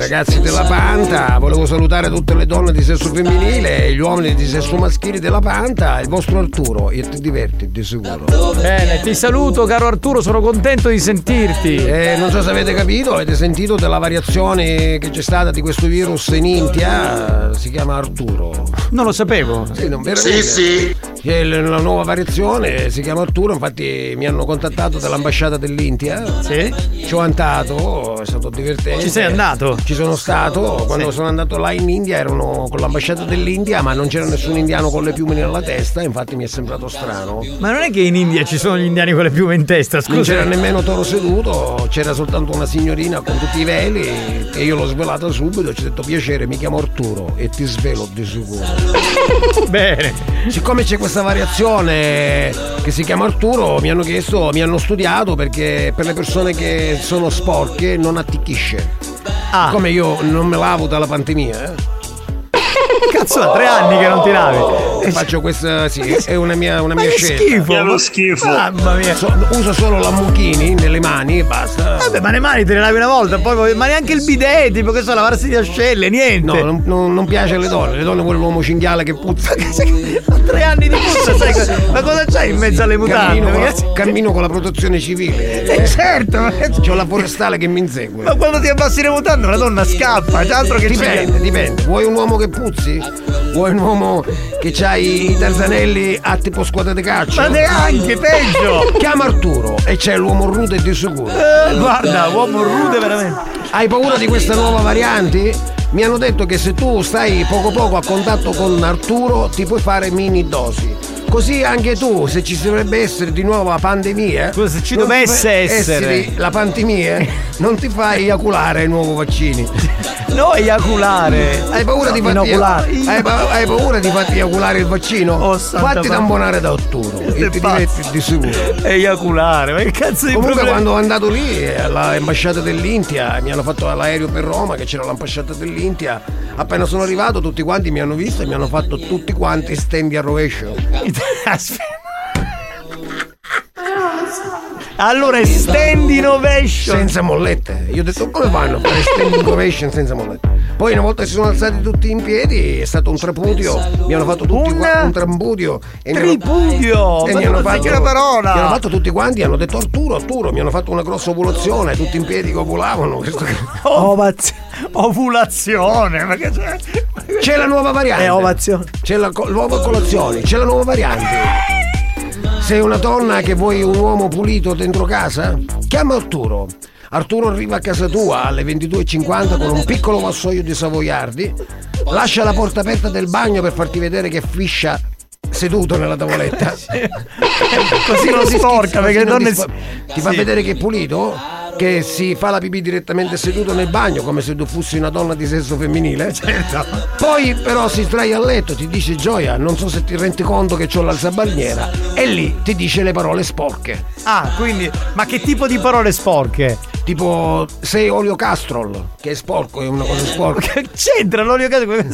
ragazzi della Panta. Volevo salutare tutte le donne di sesso femminile e gli uomini di sesso maschile della Panta. Il vostro Arturo, e ti diverti di sicuro. Bene, ti saluto, caro Arturo, sono contento di sentirti. Eh, non so se avete capito, avete sentito della variazione che c'è stata di questo virus in India? Si chiama Arturo. Non lo sapevo. Sì, non veramente. Sì, sì. L- la nuova variazione si chiama Arturo, infatti mi hanno contattato dall'ambasciata dell'India. Sì? Ci ho andato, è stato divertente. Ci sei andato? Ci sono stato, quando sono andato là in India erano con l'ambasciata dell'India, ma non c'era nessun indiano con le piume nella testa, infatti mi è sembrato strano. Ma non è che in India ci sono gli indiani con le piume in testa, Non scusa. c'era nemmeno toro seduto, c'era soltanto una signorina con tutti i veli e io l'ho svelata subito, ci ho detto piacere, mi chiamo Arturo e ti svelo di sicuro. Bene. Siccome c'è questa variazione che si chiama Arturo, mi hanno chiesto, mi hanno studiato perché per le persone che sono sporche non atticchisce. Ah. Come io non me lavo dalla pandemia, eh. Cazzo, da tre anni che non ti lavi. E faccio questa, sì, è una mia, una Ma mia scelta. schifo. Che lo schifo. Mamma mia. So- uso solo la mucchini nelle mani e basta. Vabbè, ma le mani te le lavi una volta, poi ma neanche il bidet, tipo che so, lavarsi di ascelle, niente. No, non, non- non piace alle donne, le donne vuole l'uomo cinghiale che puzza. A tre anni di puzza, sai cosa- Ma cosa c'hai in mezzo alle mutande? Cammino con, la, cammino con la protezione civile. Eh, certo, ma... C'ho la forestale che mi insegue. ma quando ti abbassi le mutande una donna scappa, c'è altro che Dipende, c'è. dipende. Vuoi un uomo che puzzi? Vuoi un uomo che c'ha i tarzanelli a tipo squadra di calcio? Ma neanche, peggio. Chiama Arturo e c'è l'uomo rude di sicuro. Eh, guarda, uomo rude veramente. Hai paura di questa nuova variante? Mi hanno detto che se tu stai poco poco a contatto con Arturo ti puoi fare mini dosi. Così anche tu, se ci dovrebbe essere di nuovo la pandemia. Se ci dovesse fa- essere. la pandemia, non ti fai eiaculare ai nuovi vaccini. No, eiaculare. Hai paura di farti. Hai, pa- hai paura di farti eiaculare il vaccino? Oh, Fatti tamponare da Arturo e ti diverti di sicuro. Eiaculare, ma che cazzo di Comunque problema? quando ho andato lì all'ambasciata dell'India mi hanno fatto l'aereo per Roma che c'era l'ambasciata dell'India appena sono arrivato tutti quanti mi hanno visto e mi hanno fatto tutti quanti stendi a rovescio Allora stand innovation. senza mollette. Io ho detto come fanno a fare stand innovation senza mollette poi una volta si sono alzati tutti in piedi è stato un trapudio mi hanno fatto tutti Un- qua- un trambudio e Tripudio! e mi hanno fatto la parola! mi hanno fatto tutti quanti hanno detto Arturo Arturo mi hanno fatto una grossa ovulazione tutti in piedi che ovulavano Ovaz- ovulazione, ma che c'è? C'è la nuova variante. È ovazione. C'è la co- nuova colazione, c'è la nuova variante. Sei una donna che vuoi un uomo pulito dentro casa? Chiama Arturo. Arturo arriva a casa tua alle 22.50 con un piccolo vassoio di savoiardi, lascia la porta aperta del bagno per farti vedere che fiscia seduto nella tavoletta. Così non ti sporca, perché non donne si- ti fa sì. vedere che è pulito, che si fa la pipì direttamente seduto nel bagno come se tu fossi una donna di sesso femminile. Certo. Poi però si sdraia a letto, ti dice Gioia, non so se ti rendi conto che ho l'alzabalniera e lì ti dice le parole sporche. Ah, quindi, ma che tipo di parole sporche? Tipo sei olio castrol, che è sporco, è una cosa sporca. Che c'entra l'olio caso? per,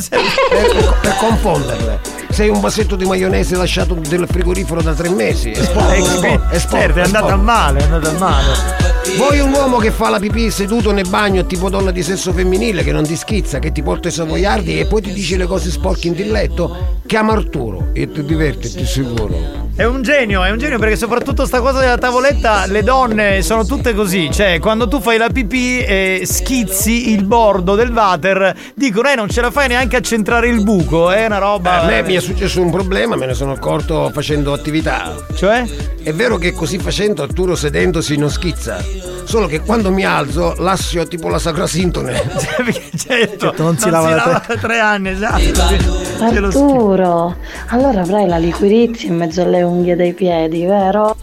per- confonderle. Sei un vasetto di maionese lasciato nel frigorifero da tre mesi. È sporco, è sporco, è sporco, Certo, è andata sporco. male, è andata male. Vuoi un uomo che fa la pipì seduto nel bagno tipo donna di sesso femminile che non ti schizza, che ti porta i savoiardi e poi ti dice le cose sporche in letto? Chiama Arturo e ti diverti, di sicuro. È un genio, è un genio perché soprattutto sta cosa della tavoletta, le donne sono tutte così, cioè quando tu fai la pipì e schizzi il bordo del water, dicono eh non ce la fai neanche a centrare il buco, è una roba... A me mi è successo un problema, me ne sono accorto facendo attività. Cioè? È vero che così facendo Arturo sedendosi non schizza. Solo che quando mi alzo lascio tipo la sacra sintone. certo, non si lava da da tre anni, esatto. Arturo, allora avrai la liquirizia in mezzo alle unghie dei piedi, vero?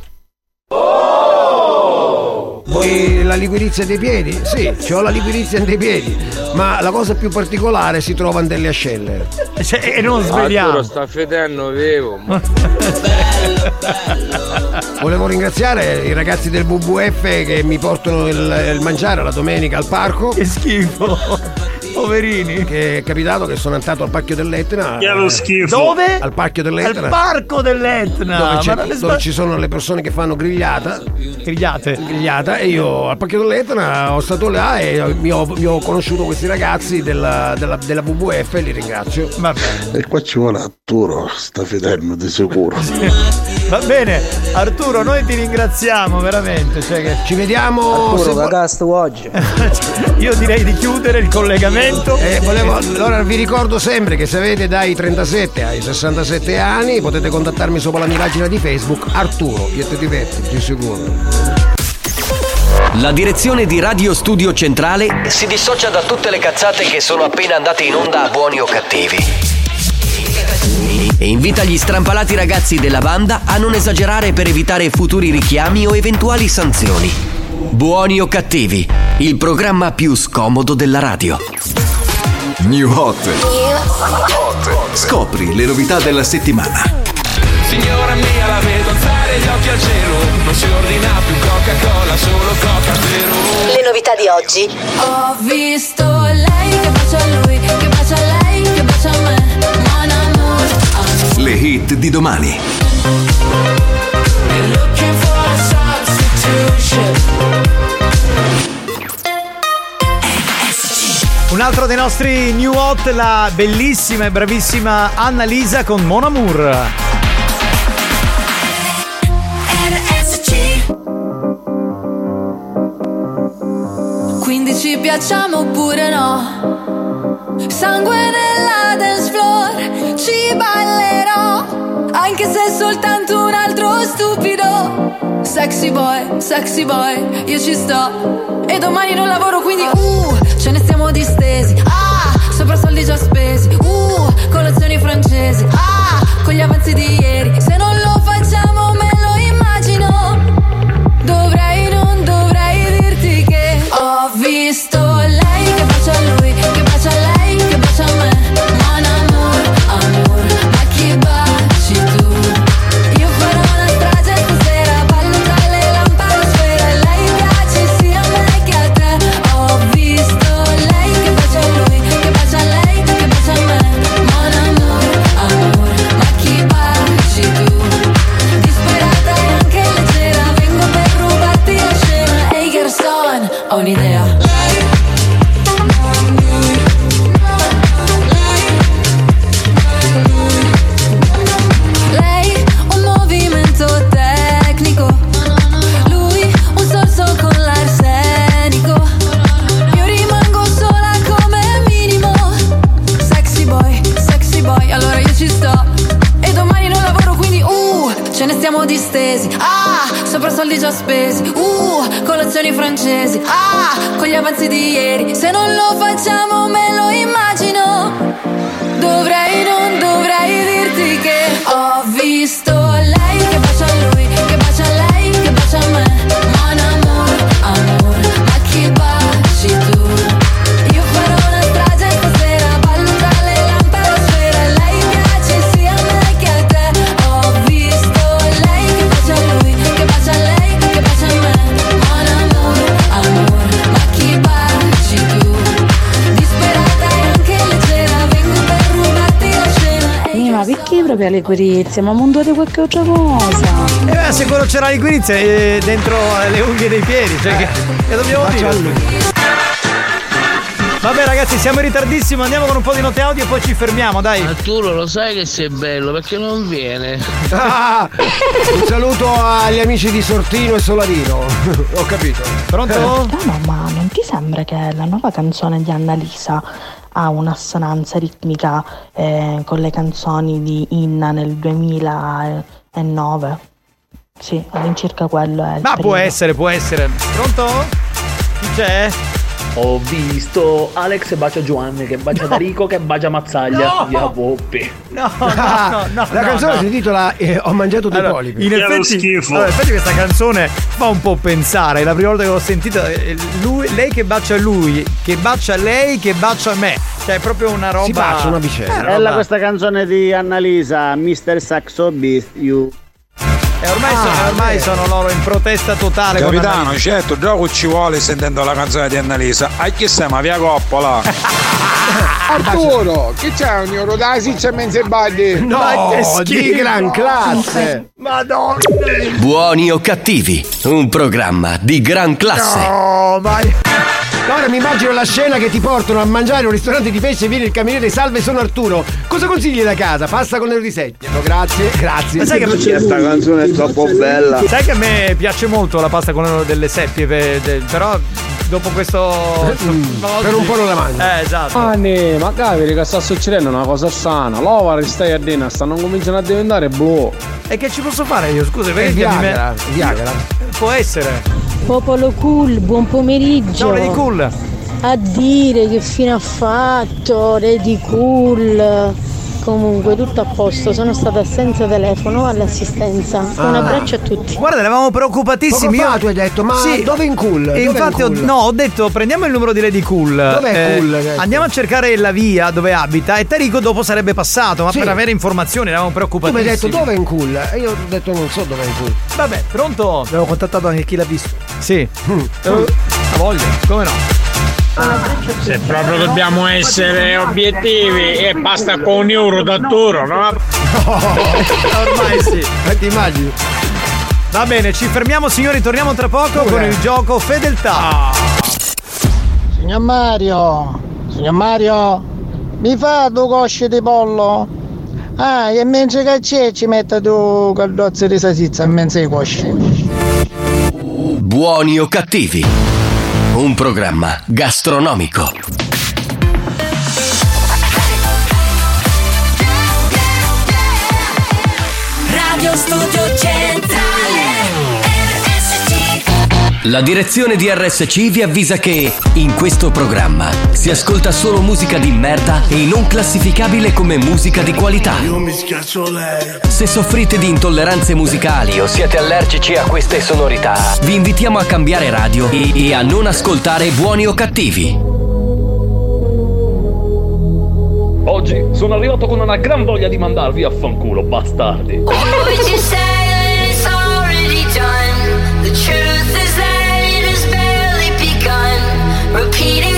Vuoi la liquirizia dei piedi? Sì, ho la liquirizia dei piedi. Ma la cosa più particolare si trova in delle ascelle. Cioè, e non Arturo sta fedendo vivo. Volevo ringraziare i ragazzi del WWF che mi portano il, il mangiare la domenica al parco. Che schifo! Poverini! Che è capitato che sono andato al parco dell'Etna. Che è lo schifo. Dove? Al parco dell'Etna. Al parco dell'Etna! dove, dove sbag- ci sono le persone che fanno grigliata. Grigliate. Grigliata e io al parco dell'Etna ho stato là e mi ho, mi ho conosciuto questi ragazzi della, della, della WWF e li ringrazio. E qua ci vuole Arturo, sta fedendo di sicuro. Va bene, Arturo, noi ti ringraziamo veramente. Cioè che... Ci vediamo. Arturo, se vuoi- oggi. Io direi di chiudere il collegamento. Eh, volevo- allora vi ricordo sempre che se avete dai 37 ai 67 anni potete contattarmi sopra la mia pagina di Facebook Arturo, io ti diverti, di sicuro. La direzione di Radio Studio Centrale si dissocia da tutte le cazzate che sono appena andate in onda a buoni o cattivi. E invita gli strampalati ragazzi della banda a non esagerare per evitare futuri richiami o eventuali sanzioni. Buoni o cattivi, il programma più scomodo della radio. New Hot. Scopri le novità della settimana. Signora mia la vedo alzare gli occhi al cielo Non si ordina più Coca-Cola, solo Coca Zero Le novità di oggi. Ho visto lei che bacia a lui, che bacia a lei, che bacia a me. Mon amour. Le hit di domani. Looking for. Un altro dei nostri new hot, la bellissima e bravissima Annalisa con Mon Amour. Quindi ci piacciamo oppure no? Sangue nella dance floor, ci ballerò. Anche se è soltanto un altro stupido. Sexy boy, sexy boy, io ci sto. E domani non lavoro, quindi uh, ce ne stiamo distesi. Ah, sopra soldi già spesi. Uh, colazioni francesi. Ah, con gli avanzi di ieri. Se non lo facciamo me lo immagino. Dovrei, non dovrei dirti che ho visto lei che bacia lui, che Colazioni francesi. Ah, con gli avanzi di ieri. Se non lo facciamo me lo immagino. Dovrei, non dovrei dirti che ho visto lei che bacia lui, che bacia lei, che bacia me. Proprio le curizie? Ma mondo di qualche altra cosa? E beh, se quello c'era l'igurizia eh, dentro le unghie dei piedi, cioè che, che dobbiamo dire? Vabbè ragazzi, siamo in ritardissimo, andiamo con un po' di note audio e poi ci fermiamo, dai. Arturo, lo sai che sei bello perché non viene. Ah, un saluto agli amici di Sortino e Solarino. Ho capito. Pronto? No, ma non ti sembra che la nuova canzone di Annalisa ha un'assonanza ritmica eh, con le canzoni di Inna nel 2009? Sì, all'incirca quello è Ma può periodo. essere, può essere. Pronto? Chi c'è? Ho visto Alex bacia Giovanni che bacia Tarico che bacia Mazzaglia. No! Via Poppi. No, no, no, no. La canzone no. si intitola eh, Ho mangiato dei Allora, polipi. in effetti, allora, in effetti questa canzone fa un po' pensare, è la prima volta che l'ho sentita, eh, lui- lei che bacia lui, che bacia lei, che bacia me. Cioè è proprio una roba... Si baciano a vicenda. Eh, una Bella roba- questa canzone di Annalisa, Mr. Saxo Beast, you. E ormai, sono, ormai sono loro in protesta totale. con Capitano, certo, gioco ci vuole sentendo la canzone di Annalisa. A chi sei, ma via coppola. Arturo, che c'è un euro da siccia mezzo e balli? No, di gran classe. Madonna. Buoni o cattivi, un programma di gran classe. No, ma. Ora mi immagino la scena che ti portano a mangiare in un ristorante di pesce e viene il cameriere salve sono Arturo. Cosa consigli da casa? Pasta con le risette. No, grazie, grazie. Ma sai che Questa canzone è troppo bella. Sai che a me piace molto la pasta con delle seppie, però dopo questo. per un po' non la mangio. Eh, esatto. Ah, ne, ma capire che sta succedendo una cosa sana. L'ova stai a dina, stanno cominciando a diventare blu. E che ci posso fare io? Scusa, perché chiami me? Viagra, Viagra. Può essere. Popolo cool, buon pomeriggio. Ciao Lady Cool. A dire che fine ha fatto, Lady Cool. Comunque tutto a posto, sono stata senza telefono all'assistenza. Un Ah. abbraccio a tutti. Guarda, eravamo preoccupatissimi. Poco fa Io- tu hai detto, ma Sì. dove in cool? E Dov'è infatti, in ho, cool? no, ho detto prendiamo il numero di Lady Cool. Dov'è Cool, hai detto? Andiamo a cercare la via dove abita e Tarico dopo sarebbe passato, ma Sì. per avere informazioni eravamo Tu mi hai preoccupatissimi. detto dove è in cool? E io ho detto non so dove è in cool. Vabbè, pronto? Avevo contattato anche chi l'ha visto. Sì. Eh, La voglio, come no? Se proprio dobbiamo essere obiettivi e basta con un euro da Arturo, no? Ormai sì. Ma ti immagini? Va bene, ci fermiamo signori, torniamo tra poco Pure. con il gioco Fedeltà. Signor Mario, signor Mario, mi fa due cosce di pollo? Ah, e mentre che c'è ci mette due caldozze di salsiccia in mezzo ai cosci. Buoni o cattivi, un programma gastronomico. La direzione di RSC vi avvisa che in questo programma si ascolta solo musica di merda e non classificabile come musica di qualità. Io mi schiaccio lei. Se soffrite di intolleranze musicali o siete allergici a queste sonorità, vi invitiamo a cambiare radio e, e a non ascoltare buoni o cattivi. Oggi sono arrivato con una gran voglia di mandarvi a fanculo, bastardi. What would you Repeating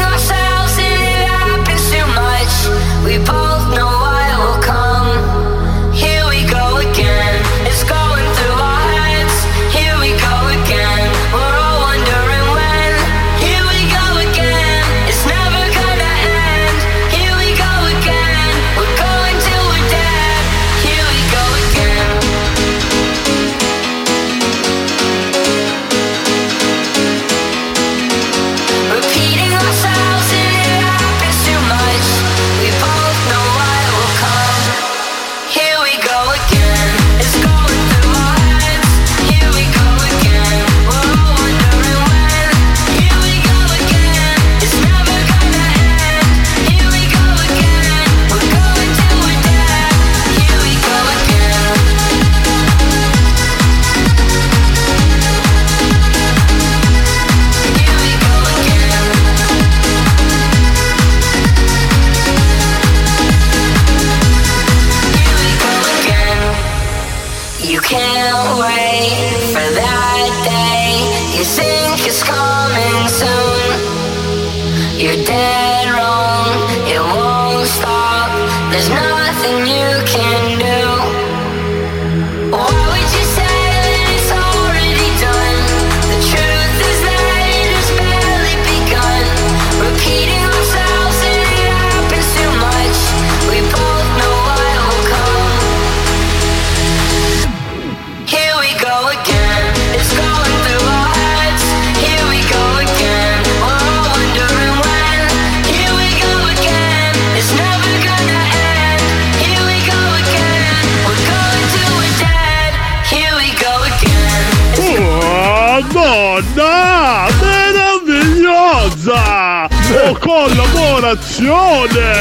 collaborazione!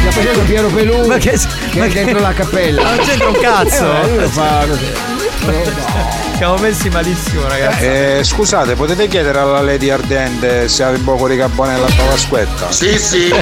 Sta facendo Piero Pelù Ma che, che è dentro la cappella. Non c'entra un cazzo. Eh, lo fa. Siamo messi malissimo, ragazzi. Eh, scusate, potete chiedere alla Lady Ardente se ha un poco di carbonella a Pasquetta? Sì, sì.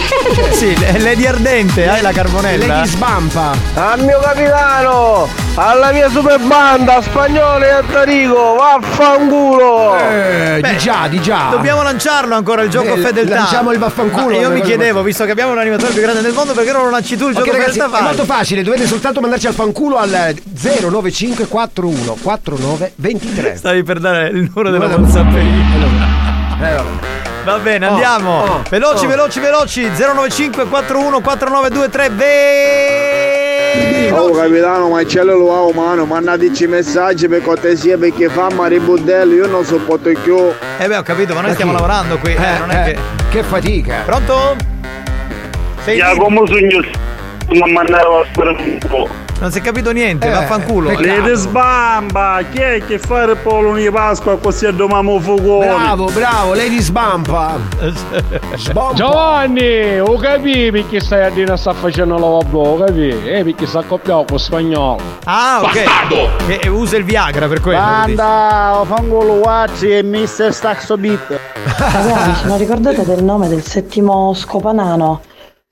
sì, Lady Ardente, hai la carbonella? Lady Sbampa. Al mio capitano! Alla mia super banda spagnolo e a Tarico! Vaffanculo! Eh, di già, di già. Dobbiamo lanciarlo ancora il gioco Eh, fedeltà. lanciamo il vaffanculo, Ma io mi eh, chiedevo, visto che abbiamo un animatore più grande del mondo, perché non lo lanci tu il Ok, gioco ragazzi, fedeltà è molto facile, dovete soltanto mandarci al fanculo al 09541 49 23. Stavi per dare il numero della WhatsApp. Eh. Va bene, Oh, andiamo. oh, veloci, oh. veloci, veloci. 095 41 4923 ve. Oh capitano, ma c'è lo uomo mano, mandateci messaggi per cortesia perché fa mare budello, io non sopporto più. Eh beh, ho capito, ma noi Ma stiamo chi? lavorando qui. Eh, Eh, non è eh, che. che fatica. Pronto? Sei? Giacomo sogno ma mandare a sperare Non si è capito niente, Eh, vaffanculo. Lede sbamba! Chi è che fa il pollo di Pasqua così domamo fogone? Bravo, bravo, Lady Sbampa. Sbampa. Giovanni, o capivi perché stai a dire sta facendo la lavoro, capivi? Eh, perché sta accoppiato con spagnolo. Ah, ok. E, e usa il Viagra per quello. Banda, oh, fangolo Guacci e Mr. Staxo Beat. Ragazzi, non ricordate del nome del settimo scopanano?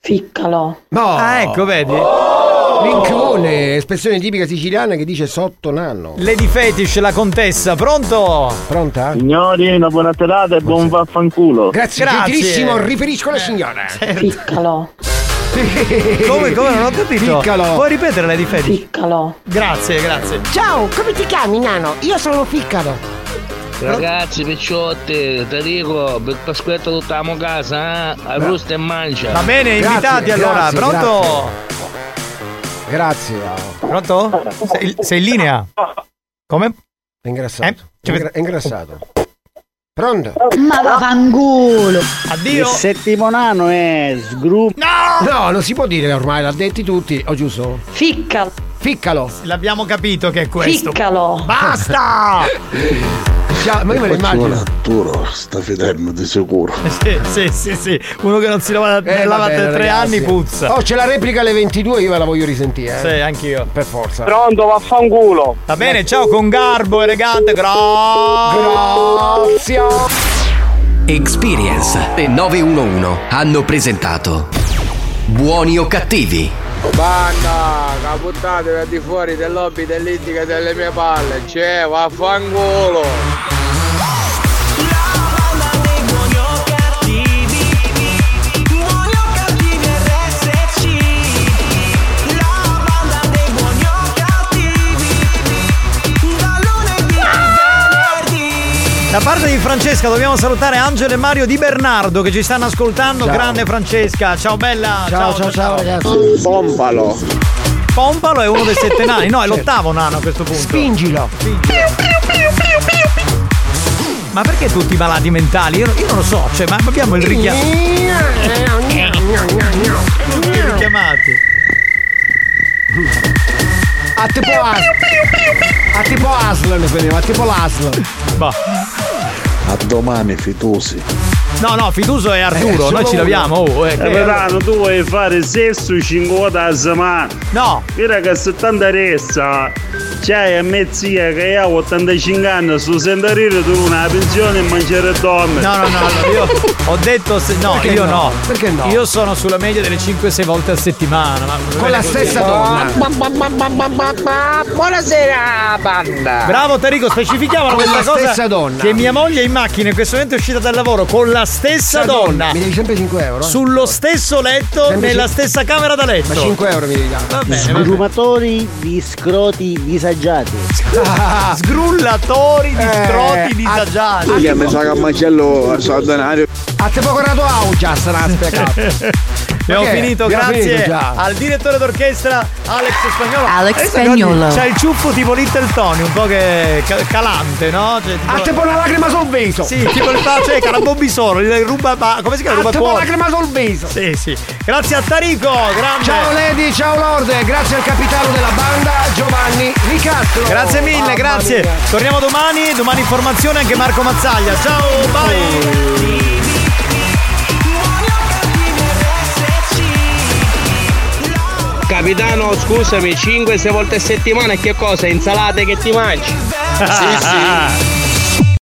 Ficcalo. No. Ah, ecco, vedi? Mincone, espressione tipica siciliana che dice sotto nanno. Lady Fetish, la contessa, pronto? Pronta? Signori, una buona serata e buon vaffanculo. Grazie, Grazie. gentilissimo, riferisco alla signora. Ficcalo. Come, come? Non ho capito. Ficcalo. Puoi ripetere Lady Fetish? Ficcalo. Grazie, grazie. Ciao, come ti chiami, nano? Io sono Ficcalo. Ragazzi, picciotti, ti dico, per Pasquetta tutta casa, eh? Arrosta e mangia. Va bene, Grazie, invitati allora. grazie, Pronto? Grazie. Pronto? Sei, sei in linea? Come? È ingrassato. Eh? È ingra- è ingrassato. Pronto? Ma vaffanculo! Addio. Il settimo nano è sgrup. No, non si può dire ormai, l'ha detti tutti. O giusto? Ficcalo. Ficcalo. L'abbiamo capito che è questo. Ficcalo. Basta! Già, ma io me lo immagino. Arturo sta fidendo di sicuro. Sì, sì, sì, sì. Uno che non si lava, Eh, lava bene, tre ragazzi. anni puzza. Oh, c'è la replica alle 22, io ve la voglio risentire. Sì, anch'io. Per forza. Pronto, vaffanculo. Va bene, ciao con garbo, elegante, grazie. Experience e 911 hanno presentato Buoni o cattivi? Banda, caputtate al di fuori del lobby dell'indica delle mie palle. C'è, vaffanculo. Da parte di Francesca dobbiamo salutare Angelo e Mario Di Bernardo che ci stanno ascoltando. Ciao. Grande Francesca, ciao bella. Ciao, ciao, ciao, ragazzi. Pompalo. Pompalo è uno dei sette nani, no, è l'ottavo nano a questo punto. Spingilo. Ma perché tutti malati mentali? Io, io non lo so, cioè, ma abbiamo il richiamo. Tutti richiamati. A tipo Aslan. A tipo Aslan veniva, a tipo l'Aslan. Bah. A domani fitusi. No, no, Fiduso è Arturo, Eh, noi ci laviamo. Oh, eh, che- Capitano, tu vuoi fare sesso 5 volte a settimana? No! Mira che 70 ressa. C'hai a mia zia che ha 85 anni, su sentarire tu una pensione e mangiare donne. No, no, no, allora io ho detto se, no, Perché io no? no. Perché no? Io sono sulla media delle 5-6 volte a settimana. Ma Con la stessa donna. Buonasera, banda. Bravo Tarico, specifichiamo Con questa la cosa stessa donna. che mia moglie è in macchina in questo momento è uscita dal lavoro con la stessa donna. Mi devi sempre 5 euro. eh? Sullo stesso letto, Sempre nella cin- stessa camera da letto. Ma 5 euro mi devi dare. Va bene. Sgrumatori di scroti disagiati. Sgrullatori di Eh, scroti disagiati. Mi sa che a macello sono denario. A te poco rato augia sarà spiegato. Abbiamo Perché? finito, grazie finito al direttore d'orchestra Alex Spagnolo. Alex Adesso Spagnolo. C'ha il ciuffo tipo Little Tony, un po' che ca- calante, no? Cioè, tipo- A te po' una lacrima sul viso. Sì, tipo il cioè Carabobbi solo, il ruba come si chiama? A Ruba te po' cuore. lacrima sul viso. Sì, sì. Grazie a Tarico, grande. Ciao Lady, ciao Lord, grazie al capitano della banda Giovanni Ricastro. Grazie mille, Mamma grazie. mia. Torniamo domani, domani informazione anche Marco Mazzaglia. Ciao, bye. Capitano, scusami, 5-6 volte a settimana che cosa? Insalate che ti mangi? sì, sì.